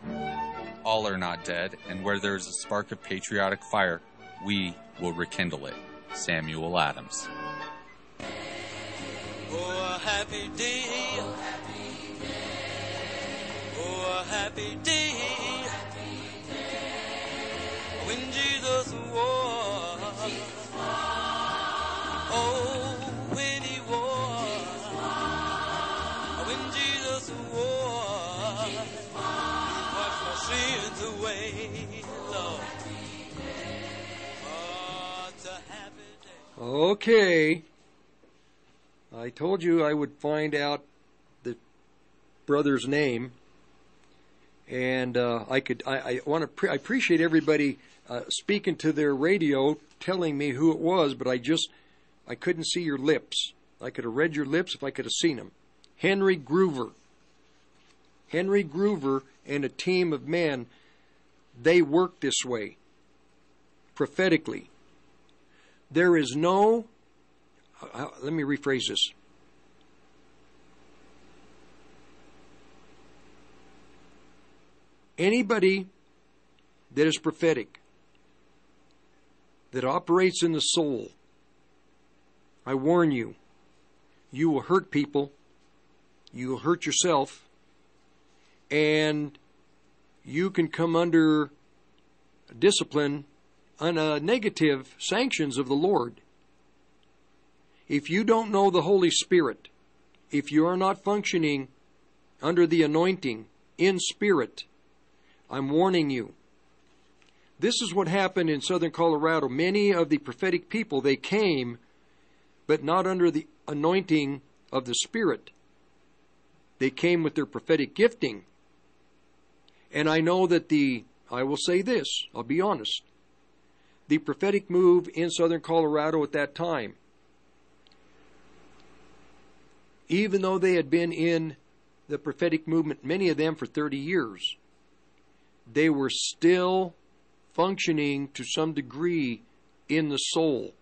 All are not dead, and where there is a spark of patriotic fire, we will rekindle it. Samuel Adams. Oh, a happy day. Oh, a happy day. When Jesus. Okay. I told you I would find out the brother's name, and uh, I could. I, I want to. Pre- I appreciate everybody uh, speaking to their radio, telling me who it was, but I just I couldn't see your lips. I could have read your lips if I could have seen them. Henry Gruver. Henry Gruver and a team of men. They work this way prophetically. There is no uh, let me rephrase this. Anybody that is prophetic, that operates in the soul, I warn you, you will hurt people, you will hurt yourself, and you can come under discipline uh, negative sanctions of the Lord. If you don't know the Holy Spirit, if you are not functioning under the anointing in spirit, I'm warning you. This is what happened in southern Colorado. Many of the prophetic people, they came, but not under the anointing of the Spirit. They came with their prophetic gifting. And I know that the, I will say this, I'll be honest. The prophetic move in southern Colorado at that time even though they had been in the prophetic movement, many of them for 30 years, they were still functioning to some degree in the soul.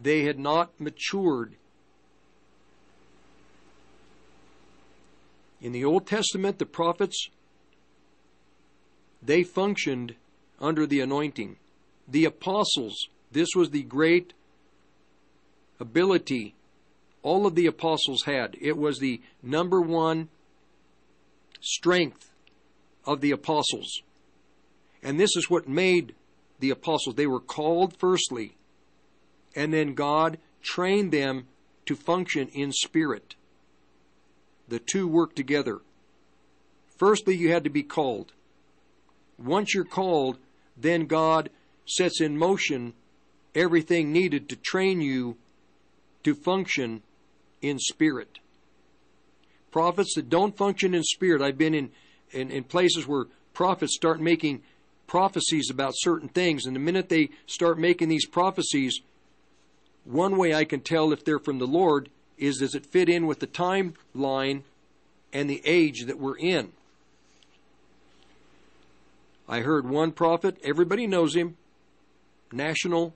They had not matured. In the Old Testament, the prophets, they functioned under the anointing. The apostles, this was the great ability all of the apostles had. It was the number one strength of the apostles. And this is what made the apostles. They were called firstly, and then God trained them to function in spirit. The two work together. Firstly, you had to be called. Once you're called, then God sets in motion everything needed to train you to function in spirit. Prophets that don't function in spirit, I've been in, in, in places where prophets start making prophecies about certain things, and the minute they start making these prophecies, one way I can tell if they're from the Lord is does it fit in with the timeline and the age that we're in? I heard one prophet, everybody knows him, national,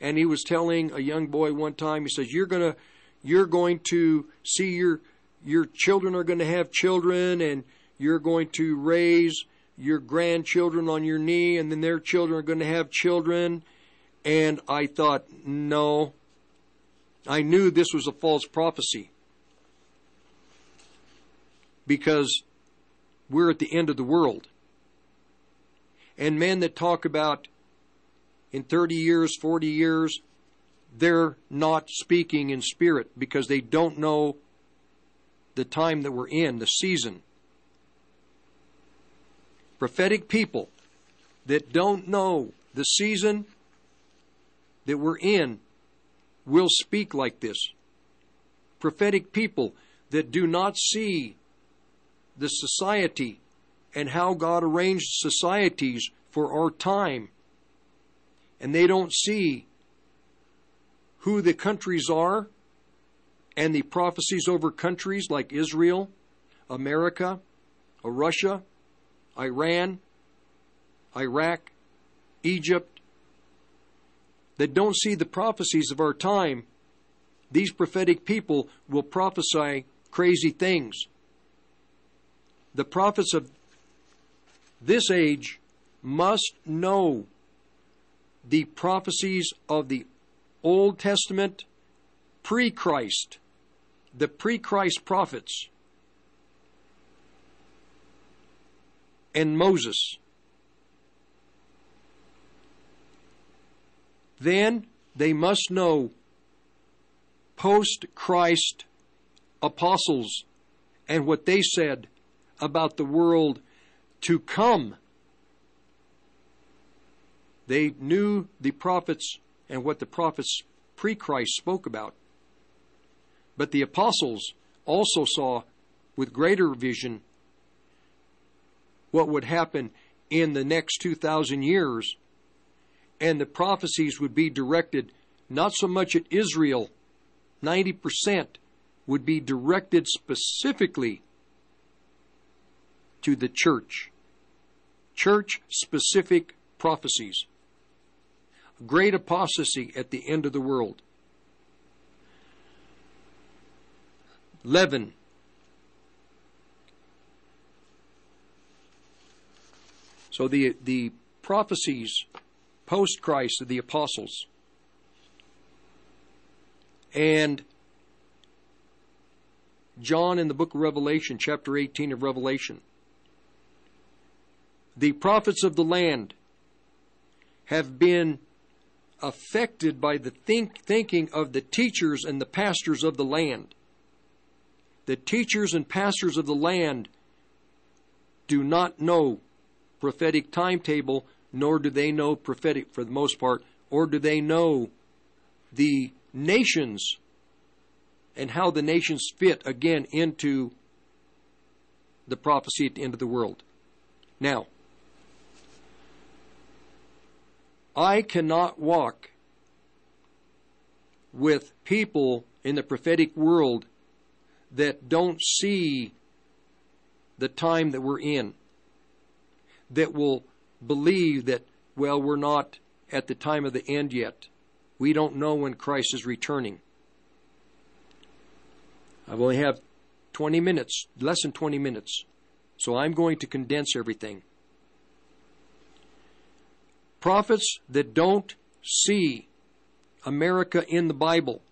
and he was telling a young boy one time, he says, You're to you're going to see your your children are going to have children and you're going to raise your grandchildren on your knee and then their children are going to have children. And I thought no. I knew this was a false prophecy. Because we're at the end of the world. And men that talk about in 30 years 40 years they're not speaking in spirit because they don't know the time that we're in, the season. Prophetic people that don't know the season that we're in will speak like this. Prophetic people that do not see the society and how God arranged societies for our time, and they don't see who the countries are and the prophecies over countries like Israel, America, uh, Russia, Iran, Iraq, Egypt, that don't see the prophecies of our time, these prophetic people will prophesy crazy things. The prophets of this age must know the prophecies of the Old Testament, pre Christ, the pre Christ prophets, and Moses. Then they must know post Christ apostles and what they said about the world to come. They knew the prophets and what the prophets pre Christ spoke about. But the apostles also saw with greater vision what would happen in the next 2,000 years, and the prophecies would be directed not so much at Israel, 90% would be directed specifically to the church. Church specific prophecies. Great apostasy at the end of the world. Leaven. So the the prophecies post Christ of the apostles and John in the book of Revelation, chapter 18 of Revelation. The prophets of the land have been affected by the think, thinking of the teachers and the pastors of the land. The teachers and pastors of the land do not know prophetic timetable, nor do they know prophetic for the most part, or do they know the nations and how the nations fit again into the prophecy at the end of the world. Now, I cannot walk with people in the prophetic world that don't see the time that we're in, that will believe that, well, we're not at the time of the end yet. We don't know when Christ is returning. I've only have 20 minutes, less than 20 minutes, so I'm going to condense everything. Prophets that don't see America in the Bible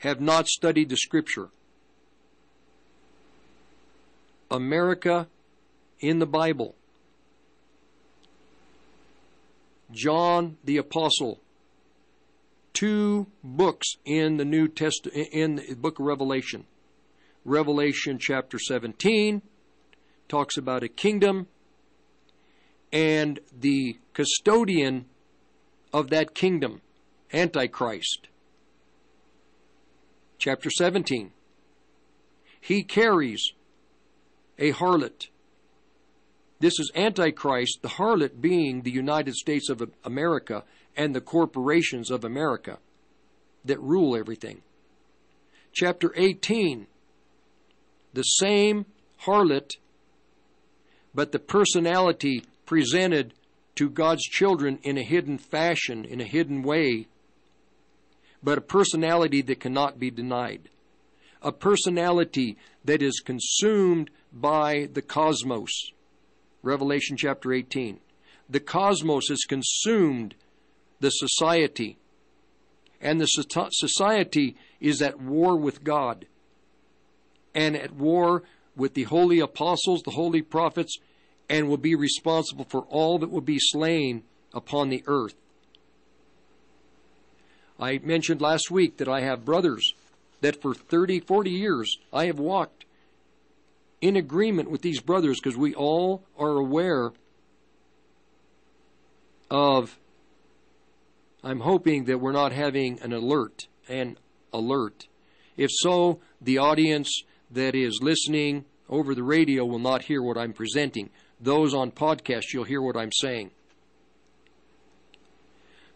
have not studied the Scripture. America in the Bible. John the Apostle. Two books in the New Testament, in the book of Revelation. Revelation chapter 17 talks about a kingdom and the custodian of that kingdom, Antichrist. Chapter 17. He carries a harlot. This is Antichrist, the harlot being the United States of America and the corporations of America that rule everything. Chapter 18. The same harlot, but the personality presented to God's children in a hidden fashion, in a hidden way, but a personality that cannot be denied. A personality that is consumed by the cosmos. Revelation chapter 18. The cosmos has consumed the society, and the society is at war with God and at war with the holy apostles, the holy prophets, and will be responsible for all that will be slain upon the earth. I mentioned last week that I have brothers that for 30, 40 years I have walked in agreement with these brothers because we all are aware of, I'm hoping that we're not having an alert, an alert. If so, the audience that is listening over the radio will not hear what I'm presenting. Those on podcast, you'll hear what I'm saying.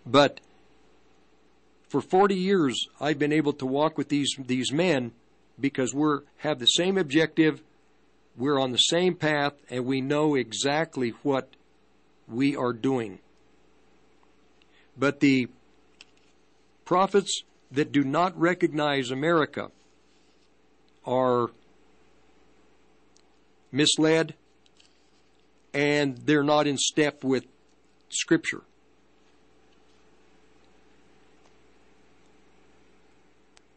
But for 40 years, I've been able to walk with these these men because we're have the same objective, we're on the same path, and we know exactly what we are doing. But the prophets that do not recognize America are misled and they're not in step with Scripture.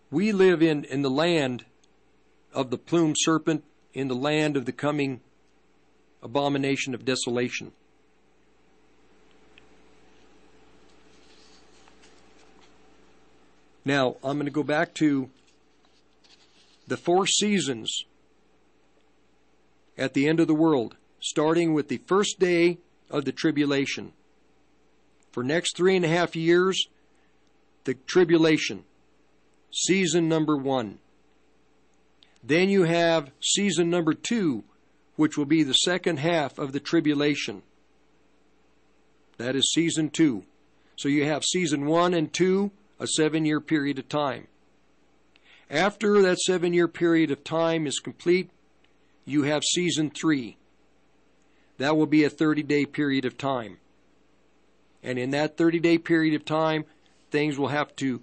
We live in, in the land of the plumed serpent, in the land of the coming abomination of desolation. Now, I'm going to go back to the four seasons at the end of the world starting with the first day of the tribulation. For next three and a half years, the tribulation. season number one. Then you have season number two, which will be the second half of the tribulation. That is season two. So you have season one and two, a seven year period of time. After that seven year period of time is complete, you have season three. That will be a 30 day period of time. And in that 30 day period of time, things will have to,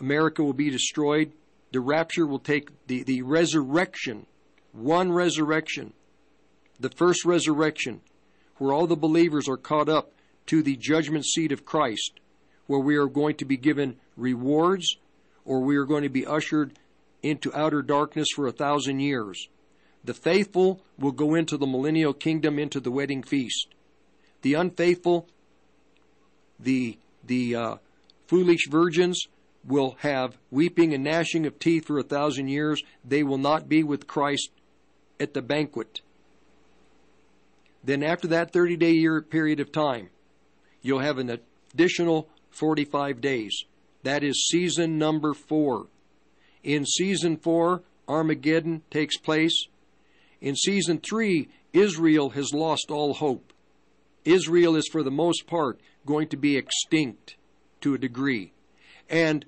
America will be destroyed. The rapture will take the, the resurrection, one resurrection, the first resurrection, where all the believers are caught up to the judgment seat of Christ, where we are going to be given rewards or we are going to be ushered into outer darkness for a thousand years. The faithful will go into the millennial kingdom, into the wedding feast. The unfaithful, the the uh, foolish virgins will have weeping and gnashing of teeth for a thousand years. They will not be with Christ at the banquet. Then, after that 30 day year period of time, you'll have an additional 45 days. That is season number four. In season four, Armageddon takes place. In season three, Israel has lost all hope. Israel is, for the most part, going to be extinct to a degree. And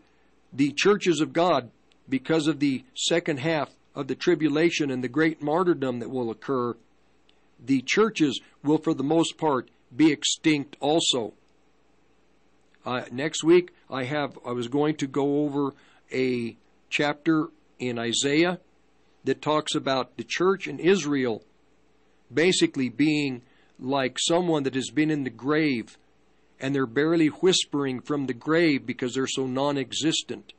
the churches of God, because of the second half of the tribulation and the great martyrdom that will occur, the churches will, for the most part, be extinct also. Uh, next week, I have I was going to go over a chapter in Isaiah that talks about the church in Israel basically being like someone that has been in the grave and they're barely whispering from the grave because they're so non existent.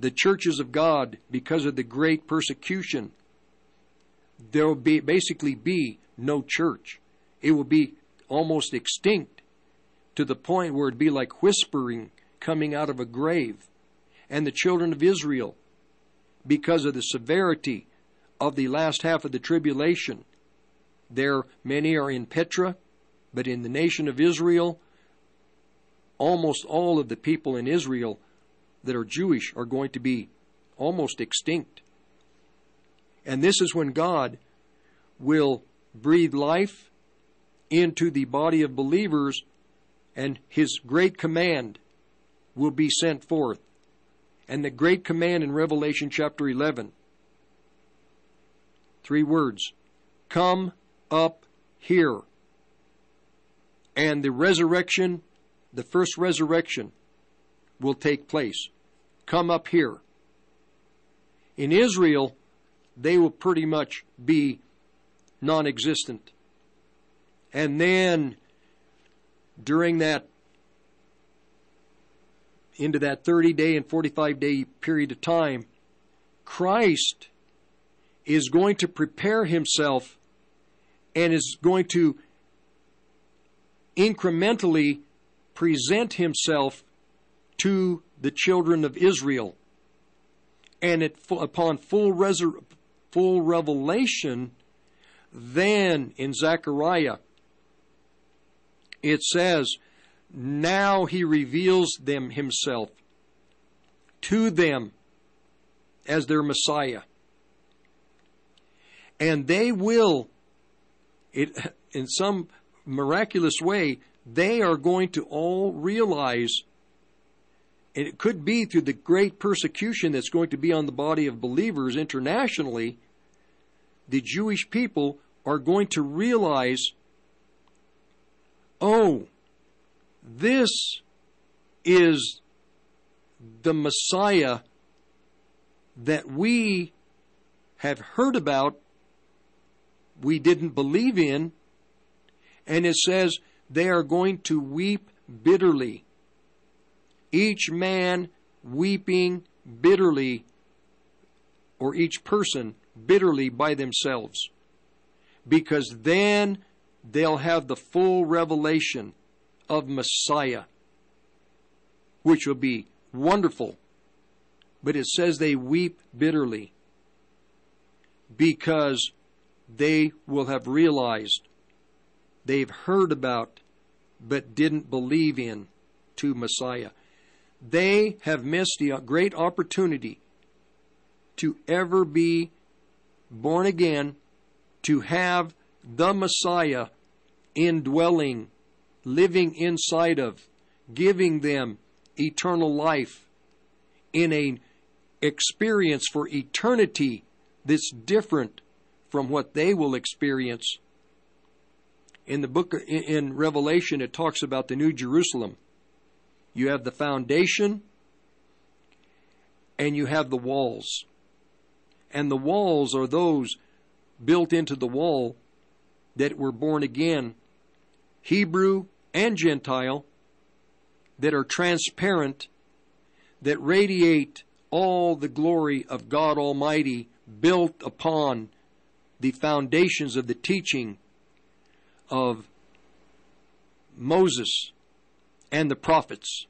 The churches of God, because of the great persecution, there will be basically be no church. It will be almost extinct to the point where it'd be like whispering coming out of a grave. And the children of Israel, because of the severity of the last half of the tribulation, there many are in Petra, but in the nation of Israel, almost all of the people in Israel that are Jewish are going to be almost extinct. And this is when God will breathe life into the body of believers and his great command will be sent forth. And the great command in Revelation chapter 11 three words come up here. And the resurrection, the first resurrection, will take place. Come up here. In Israel, they will pretty much be non existent. And then during that into that 30 day and 45 day period of time, Christ is going to prepare himself and is going to incrementally present himself to the children of Israel. And it, upon full, resur- full revelation, then in Zechariah, it says, Now he reveals them himself to them as their Messiah. And they will, it, in some miraculous way, they are going to all realize, and it could be through the great persecution that's going to be on the body of believers internationally, the Jewish people are going to realize oh, this is the Messiah that we have heard about, we didn't believe in, and it says they are going to weep bitterly. Each man weeping bitterly, or each person bitterly by themselves. Because then they'll have the full revelation of Messiah, which will be wonderful. But it says they weep bitterly because they will have realized they've heard about but didn't believe in to Messiah. they have missed the great opportunity to ever be born again, to have the Messiah indwelling, living inside of, giving them eternal life in an experience for eternity that's different from what they will experience. In the book in Revelation, it talks about the New Jerusalem. You have the foundation and you have the walls. And the walls are those built into the wall that were born again, Hebrew and Gentile, that are transparent, that radiate all the glory of God Almighty built upon the foundations of the teaching of Moses and the prophets.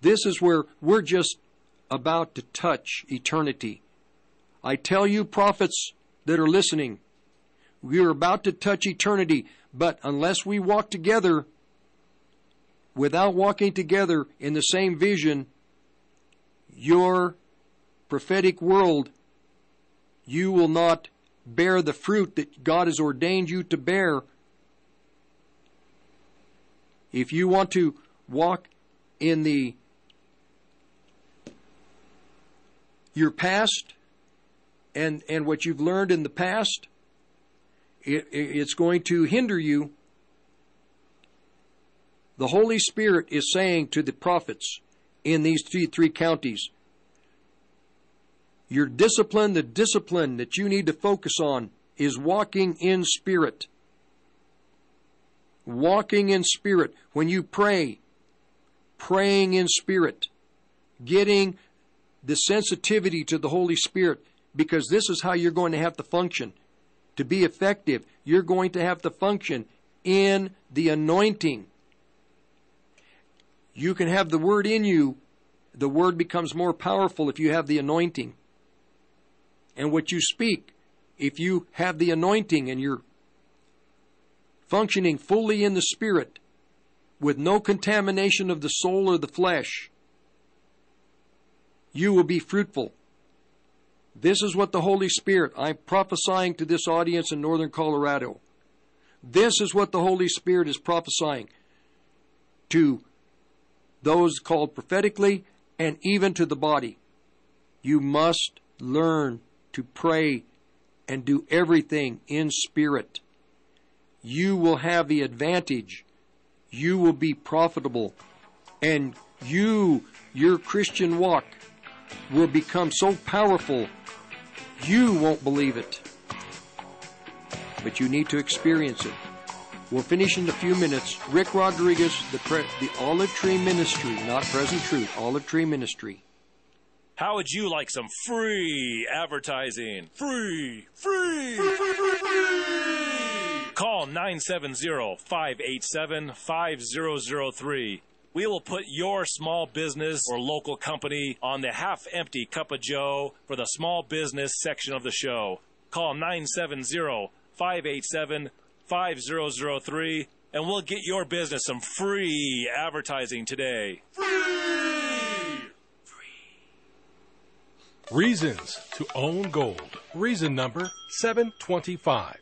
This is where we're just about to touch eternity. I tell you, prophets that are listening, we are about to touch eternity, but unless we walk together, without walking together in the same vision, your prophetic world, you will not bear the fruit that God has ordained you to bear. If you want to walk in the your past and and what you've learned in the past, it, it's going to hinder you. The Holy Spirit is saying to the prophets in these three, three counties, your discipline, the discipline that you need to focus on is walking in spirit. Walking in spirit. When you pray, praying in spirit. Getting the sensitivity to the Holy Spirit because this is how you're going to have to function. To be effective, you're going to have to function in the anointing. You can have the word in you. The word becomes more powerful if you have the anointing. And what you speak, if you have the anointing and you're functioning fully in the Spirit with no contamination of the soul or the flesh, you will be fruitful. This is what the Holy Spirit, I'm prophesying to this audience in northern Colorado. This is what the Holy Spirit is prophesying to those called prophetically and even to the body. You must learn to pray and do everything in spirit. You will have the advantage. You will be profitable. And you, your Christian walk, will become so powerful you won't believe it. But you need to experience it. We'll finish in a few minutes. Rick Rodriguez, the, pre- the Olive Tree Ministry, not Present Truth, Olive Tree Ministry. How would you like some free advertising? Free, free, free, free, free, free. Call 970-587-5003. We will put your small business or local company on the half empty cup of joe for the small business section of the show. Call 970 587 5003 and we'll get your business some free advertising today. Free! Reasons to own gold. Reason number 725.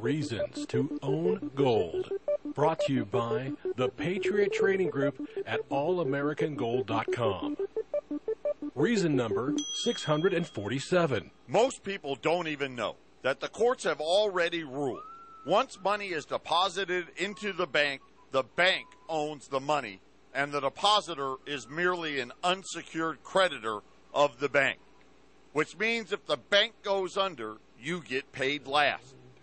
Reasons to own gold. Brought to you by the Patriot Trading Group at allamericangold.com. Reason number 647. Most people don't even know that the courts have already ruled. Once money is deposited into the bank, the bank owns the money, and the depositor is merely an unsecured creditor of the bank. Which means if the bank goes under, you get paid last.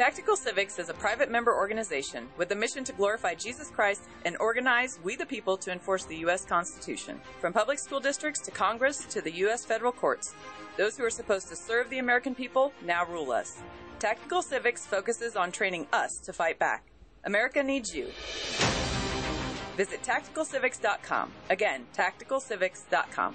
Tactical Civics is a private member organization with a mission to glorify Jesus Christ and organize we the people to enforce the U.S. Constitution. From public school districts to Congress to the U.S. federal courts, those who are supposed to serve the American people now rule us. Tactical Civics focuses on training us to fight back. America needs you. Visit tacticalcivics.com. Again, tacticalcivics.com.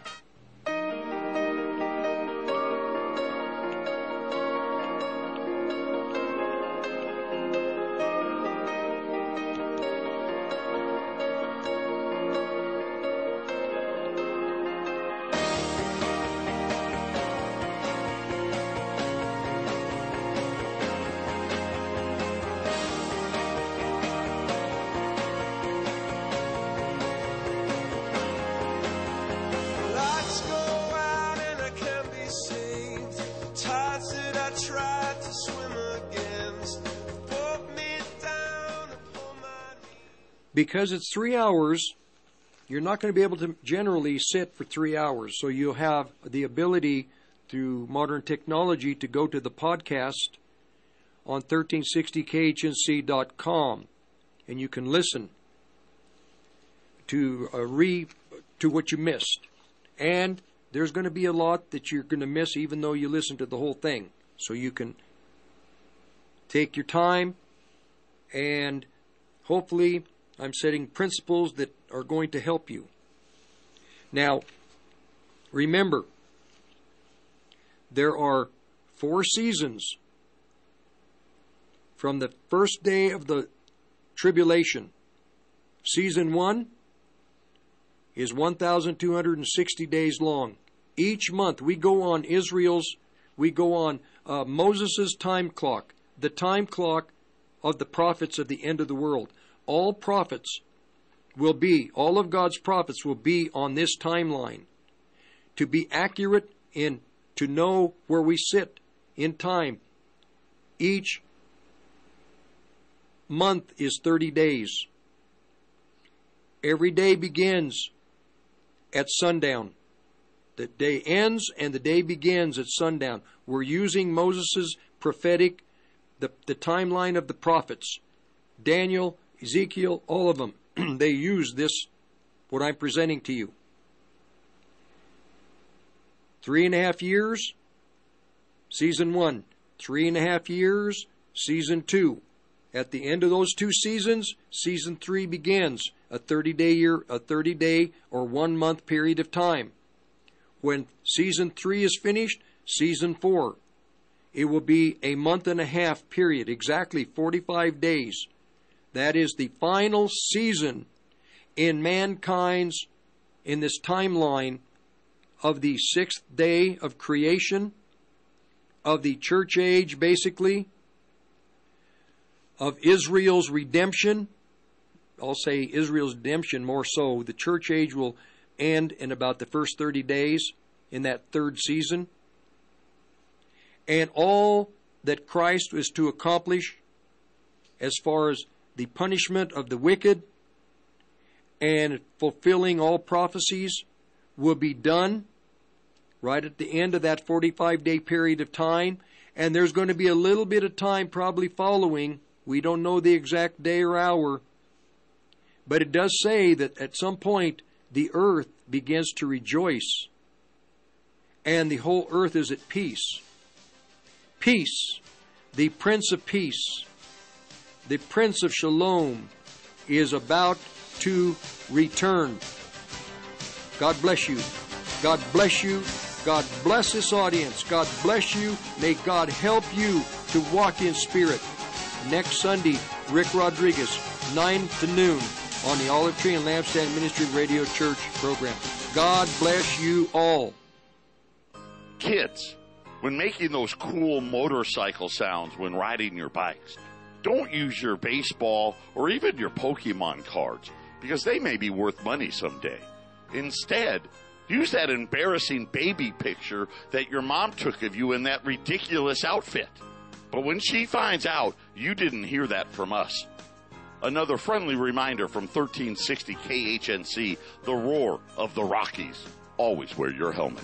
because it's three hours, you're not going to be able to generally sit for three hours. So you'll have the ability through modern technology to go to the podcast on 1360khnc.com and you can listen to uh, re to what you missed. And there's going to be a lot that you're going to miss even though you listen to the whole thing. So you can take your time and hopefully I'm setting principles that are going to help you. Now, remember, there are four seasons from the first day of the tribulation. Season one is 1,260 days long. Each month we go on Israel's, we go on uh, Moses' time clock, the time clock of the prophets of the end of the world. All prophets will be, all of God's prophets will be on this timeline. To be accurate in, to know where we sit in time, each month is 30 days. Every day begins at sundown. The day ends and the day begins at sundown. We're using Moses' prophetic, the, the timeline of the prophets. Daniel, Ezekiel, all of them, they use this, what I'm presenting to you. Three and a half years, season one. Three and a half years, season two. At the end of those two seasons, season three begins a 30 day year, a 30 day or one month period of time. When season three is finished, season four, it will be a month and a half period, exactly 45 days. That is the final season in mankind's, in this timeline of the sixth day of creation, of the church age, basically, of Israel's redemption. I'll say Israel's redemption more so. The church age will end in about the first 30 days in that third season. And all that Christ was to accomplish as far as the punishment of the wicked and fulfilling all prophecies will be done right at the end of that 45 day period of time. And there's going to be a little bit of time probably following. We don't know the exact day or hour. But it does say that at some point the earth begins to rejoice and the whole earth is at peace. Peace, the Prince of Peace, the Prince of Shalom, is about to return. God bless you. God bless you. God bless this audience. God bless you. May God help you to walk in spirit. Next Sunday, Rick Rodriguez, 9 to noon on the Olive Tree and Lampstand Ministry Radio Church program. God bless you all. Kids, when making those cool motorcycle sounds when riding your bikes, don't use your baseball or even your Pokemon cards because they may be worth money someday. Instead, use that embarrassing baby picture that your mom took of you in that ridiculous outfit. But when she finds out, you didn't hear that from us. Another friendly reminder from 1360 KHNC, the roar of the Rockies. Always wear your helmet.